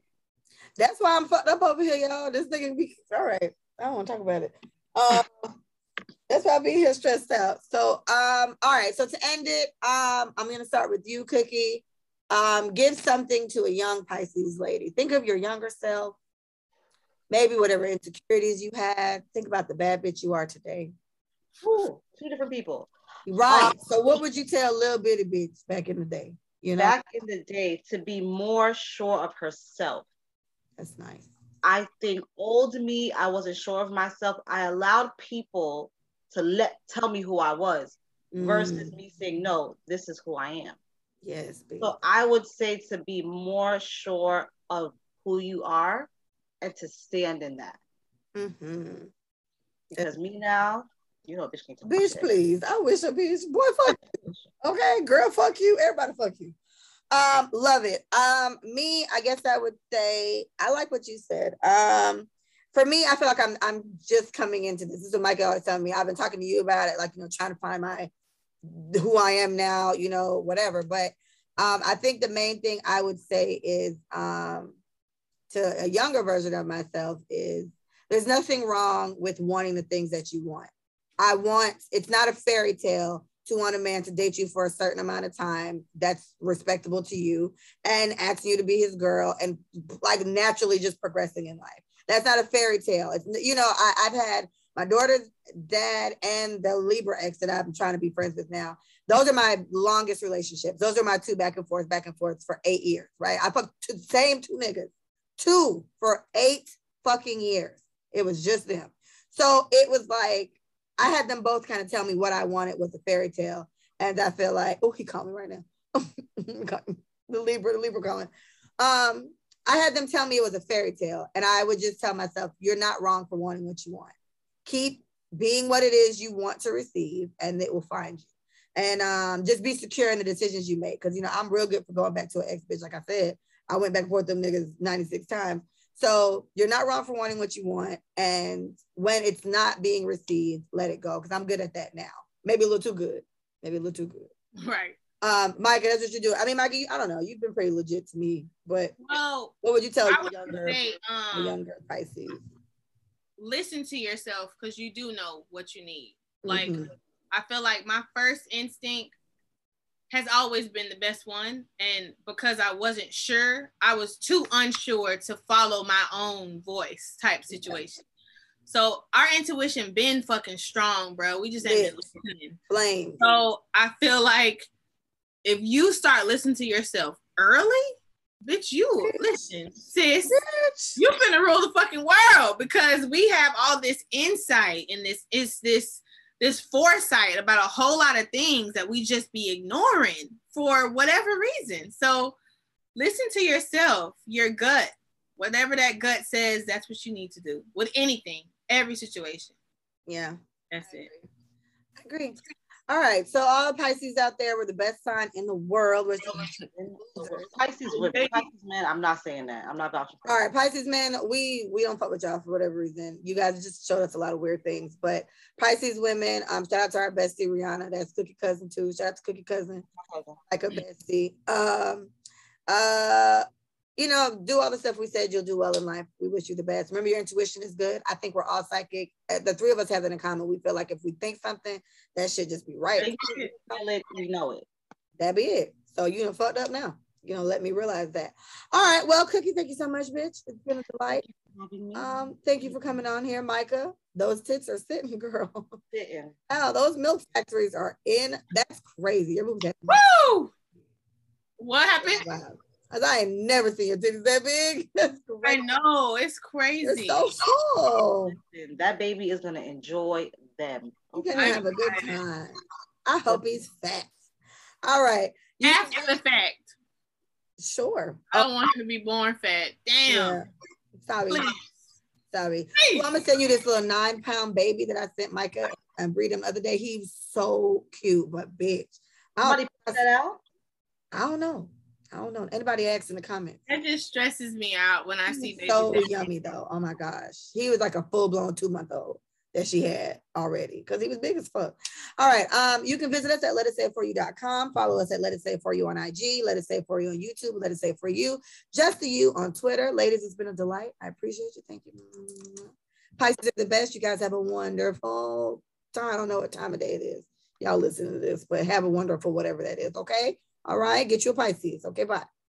That's why I'm fucked up over here, y'all. This nigga be all right. I don't want to talk about it. Um, that's why I be here stressed out. So, um, all right. So to end it, um, I'm gonna start with you, Cookie. Um, give something to a young Pisces lady. Think of your younger self. Maybe whatever insecurities you had. Think about the bad bitch you are today. Two different people. Right. So, what would you tell little bitty bitch back in the day? You know, Back in the day, to be more sure of herself. that's nice. I think old me, I wasn't sure of myself. I allowed people to let tell me who I was versus Mm, me saying, no, this is who I am. yes, baby. So I would say to be more sure of who you are and to stand in that. Mhm. Because me now, You know, bitch can't tell Bitch, please. I wish a bitch. Boy, fuck you. Okay, girl, fuck you. Everybody, fuck you. Um, love it. Um, me, I guess I would say I like what you said. Um, for me, I feel like I'm I'm just coming into this. This is what Mike always telling me. I've been talking to you about it, like you know, trying to find my who I am now, you know, whatever. But um, I think the main thing I would say is um, to a younger version of myself is there's nothing wrong with wanting the things that you want. I want it's not a fairy tale to want a man to date you for a certain amount of time that's respectable to you and asking you to be his girl and like naturally just progressing in life. That's not a fairy tale. It's you know, I, I've had my daughter's dad and the Libra ex that I'm trying to be friends with now. Those are my longest relationships. Those are my two back and forth, back and forth for eight years, right? I fucked the same two niggas, two for eight fucking years. It was just them. So it was like I had them both kind of tell me what I wanted was a fairy tale. And I feel like, oh, he called me right now. the Libra, the Libra calling. Um, I had them tell me it was a fairy tale. And I would just tell myself, you're not wrong for wanting what you want. Keep being what it is you want to receive, and it will find you. And um, just be secure in the decisions you make. Cause you know, I'm real good for going back to an ex bitch. Like I said, I went back and forth them niggas 96 times. So you're not wrong for wanting what you want. And when it's not being received, let it go. Cause I'm good at that now. Maybe a little too good. Maybe a little too good. Right. Um, Micah, that's what you do. I mean, Micah, you, I don't know. You've been pretty legit to me, but well, what would you tell I younger, say, um, younger Pisces? listen to yourself because you do know what you need. Like Mhm. I feel like my first instinct has always been the best one. And because I wasn't sure, I was too unsure to follow my own voice type situation. So our intuition been fucking strong, bro. We just ain't been listening. flame. So I feel like if you start listening to yourself early, bitch, you listen, sis. Bitch. You finna rule the fucking world because we have all this insight and this is this this foresight about a whole lot of things that we just be ignoring for whatever reason. So listen to yourself, your gut. Whatever that gut says, that's what you need to do with anything, every situation. Yeah. That's it. I agree. All right. So all Pisces out there were the best sign in the world. Which Pisces women, Pisces men. I'm not saying that. I'm not vouching for all that. right, Pisces men, we we don't fuck with y'all for whatever reason. You guys just showed us a lot of weird things. But Pisces women, um, shout out to our bestie Rihanna. That's Cookie Cousin too. Shout out to Cookie Cousin, like a bestie. Um, uh, you know, do all the stuff we said you'll do well in life. We wish you the best. Remember, your intuition is good. I think we're all psychic. Uh, The three of us have that in common. We feel like if we think something, that should just be right. Think it, feel it, you know it. that be it. So you done fucked up now. You know, let me realize that. All right. Well, Cookie, thank you so much, bitch. It's been a delight. Having me Um, thank you for coming on here, Micah. Those tits are sitting, girl. sitting. Oh, those milk factories are in. That's crazy. Your boobs have- Woo! What happened? Wow. 'Cause I ain't never seen your titties that big. I know it's You're crazy. so cool. Listen, that baby is gonna enjoy them. You're gonna have a good time. I hope he's fat. All right. You can- After the fact, sure. I don't want him to be born fat. Damn. Yeah. Sorry. Please. Sorry. Please. Well, I'm gonna send you this little nine pound baby that I sent Micah and breed him the other day. He's so cute, but bitch. I Somebody put that out. I don't know. I don't know. Anybody ask in the comments. That just stresses me out when I see He's baby so yummy though. Oh my gosh. He was like a full blown two month old that she had already because he was big as fuck. All right. Um, you can visit us at let us say for you.com. Follow us at let us say for you on IG. Let us say for you on YouTube. Let us say for you. Just to you on Twitter. Ladies, it's been a delight. I appreciate you. Thank you. Pisces are the best. You guys have a wonderful time. I don't know what time of day it is. Y'all listen to this, but have a wonderful whatever that is. Okay. All right. Get you a Pisces. Okay. Bye.